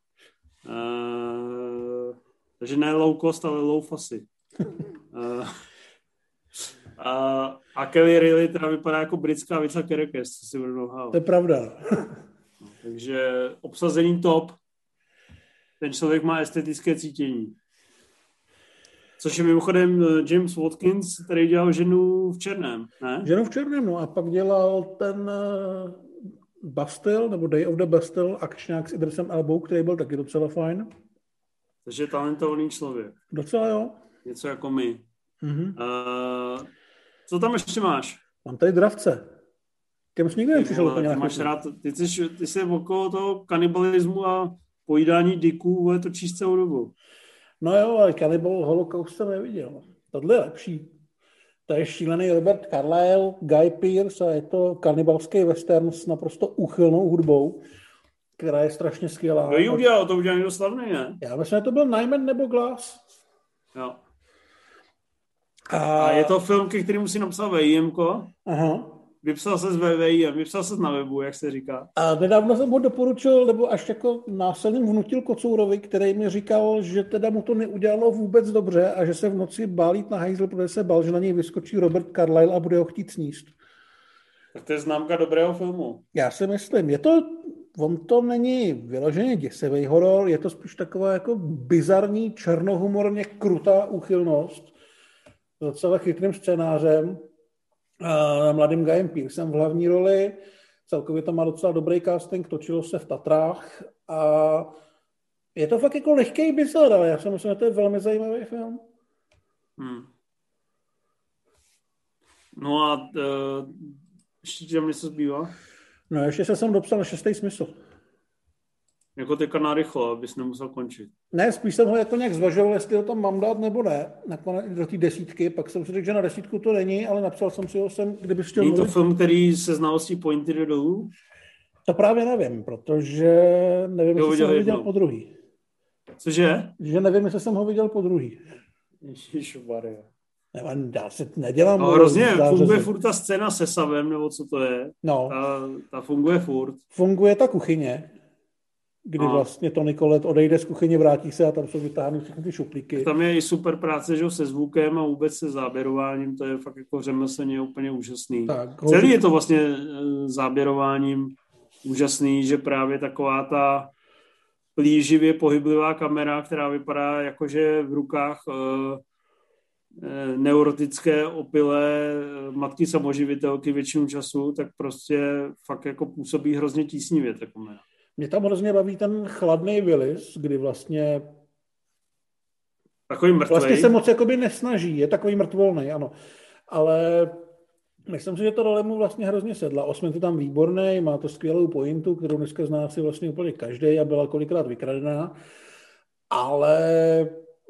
Uh, takže ne low cost, ale low Fasy. uh, a, a Kelly Riley teda vypadá jako britská Vica Kerekes, co si budu To je pravda. takže obsazení top. Ten člověk má estetické cítění. Což je mimochodem eh, James Watkins, který dělal ženu v černém, ne? Ženu v černém, no a pak dělal ten uh, Bastille, nebo Day of the Bastille, akčňák s Idrisem Elbou, který byl taky docela fajn. Takže talentovaný člověk. Docela jo. Něco jako my. Mm-hmm. Uh, co tam ještě máš? Mám tady dravce. Těm jsi nikdy nepřišel úplně ty máš rád, ty jsi, ty jsi okolo toho kanibalismu a pojídání dyků, to číst celou dobu. No jo, ale Cannibal Holocaust jsem neviděl. Tohle je lepší. To je šílený Robert Carlyle, Guy Pearce a je to kanibalský western s naprosto úchylnou hudbou, která je strašně skvělá. Kdo ji udělal? To udělal někdo slavný, ne? Já myslím, že to byl Nyman nebo Glass. Jo. A... a je to film, ke kterému si napsal VIMko. Aha. Vypsal se z VVIM, vypsal se na webu, jak se říká. A nedávno jsem ho doporučil, nebo až jako násilným vnutil Kocourovi, který mi říkal, že teda mu to neudělalo vůbec dobře a že se v noci bálít na hajzl, protože se bál, že na něj vyskočí Robert Carlyle a bude ho chtít sníst. Tak to je známka dobrého filmu. Já si myslím. Je to on to není vyloženě děsivý horor, je to spíš taková jako bizarní, černohumorně krutá úchylnost s docela chytrým scénářem a mladým Guy Pearsem v hlavní roli. Celkově to má docela dobrý casting, točilo se v Tatrách a je to fakt jako lehký bizar, ale já si myslím, že to je velmi zajímavý film. Hmm. No a uh, ještě tam něco zbývá? No ještě se jsem dopsal šestý smysl. Jako teďka na rychlo, abys nemusel končit. Ne, spíš jsem ho jako nějak zvažoval, jestli ho tam mám dát nebo ne, nakonec do té desítky, pak jsem si řekl, že na desítku to není, ale napsal jsem si ho sem, kdyby chtěl Není to film, který se znalostí pointy dolů? To právě nevím, protože nevím, jestli jsem ho viděl po druhý. Cože? Že nevím, jestli jsem ho viděl po druhý. Ježišmarja. Ne, já se nedělám. No, hrozně funguje furt ta scéna se Savem, nebo co to je. No. Ta, ta funguje furt. Funguje ta kuchyně, kdy no. vlastně to Nikolet odejde z kuchyně, vrátí se a tam jsou vytáhny všechny ty šuplíky. Tam je i super práce, že se zvukem a vůbec se záběrováním, to je fakt jako řemeslně úplně úžasný. Tak, Celý je to vlastně eh, záběrováním úžasný, že právě taková ta plíživě pohyblivá kamera, která vypadá jakože v rukách uh, neurotické opilé matky samoživitelky většinu času, tak prostě fakt jako působí hrozně tísnivě ta kamera. Mě tam hrozně baví ten chladný Willis, kdy vlastně Takový mrtvej. Vlastně se moc jakoby nesnaží, je takový mrtvolný, ano. Ale myslím si, že to role mu vlastně hrozně sedla. Osmin to tam výborný, má to skvělou pointu, kterou dneska zná si vlastně úplně každý a byla kolikrát vykradená. Ale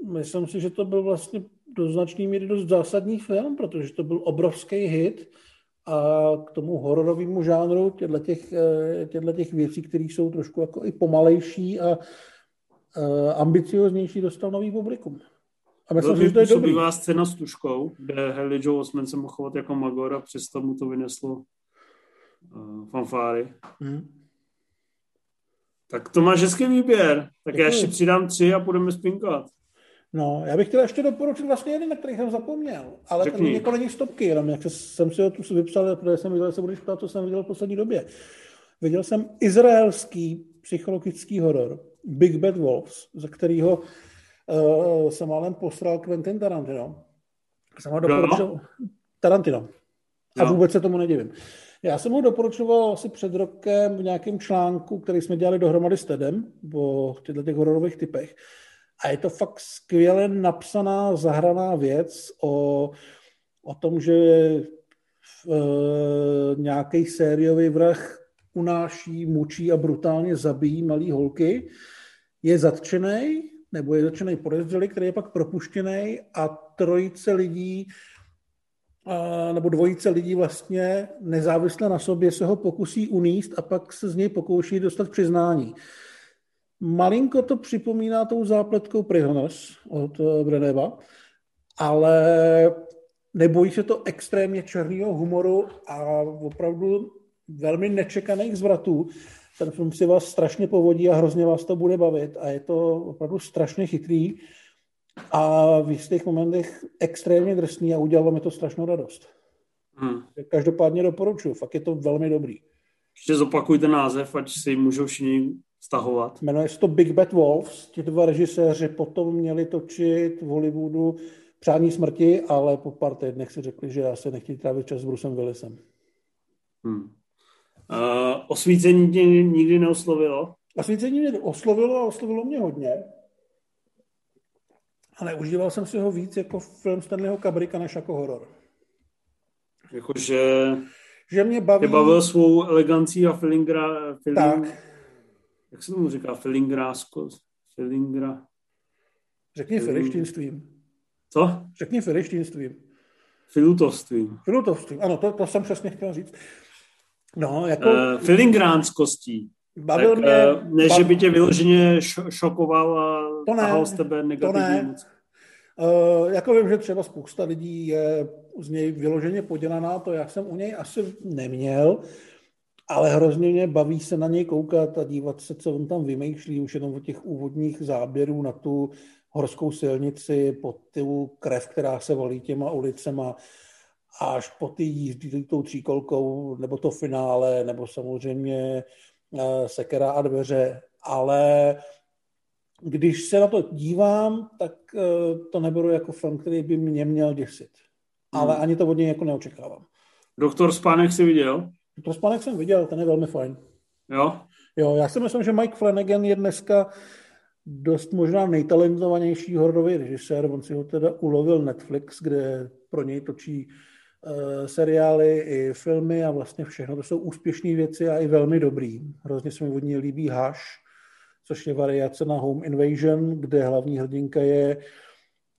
myslím si, že to byl vlastně do značné míry dost zásadní film, protože to byl obrovský hit a k tomu hororovému žánru těchto těch, eh, těch věcí, které jsou trošku jako i pomalejší a uh, ambicioznější, dostal nový publikum. A myslím, že to je dobrý. scéna s tuškou, kde Haley Joe Osment se mohl chovat jako Magor a přesto mu to vyneslo uh, fanfáry. Hmm. Tak to máš hezký výběr. Tak Děkuji. já ještě přidám tři a budeme spinkat. No, já bych chtěl ještě doporučit vlastně jeden, na který jsem zapomněl, ale Řekni. ten jako není stopky, jenom jak jsem si ho tu vypsal, protože jsem viděl, že se budeš ptát, co jsem viděl v poslední době. Viděl jsem izraelský psychologický horor Big Bad Wolves, za kterého uh, jsem málem posral Quentin Tarantino. Jsem ho doporučil... No. Tarantino. A no. vůbec se tomu nedivím. Já jsem ho doporučoval asi před rokem v nějakém článku, který jsme dělali dohromady s Tedem o těchto těch hororových typech. A je to fakt skvěle napsaná, zahraná věc o, o tom, že e, nějaký sériový vrah unáší, mučí a brutálně zabíjí malý holky, je zatčený, nebo je zatčený podezřelý, který je pak propuštěný a trojice lidí nebo dvojice lidí vlastně nezávisle na sobě se ho pokusí uníst a pak se z něj pokouší dostat přiznání. Malinko to připomíná tou zápletkou Prisoners od eh, Breneva, ale nebojí se to extrémně černého humoru a opravdu velmi nečekaných zvratů. Ten film si vás strašně povodí a hrozně vás to bude bavit a je to opravdu strašně chytrý a v jistých momentech extrémně drsný a udělalo mi to strašnou radost. Hmm. Každopádně doporučuji, fakt je to velmi dobrý. Ještě zopakujte název, ať si můžou všichni stahovat. Jmenuje se to Big Bad Wolves. Ti dva režiséři potom měli točit v Hollywoodu Přání smrti, ale po pár týdnech si řekli, že já se nechtějí trávit čas s Brusem Willisem. Hmm. Uh, osvícení tě nikdy neoslovilo? Osvícení mě oslovilo a oslovilo mě hodně. Ale užíval jsem si ho víc jako film Stanleyho Kabrika než jako horor. Jakože že mě baví... Tě bavil svou elegancí a filingra... Filing... Tak, jak se tomu říká, filingrásko, filingra... Řekni filištinstvím. Co? Řekni filištinstvím. Filutovstvím. Filutovstvím, ano, to, to jsem přesně chtěl říct. No, jako... Uh, filingránskostí. Bavil tak, mě... Uh, ne, bav... že by tě vyloženě šokoval a to ne, z tebe negativní to ne. Uh, jako vím, že třeba spousta lidí je z něj vyloženě podělaná, to já jsem u něj asi neměl, ale hrozně mě baví se na něj koukat a dívat se, co on tam vymýšlí, už jenom od těch úvodních záběrů na tu horskou silnici, pod tu krev, která se volí těma ulicema, až po ty jízdí tou tříkolkou, nebo to finále, nebo samozřejmě uh, Sekera a dveře, ale když se na to dívám, tak uh, to neberu jako film, který by mě měl děsit. Ale hmm. ani to od něj jako neočekávám. Doktor Spánek si viděl? Doktor Spánek jsem viděl, ten je velmi fajn. Jo? Jo, já si myslím, že Mike Flanagan je dneska dost možná nejtalentovanější hororový režisér. On si ho teda ulovil Netflix, kde pro něj točí uh, seriály i filmy a vlastně všechno. To jsou úspěšné věci a i velmi dobrý. Hrozně se mi od ní líbí Hush, což je variace na Home Invasion, kde hlavní hrdinka je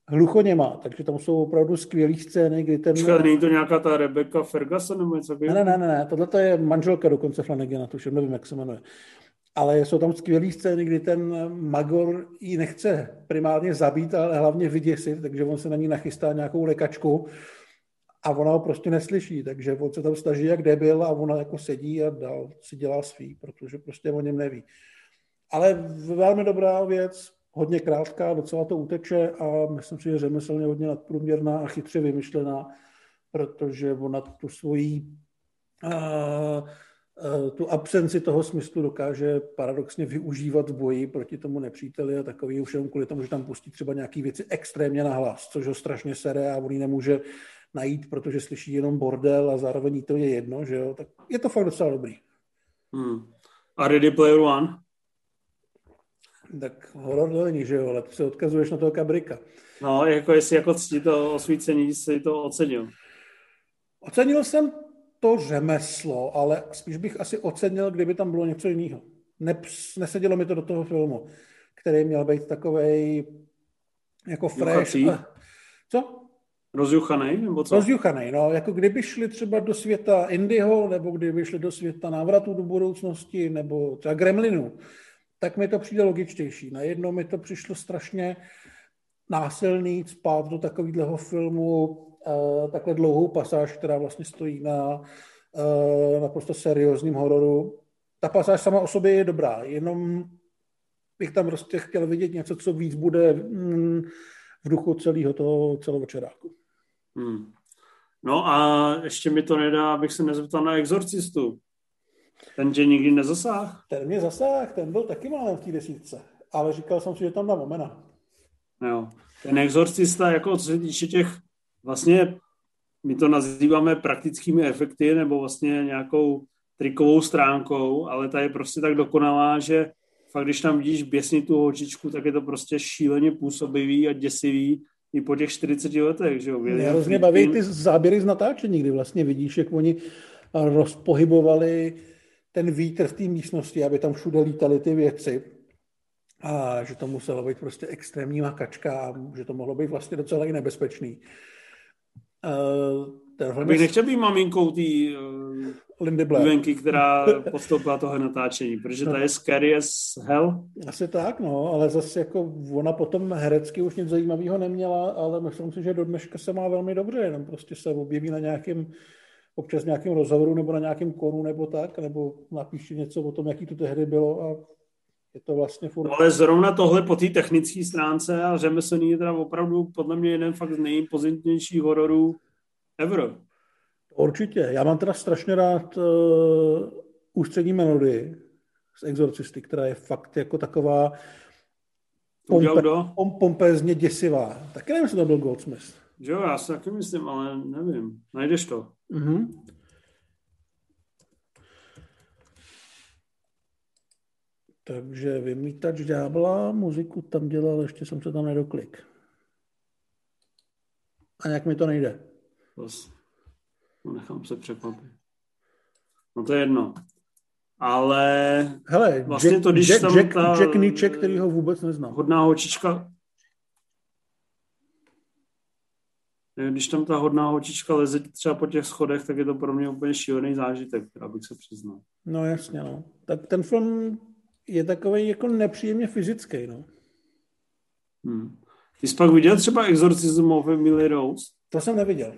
hluchoněma, takže tam jsou opravdu skvělé scény, kdy ten... Počkat, není to nějaká ta Rebecca Ferguson nebo něco Ne, ne, ne, ne, tohle je manželka dokonce Flanagina, tuším, nevím, jak se jmenuje. Ale jsou tam skvělé scény, kdy ten Magor ji nechce primárně zabít, ale hlavně vyděsit, takže on se na ní nachystá nějakou lékačku a ona ho prostě neslyší, takže on se tam snaží jak debil a ona jako sedí a dál si dělá svý, protože prostě o něm neví. Ale velmi dobrá věc, hodně krátká, docela to uteče a myslím si, že řemeslně hodně nadprůměrná a chytře vymyšlená, protože ona tu svoji uh, tu absenci toho smyslu dokáže paradoxně využívat v boji proti tomu nepříteli a takový už jenom kvůli tomu, že tam pustí třeba nějaký věci extrémně na hlas, což ho strašně sere a on ji nemůže najít, protože slyší jenom bordel a zároveň to je jedno, že jo, tak je to fakt docela dobrý. Hmm. A Ready Player One? Tak horor to není, že jo, ale ty se odkazuješ na toho Kabrika. No, jako jestli jako ctí to osvícení, jsi to ocenil. Ocenil jsem to řemeslo, ale spíš bych asi ocenil, kdyby tam bylo něco jiného. Neps, nesedělo mi to do toho filmu, který měl být takový jako fresh. A, co? Rozjuchaný, nebo co? Rozjuchaný, no, jako kdyby šli třeba do světa Indyho, nebo kdyby šli do světa návratu do budoucnosti, nebo třeba Gremlinu, tak mi to přijde logičtější. Najednou mi to přišlo strašně násilný spát do takového filmu, uh, takhle dlouhou pasáž, která vlastně stojí na uh, naprosto seriózním hororu. Ta pasáž sama o sobě je dobrá, jenom bych tam prostě chtěl vidět něco, co víc bude mm, v duchu celého toho celovečeráku. Hmm. No a ještě mi to nedá, abych se nezeptal na exorcistu. Ten tě nikdy nezasáhl? Ten mě zasáhl, ten byl taky málem v té desítce. Ale říkal jsem si, že tam dám omena. Jo. Ten exorcista, jako co se týče těch, vlastně my to nazýváme praktickými efekty nebo vlastně nějakou trikovou stránkou, ale ta je prostě tak dokonalá, že fakt, když tam vidíš běsně tu holčičku, tak je to prostě šíleně působivý a děsivý i po těch 40 letech, že jo. Mě hrozně baví ty záběry z natáčení, kdy vlastně vidíš, jak oni rozpohybovali ten vítr v té místnosti, aby tam všude lítaly ty věci. A že to muselo být prostě extrémní makačka a že to mohlo být vlastně docela i nebezpečný. Uh, Bych nechtěl být maminkou té uh, Lindy Blair. která postoupila toho natáčení, protože no. ta je scary as hell. Asi tak, no, ale zase jako ona potom herecky už nic zajímavého neměla, ale myslím si, že do dneška se má velmi dobře, jenom prostě se objeví na nějakém občas nějakým rozhovoru nebo na nějakém konu nebo tak, nebo napíše něco o tom, jaký to tehdy bylo a je to vlastně furt... No, ale zrovna tohle po té technické stránce a řemeslný je teda opravdu podle mě jeden fakt z nejpozitnějších hororů ever. Určitě. Já mám teda strašně rád uh, ústřední melodii z Exorcisty, která je fakt jako taková pompe, pom, pompezně děsivá. Taky nevím, jestli to byl Goldsmith. Jo, já si taky myslím, ale nevím. Najdeš to. Mm-hmm. Takže vymítač ďábla, muziku tam dělal, ještě jsem se tam nedoklik. A nějak mi to nejde. No, nechám se překvapit. No to je jedno. Ale Hele, vlastně Jack, to, když Jack, tam Jack, ta, Jack Nietzsche, který ho vůbec neznám. Hodná holčička, když tam ta hodná holčička leze třeba po těch schodech, tak je to pro mě úplně šílený zážitek, abych se přiznal. No jasně, no. Tak ten film je takový jako nepříjemně fyzický, no. Hmm. Ty jsi pak viděl třeba Exorcism of Emily Rose? To jsem neviděl.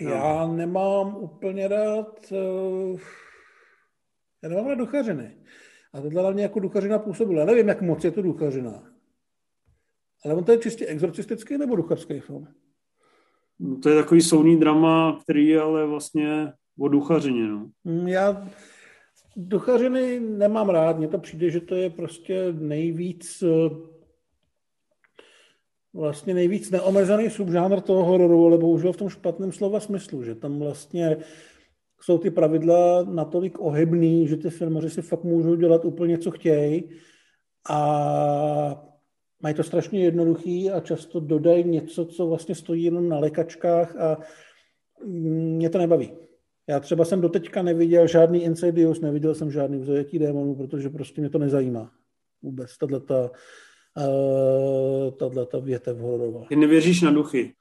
No. Já nemám úplně rád uh, já nemám rád duchařiny. A tohle hlavně jako duchařina působila. Já nevím, jak moc je to duchařina. Ale on to je čistě exorcistický nebo duchařský film? No, to je takový soudní drama, který je ale vlastně o duchařině. No. Mm, já duchařiny nemám rád, mně to přijde, že to je prostě nejvíc vlastně nejvíc neomezený subžánr toho hororu, ale bohužel v tom špatném slova smyslu, že tam vlastně jsou ty pravidla natolik ohybný, že ty filmaři si fakt můžou dělat úplně, co chtějí a mají to strašně jednoduchý a často dodají něco, co vlastně stojí jenom na lekačkách a mě to nebaví. Já třeba jsem doteďka neviděl žádný Insidious, neviděl jsem žádný vzajetí démonů, protože prostě mě to nezajímá. Vůbec tato, uh, tato větev hororová. Ty nevěříš na duchy?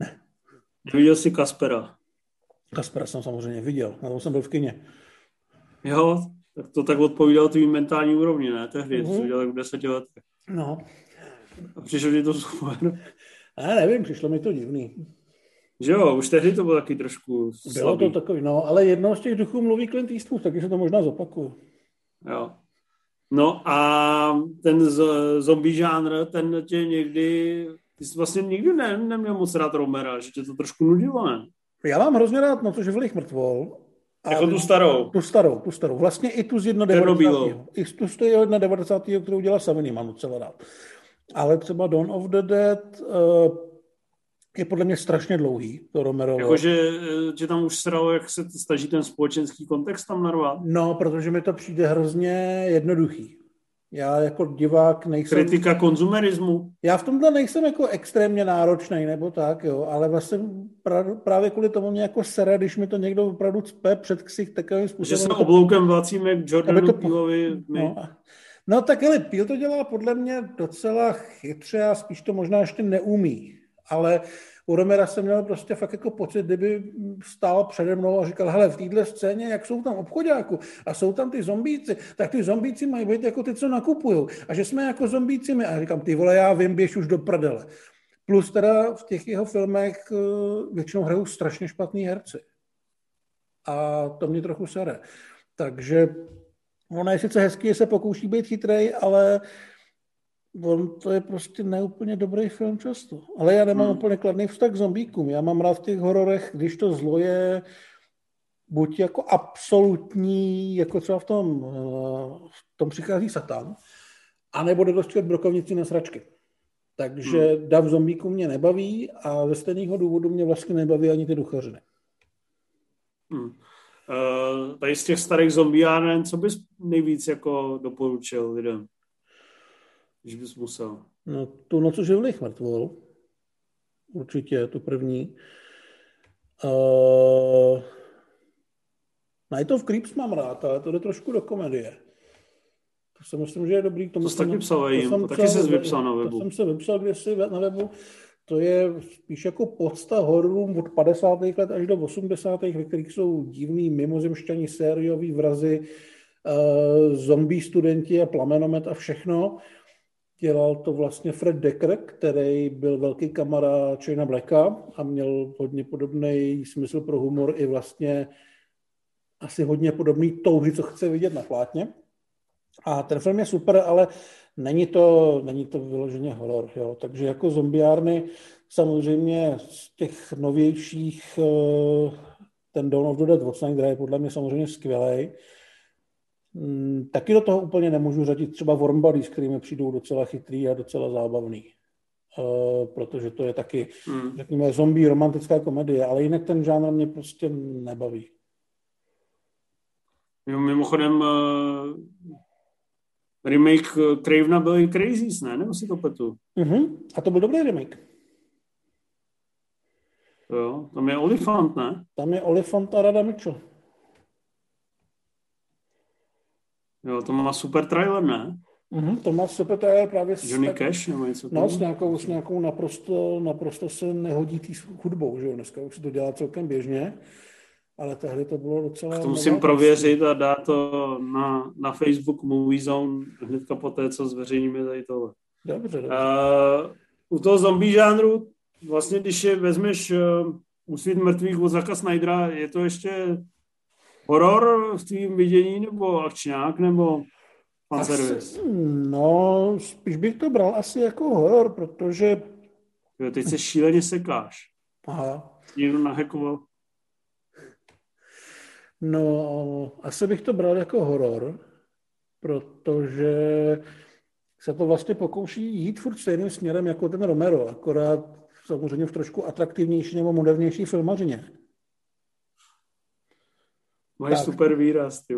Ne. Neviděl jsi Kaspera? Kaspera jsem samozřejmě viděl, na tom jsem byl v kině. Jo, tak to tak odpovídalo tvým mentální úrovni, ne? Tehdy, mm-hmm. to dělal tak v deseti letech. No. A přišlo ti to super? Já nevím, přišlo mi to divný. Že jo, už tehdy to bylo taky trošku slabý. Bylo to takový, no, ale jednou z těch duchů mluví Clint Eastwood, taky se to možná zopakuje. Jo. No a ten z, zombie žánr, ten tě někdy, ty jsi vlastně nikdy ne, neměl moc rád Romera, že tě to trošku nudilo, ne? Já mám hrozně rád no, to Živelých mrtvol. A jako tu starou? Tu starou, tu starou. Vlastně i tu z 91. I tu z 91. kterou dělal Savini, mám docela rád. Ale třeba Dawn of the Dead uh, je podle mě strašně dlouhý, to Romero. Jakože že tam už sralo, jak se snaží ten společenský kontext tam narvat? No, protože mi to přijde hrozně jednoduchý. Já jako divák nejsem... Kritika konzumerismu? Já v tomhle nejsem jako extrémně náročný nebo tak, jo, ale vlastně právě kvůli tomu mě jako sere, když mi to někdo opravdu cpe před ksich takovým způsobem. Že se obloukem vlacíme k Jordanu to... Peelovi. No, no tak ale Peel to dělá podle mě docela chytře a spíš to možná ještě neumí. Ale u Romera jsem měl prostě fakt jako pocit, kdyby stál přede mnou a říkal, hele, v téhle scéně, jak jsou tam obchodáku a jsou tam ty zombíci, tak ty zombíci mají být jako ty, co nakupují. A že jsme jako zombíci my. A říkám, ty vole, já vím, běž už do prdele. Plus teda v těch jeho filmech eh, většinou hrajou strašně špatný herci. A to mě trochu sere. Takže ono je sice hezký, že se pokouší být chytrý, ale on to je prostě neúplně dobrý film často. Ale já nemám hmm. úplně kladný vztah k zombíkům. Já mám rád v těch hororech, když to zlo je buď jako absolutní, jako třeba v tom, eh, v tom přichází Satan, anebo jde dostat brokovnici na sračky. Takže hmm. dav zombíků mě nebaví a ze stejného důvodu mě vlastně nebaví ani ty duchařiny. Hmm. Uh, tady z těch starých zombiáren, co bys nejvíc jako doporučil lidem? když bys musel? No, tu noc živlých mrtvol. Určitě, tu první. Uh, Night of Creeps mám rád, ale to jde trošku do komedie. To si myslím, že je dobrý. Tomu to jsi taky psal, to, jsem taky jsi vypsal na webu. To jsem se vypsal kdysi na webu. To je spíš jako podsta hororům od 50. let až do 80. ve kterých jsou divný mimozemšťani, sériový vrazy, uh, zombie studenti a plamenomet a všechno. Dělal to vlastně Fred Decker, který byl velký kamarád China Blacka a měl hodně podobný smysl pro humor i vlastně asi hodně podobný touhy, co chce vidět na plátně. A ten film je super, ale není to, není to vyloženě horor. Jo. Takže jako zombiárny samozřejmě z těch novějších eh, ten Dawn of the Dead je podle mě samozřejmě skvělý. Mm, taky do toho úplně nemůžu řadit třeba Warm Bodies, kterými přijdou docela chytrý a docela zábavný. Uh, protože to je taky, hmm. řekněme, zombie romantická komedie, ale jinak ten žánr mě prostě nebaví. Jo, mimochodem uh, remake Cravena byl i Crazies, ne? Nebo si to petu? Uh-huh. A to byl dobrý remake. Jo, tam je Olifant, ne? Tam je Olifant a Rada Mitchell. Jo, to má super trailer, ne? Mm-hmm, to má super trailer právě s... Johnny Cash nebo něco No, s nějakou, s nějakou naprosto, naprosto se nehodí tý hudbou, že jo? Dneska už se to dělá celkem běžně, ale tehdy to bylo docela... To musím prověřit a dát to na, na Facebook Movie Zone hnedka po té, co zveřejníme tady tohle. Dobře, dobře. Uh, u toho zombie žánru, vlastně když je vezmeš uh, svých mrtvých od Zaka Snydera, je to ještě horor v tvým vidění, nebo akčňák, nebo fanservice? No, spíš bych to bral asi jako horor, protože... Jo, teď se šíleně sekáš. Aha. Někdo nahekoval. No, asi bych to bral jako horor, protože se to vlastně pokouší jít furt stejným směrem jako ten Romero, akorát samozřejmě v trošku atraktivnější nebo modernější filmařině. Máš tak. super výraz, ty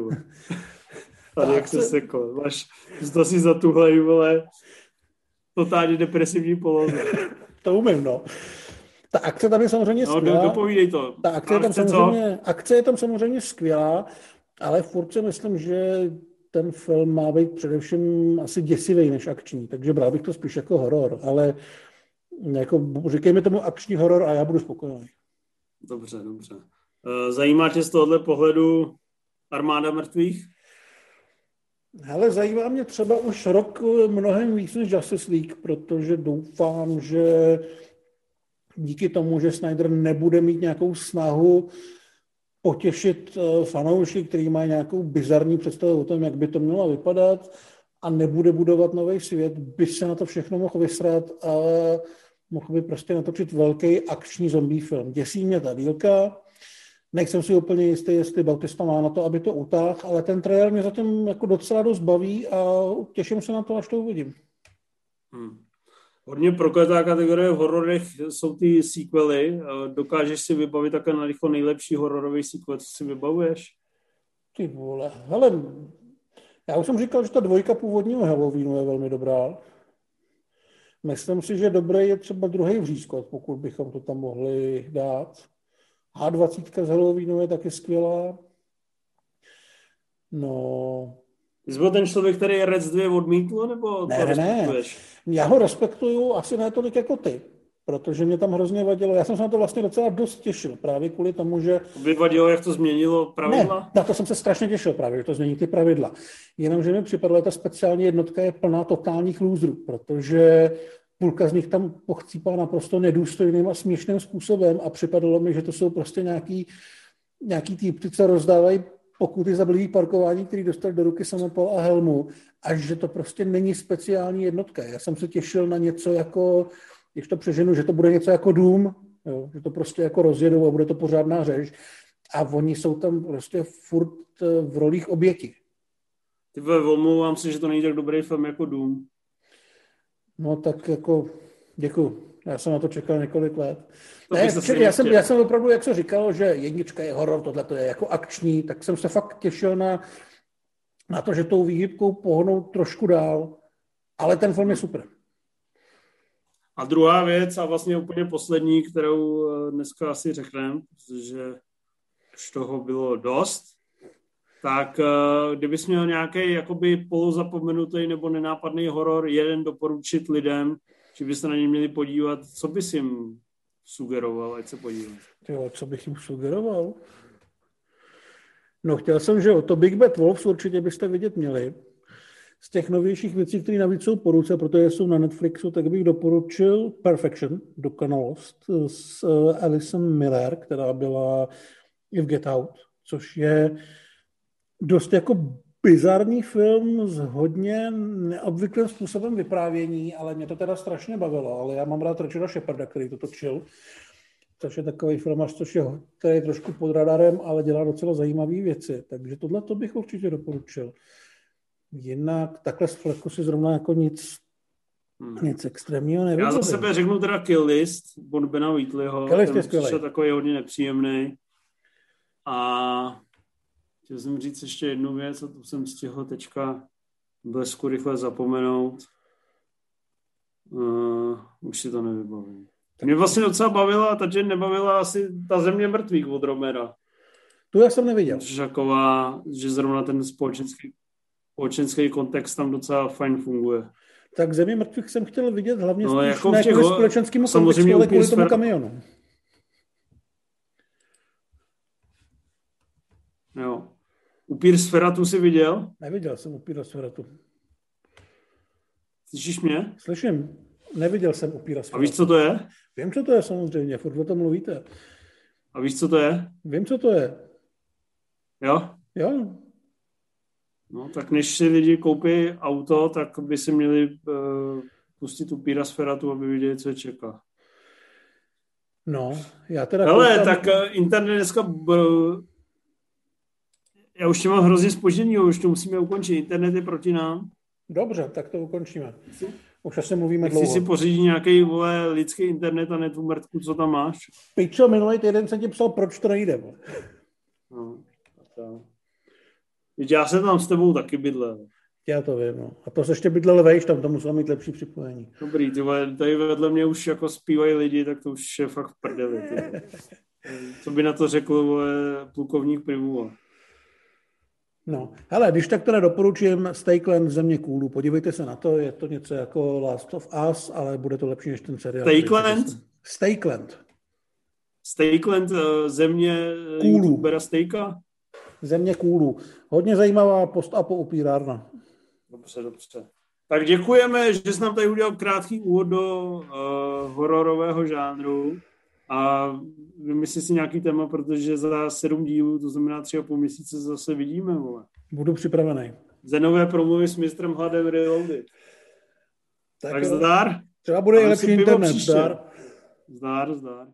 Tady jak se sekl. Máš, to si za tuhle, vole, totálně depresivní poloze. to umím, no. Ta akce tam je samozřejmě no, skvělá. dopovídej to. Ta akce, je tam samozřejmě, akce je tam samozřejmě skvělá, ale furt si myslím, že ten film má být především asi děsivý než akční, takže bral bych to spíš jako horor, ale jako, říkejme tomu akční horor a já budu spokojený. Dobře, dobře. Eh, zajímá tě z tohohle pohledu armáda mrtvých? Hele, zajímá mě třeba už rok mnohem víc než Justice League, protože doufám, že díky tomu, že Snyder nebude mít nějakou snahu potěšit eh, fanoušky, kteří mají nějakou bizarní představu o tom, jak by to mělo vypadat a nebude budovat nový svět, by se na to všechno mohl vysrat a mohl by prostě natočit velký akční zombie film. Děsí mě ta dílka, nejsem si úplně jistý, jestli Bautista má na to, aby to utáhl, ale ten trailer mě zatím jako docela dost baví a těším se na to, až to uvidím. Hmm. Hodně prokletá kategorie v hororech jsou ty sequely. Dokážeš si vybavit také na rychlo nejlepší hororový sequel, co si vybavuješ? Ty vole, hele, já už jsem říkal, že ta dvojka původního Halloweenu je velmi dobrá. Myslím si, že dobrý je třeba druhý vřízkot, pokud bychom to tam mohli dát. H20 z Halloweenu je taky skvělá. No, jsi byl ten člověk, který Reds 2 odmítl, nebo ne, to respektuješ? Ne, já ho respektuju asi ne tolik jako ty, protože mě tam hrozně vadilo. Já jsem se na to vlastně docela dost těšil, právě kvůli tomu, že... By vadilo, jak to změnilo pravidla? Ne, na to jsem se strašně těšil právě, že to změní ty pravidla. Jenomže mi připadlo, že ta speciální jednotka je plná totálních lůzrů, protože půlka z nich tam pochcípá naprosto nedůstojným a směšným způsobem a připadalo mi, že to jsou prostě nějaký, nějaký týpci, co rozdávají pokuty za blbý parkování, který dostal do ruky samopal a helmu, a že to prostě není speciální jednotka. Já jsem se těšil na něco jako, když to přeženu, že to bude něco jako dům, jo, že to prostě jako rozjedou a bude to pořádná řež. A oni jsou tam prostě furt eh, v rolích oběti. Ty omlouvám se, že to není tak dobrý film jako Dům. No tak jako děkuji. Já jsem na to čekal několik let. Ne, já, jsem, já jsem opravdu, jak se říkal, že jednička je horor, tohle to je jako akční, tak jsem se fakt těšil na, na to, že tou výhybkou pohnou trošku dál, ale ten film je super. A druhá věc, a vlastně úplně poslední, kterou eh, dneska asi řekneme, protože už toho bylo dost, tak eh, kdybys měl nějaký jakoby polozapomenutý nebo nenápadný horor, jeden doporučit lidem, že byste na ně měli podívat, co bys jim sugeroval, ať se podívat. Jo, co bych jim sugeroval? No, chtěl jsem, že o to Big Bad Wolves určitě byste vidět měli. Z těch novějších věcí, které navíc jsou po ruce, protože jsou na Netflixu, tak bych doporučil Perfection, dokonalost, s eh, Alison Miller, která byla i v Get Out, což je dost jako bizarní film s hodně neobvyklým způsobem vyprávění, ale mě to teda strašně bavilo, ale já mám rád Richarda Sheparda, který to točil, což je takový film, což je, který je trošku pod radarem, ale dělá docela zajímavé věci, takže tohle to bych určitě doporučil. Jinak takhle z fleku si zrovna jako nic Hmm. Nic extrémního nevím. Já za sebe řeknu teda Kill List od Bena Wheatleyho. Kill List je takový hodně nepříjemný. A Chtěl jsem říct ještě jednu věc a to jsem stihl teďka blesku rychle zapomenout. Uh, už si to nevybavím. Mě vlastně docela bavila, takže nebavila asi ta země mrtvých od Romera. Tu já jsem neviděl. Žaková, že zrovna ten společenský, společenský kontext tam docela fajn funguje. Tak země mrtvých jsem chtěl vidět hlavně no, jako ne kvůli společenskému kontextu, ale kvůli tomu kamionu. Jo. Upír Sferatu jsi viděl? Neviděl jsem Upíra Sferatu. Slyšíš mě? Slyším. Neviděl jsem Upíra Sferatu. A víš, co to je? Vím, co to je samozřejmě, furt o tom mluvíte. A víš, co to je? Vím, co to je. Jo? Jo. No, tak než si lidi koupí auto, tak by si měli uh, pustit upíra Sferatu, aby viděli, co je čeká. No, já teda... Ale koukám... tak uh, internet dneska Já už tě mám hrozně spoždění, už to musíme ukončit. Internet je proti nám. Dobře, tak to ukončíme. Už asi mluvíme Chci dlouho. si pořídit nějaký vole, lidský internet a ne tu mrtku, co tam máš. Pičo, minulý týden jsem ti psal, proč to nejde. vole. No, to. Já jsem tam s tebou taky bydlel. Já to vím. No. A to se ještě bydlel vejš, tam to muselo mít lepší připojení. Dobrý, ty vole, tady vedle mě už jako zpívají lidi, tak to už je fakt v prdeli. Ty. Co by na to řekl vole, plukovník Privula? No, hele, když tak teda doporučím Stakeland Země kůlu. Podívejte se na to, je to něco jako Last of Us, ale bude to lepší než ten seriál. Stakeland? Stakeland. Stakeland, eh, země eh, Kůlu. youtubera Stejka? Země kůlu. Hodně zajímavá post a po upírárna. Dobře, dobře. Tak děkujeme, že jsi nám tady udělal krátký úvod do uh, hororového žánru a vymysli si nějaký téma, protože za sedm dílů, to znamená tři a půl měsíce, zase vidíme, vole. Budu připravený. Zenové promluvy s mistrem Hladem Reloaded. Tak, tak zdar. Třeba bude i lepší internet. Zdar. Zdar, zdar.